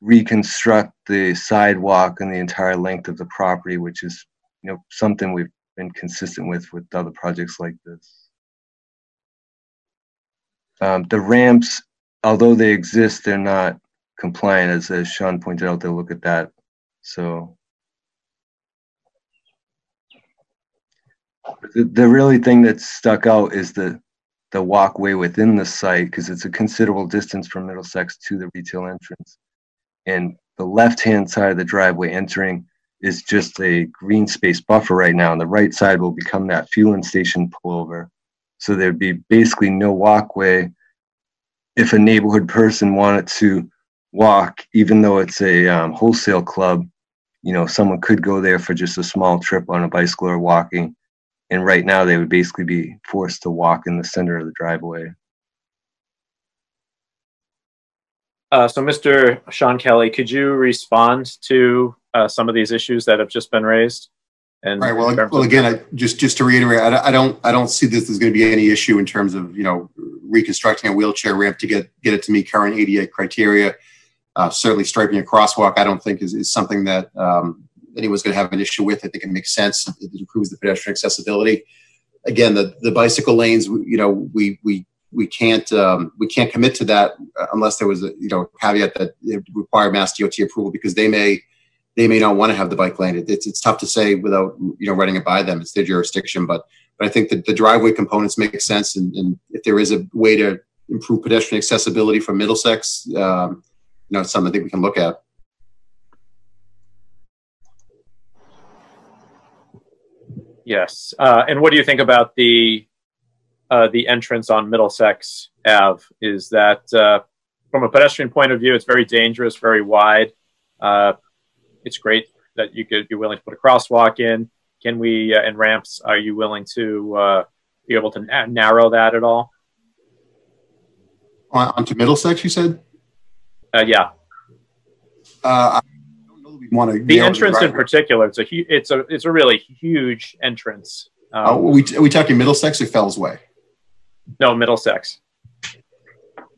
reconstruct the sidewalk and the entire length of the property, which is, you know, something we've been consistent with with other projects like this. Um, the ramps, although they exist, they're not compliant, as, as Sean pointed out. They'll look at that. So the, really thing that stuck out is the the walkway within the site because it's a considerable distance from Middlesex to the retail entrance. And the left hand side of the driveway entering is just a green space buffer right now, and the right side will become that fueling station pullover. So there'd be basically no walkway if a neighborhood person wanted to walk, even though it's a um, wholesale club. You know, someone could go there for just a small trip on a bicycle or walking. And right now, they would basically be forced to walk in the center of the driveway. Uh, so, Mr. Sean Kelly, could you respond to uh, some of these issues that have just been raised? And Right. Well, well, again, I, just just to reiterate, I, I don't I don't see this as going to be any issue in terms of you know reconstructing a wheelchair ramp to get get it to meet current ADA criteria. Uh, certainly, striping a crosswalk, I don't think is, is something that um, anyone's going to have an issue with. I think it makes sense. It improves the pedestrian accessibility. Again, the the bicycle lanes, you know, we we we can't um, we can't commit to that unless there was a you know caveat that it require Mass DOT approval because they may they may not want to have the bike lane. It, it's it's tough to say without you know running it by them. It's their jurisdiction, but but I think that the driveway components make sense, and, and if there is a way to improve pedestrian accessibility from Middlesex, um, you know, it's something I think we can look at. Yes. Uh, and what do you think about the uh, the entrance on Middlesex Ave? Is that uh, from a pedestrian point of view, it's very dangerous, very wide. Uh, it's great that you could be willing to put a crosswalk in. Can we uh, and ramps? Are you willing to uh, be able to na- narrow that at all? On, onto Middlesex, you said. Uh, yeah. Uh, I don't know that we want to. The entrance in particular, it's a hu- it's a it's a really huge entrance. Um, Uh, we are we talking Middlesex or Fellsway? no, Middlesex.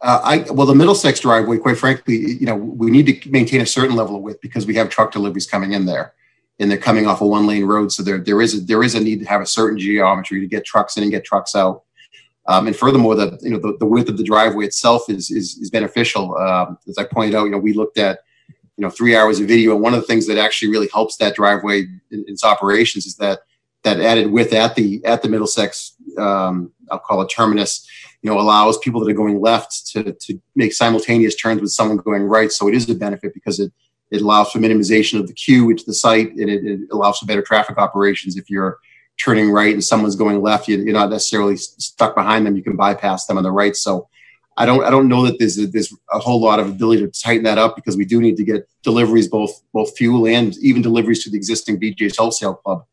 Uh, I well, the Middlesex driveway, quite frankly, you know, we need to maintain a certain level of width because we have truck deliveries coming in there, and they're coming off a one lane road, so there there is a there is a need to have a certain geometry to get trucks in and get trucks out. Um, and furthermore, the you know the, the width of the driveway itself is is, is beneficial. Um, as I pointed out, you know, we looked at you know three hours of video, and one of the things that actually really helps that driveway in its operations is that that added width at the at the Middlesex, um, I'll call it terminus, you know, allows people that are going left to to make simultaneous turns with someone going right. So it is a benefit because it it allows for minimization of the queue into the site, and it, it allows for better traffic operations. If you're turning right and someone's going left, you, you're not necessarily stuck behind them. You can bypass them on the right. So I don't I don't know that there's a, there's a whole lot of ability to tighten that up because we do need to get deliveries both both fuel and even deliveries to the existing BJ's Wholesale Club.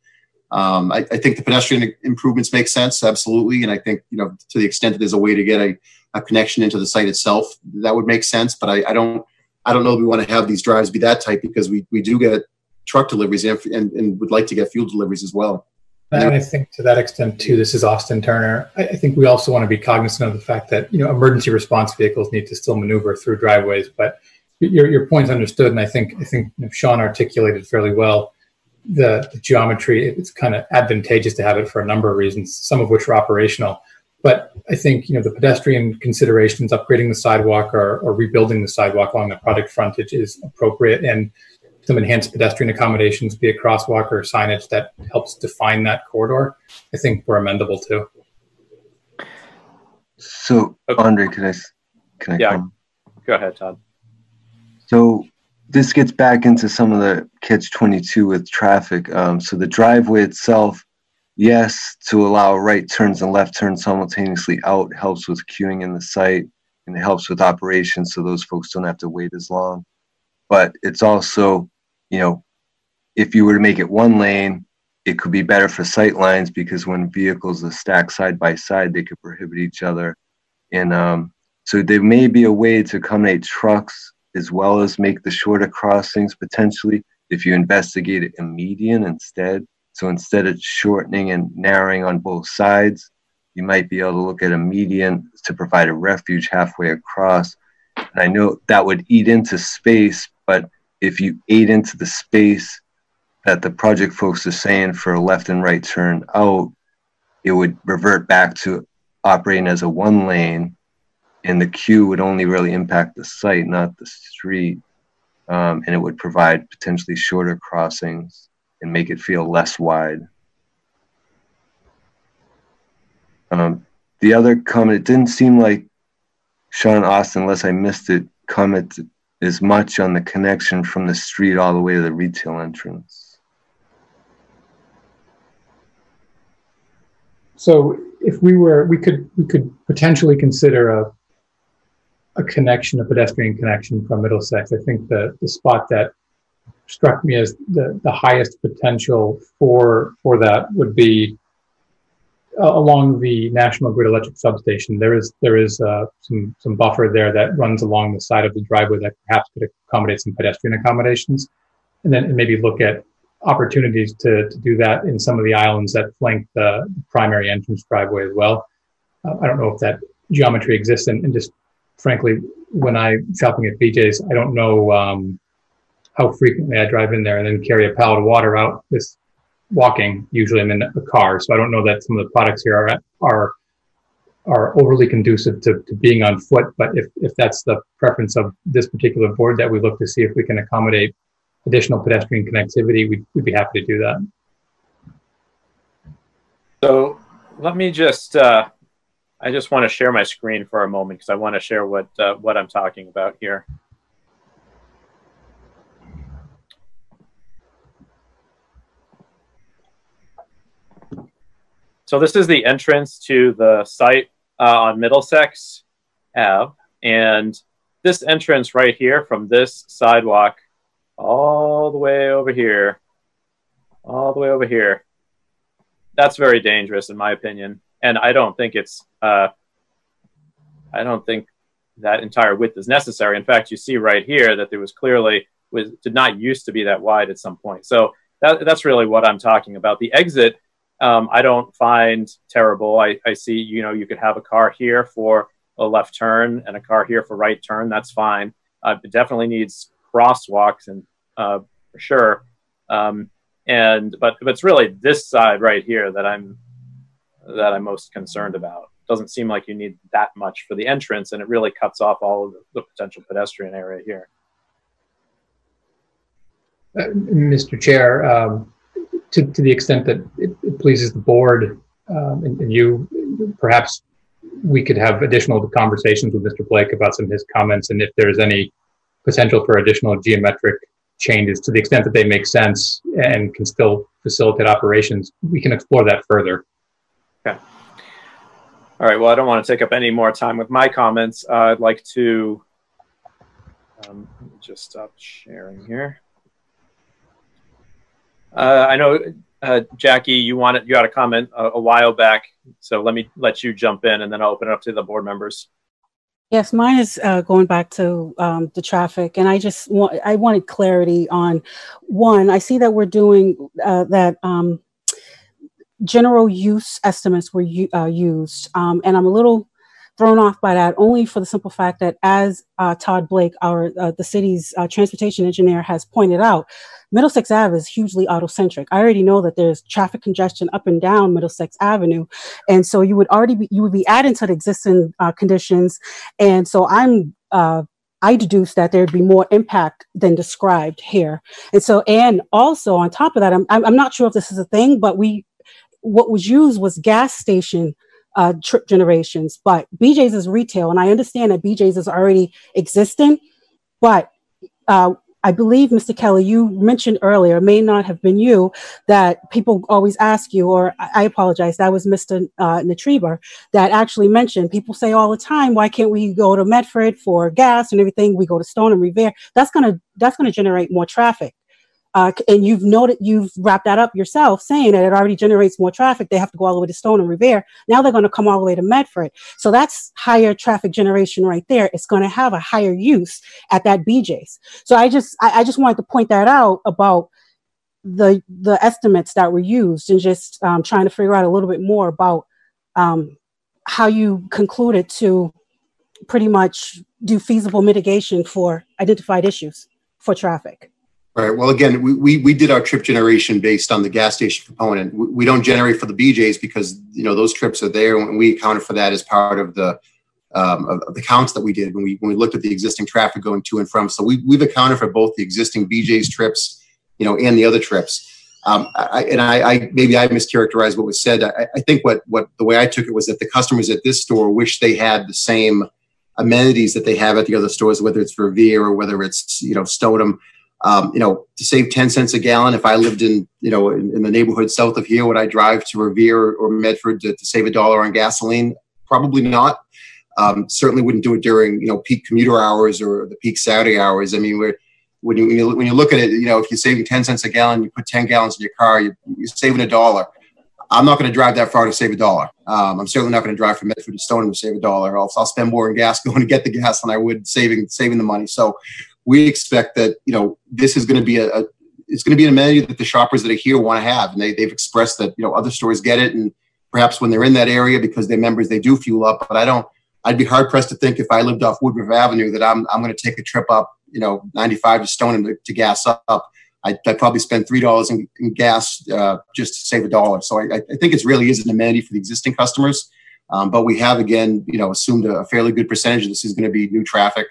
Um, I, I think the pedestrian improvements make sense, absolutely, and I think you know to the extent that there's a way to get a, a connection into the site itself, that would make sense. But I, I don't I don't know we want to have these drives be that tight because we we do get truck deliveries and, and, and would like to get fuel deliveries as well. And I think to that extent too, this is Austin Turner. I, I think we also want to be cognizant of the fact that you know emergency response vehicles need to still maneuver through driveways. But your your point's understood, and I think I think you know, Sean articulated fairly well the, the geometry. It's kind of advantageous to have it for a number of reasons, some of which are operational. But I think you know the pedestrian considerations, upgrading the sidewalk or, or rebuilding the sidewalk along the product frontage is appropriate, and some enhanced pedestrian accommodations, be it crosswalk or signage that helps define that corridor, I think we're amendable to. So, Andre, can I, can I Yeah. come? Go ahead, Todd. So this gets back into some of the catch 22 with traffic. Um, so the driveway itself, yes, to allow right turns and left turns simultaneously out helps with queuing in the site and it helps with operations so those folks don't have to wait as long. But it's also, you know, if you were to make it one lane, it could be better for sight lines because when vehicles are stacked side by side, they could prohibit each other. And um, so there may be a way to accommodate trucks as well as make the shorter crossings potentially if you investigate a median instead. So instead of shortening and narrowing on both sides, you might be able to look at a median to provide a refuge halfway across. And I know that would eat into space, but if you ate into the space that the project folks are saying for a left and right turn out, it would revert back to operating as a one lane and the queue would only really impact the site, not the street. Um, and it would provide potentially shorter crossings and make it feel less wide. Um, the other comment, it didn't seem like Sean Austin, unless I missed it, commented as much on the connection from the street all the way to the retail entrance. So if we were, we could we could potentially consider a a connection, a pedestrian connection from Middlesex. I think the the spot that struck me as the, the highest potential for for that would be along the National Grid Electric substation. There is there is uh, some some buffer there that runs along the side of the driveway that perhaps could accommodate some pedestrian accommodations, and then maybe look at opportunities to to do that in some of the islands that flank the primary entrance driveway as well. Uh, I don't know if that geometry exists, and, and just frankly, when I'm shopping at BJ's, I don't know um, how frequently I drive in there and then carry a pallet of water out. This walking, usually I'm in a car, so I don't know that some of the products here are are are overly conducive to, to being on foot. But if if that's the preference of this particular board, that we look to see if we can accommodate additional pedestrian connectivity, we'd, we'd be happy to do that. So let me just, uh, I just want to share my screen for a moment because I want to share what, uh, what I'm talking about here. So this is the entrance to the site uh, on Middlesex Ave. And this entrance right here from this sidewalk all the way over here, all the way over here, that's very dangerous in my opinion. And I don't think it's, uh, I don't think that entire width is necessary. In fact, you see right here that there was clearly was did not used to be that wide at some point. So that, that's really what I'm talking about. The exit, um, I don't find terrible. I, I see, you know, you could have a car here for a left turn and a car here for right turn. That's fine. Uh, it definitely needs crosswalks and uh, for sure. Um, and but but it's really this side right here that I'm that I'm most concerned about. It Doesn't seem like you need that much for the entrance, and it really cuts off all of the, the potential pedestrian area here. Uh, Mr. Chair, um, to, to the extent that it, it pleases the board um, and, and you, perhaps we could have additional conversations with Mr. Blake about some of his comments and if there's any potential for additional geometric changes to the extent that they make sense and can still facilitate operations, we can explore that further. Okay. All right. Well, I don't want to take up any more time with my comments. Uh, I'd like to um, just stop sharing here. Uh, I know, uh, Jackie, you wanted you had a comment a, a while back, so let me let you jump in, and then I'll open it up to the board members. Yes, mine is uh, going back to um, the traffic, and I just want I wanted clarity on one. I see that we're doing uh, that. Um, general use estimates were uh, used, um, and I'm a little thrown off by that only for the simple fact that as uh, Todd Blake, our uh, the city's uh, transportation engineer, has pointed out, Middlesex Ave is hugely autocentric. I already know that there's traffic congestion up and down Middlesex Avenue, and so you would already be you would be adding to the existing uh, conditions, and so I'm. Uh, I deduce that there'd be more impact than described here. And so, and also on top of that, I'm, I'm not sure if this is a thing, but we, what was used was gas station uh, trip generations, but BJ's is retail, and I understand that BJ's is already existing, but uh, I believe, Mr. Kelly, you mentioned earlier, may not have been you, that people always ask you, or I apologize, that was Mr. Uh, Natriba, that actually mentioned, people say all the time, why can't we go to Medford for gas and everything? We go to Stoneham and Revere. That's gonna that's gonna generate more traffic. Uh, and you've noted, you've wrapped that up yourself, saying that it already generates more traffic. They have to go all the way to Stoneham and Revere. Now they're going to come all the way to Medford. So that's higher traffic generation right there. It's going to have a higher use at that BJ's. So I just, I, I just wanted to point that out about the the estimates that were used and just um, trying to figure out a little bit more about um, how you concluded to pretty much do feasible mitigation for identified issues for traffic. Right. Well, again, we, we, we did our trip generation based on the gas station component. We, we don't generate for the BJ's because you know those trips are there, and we accounted for that as part of the um, of, of, the counts that we did when we when we looked at the existing traffic going to and from. So we we've accounted for both the existing BJ's trips, you know, and the other trips. Um, I, and I, I, maybe I mischaracterized what was said. I, I think what what the way I took it was that the customers at this store wish they had the same amenities that they have at the other stores, whether it's Revere or whether it's you know Stoneham um, you know, to save 10 cents a gallon, if I lived in, you know, in, in, the neighborhood south of here, would I drive to Revere or Medford to, to save a dollar on gasoline? Probably not. Um, certainly wouldn't do it during, you know, peak commuter hours or the peak Saturday hours. I mean, we're, when you, when you, when you look at it, you know, if you're saving 10 cents a gallon, you put 10 gallons in your car, you, you're saving a dollar. I'm not going to drive that far to save a dollar. Um, I'm certainly not going to drive from Medford to Stoneham to save a dollar. I'll, I'll spend more in gas [laughs] going to get the gas than I would saving saving the money. So we expect that you know this is going to be a, a it's going to be an amenity that the shoppers that are here want to have, and they they've expressed that you know other stores get it, and perhaps when they're in that area because they're members, they do fuel up. But I don't. I'd be hard pressed to think if I lived off Woodruff Avenue that I'm I'm going to take a trip up you know 95 to Stoneham to, to gas up. I'd, I'd, probably spend three dollars in, in, gas uh, just to save a dollar. So I, I, think it really is an amenity for the existing customers. Um, but we have again, you know, assumed a fairly good percentage of this is going to be new traffic.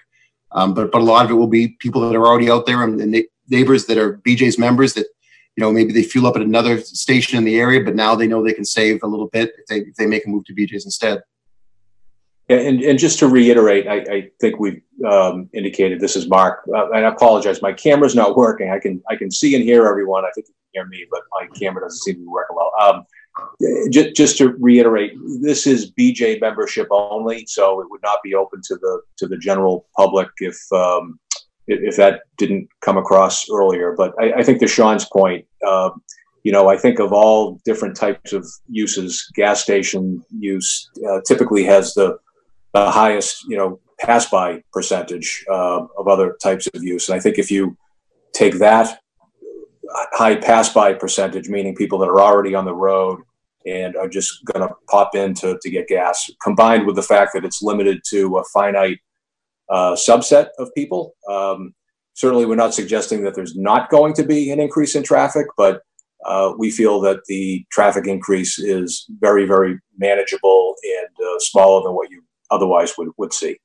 Um, but but a lot of it will be people that are already out there and, and neighbors that are BJ's members that you know maybe they fuel up at another station in the area, but now they know they can save a little bit if they if they make a move to BJ's instead. Yeah, and, and just to reiterate, I, I think we've um, indicated this is Mark. Uh, I apologize, my camera's not working. I can I can see and hear everyone. I think you can hear me, but my camera doesn't seem to be working well. Um, just, just to reiterate, this is BJ membership only, so it would not be open to the to the general public if um, if that didn't come across earlier. But I, I think to Sean's point, um, you know, I think of all different types of uses, gas station use uh, typically has the, the highest, you know, pass by percentage uh, of other types of use. And I think if you take that high pass by percentage, meaning people that are already on the road and are just going to pop in to, to get gas, combined with the fact that it's limited to a finite uh, subset of people. Um, certainly, we're not suggesting that there's not going to be an increase in traffic, but uh, we feel that the traffic increase is very, very manageable and uh, smaller than what you otherwise would, would see.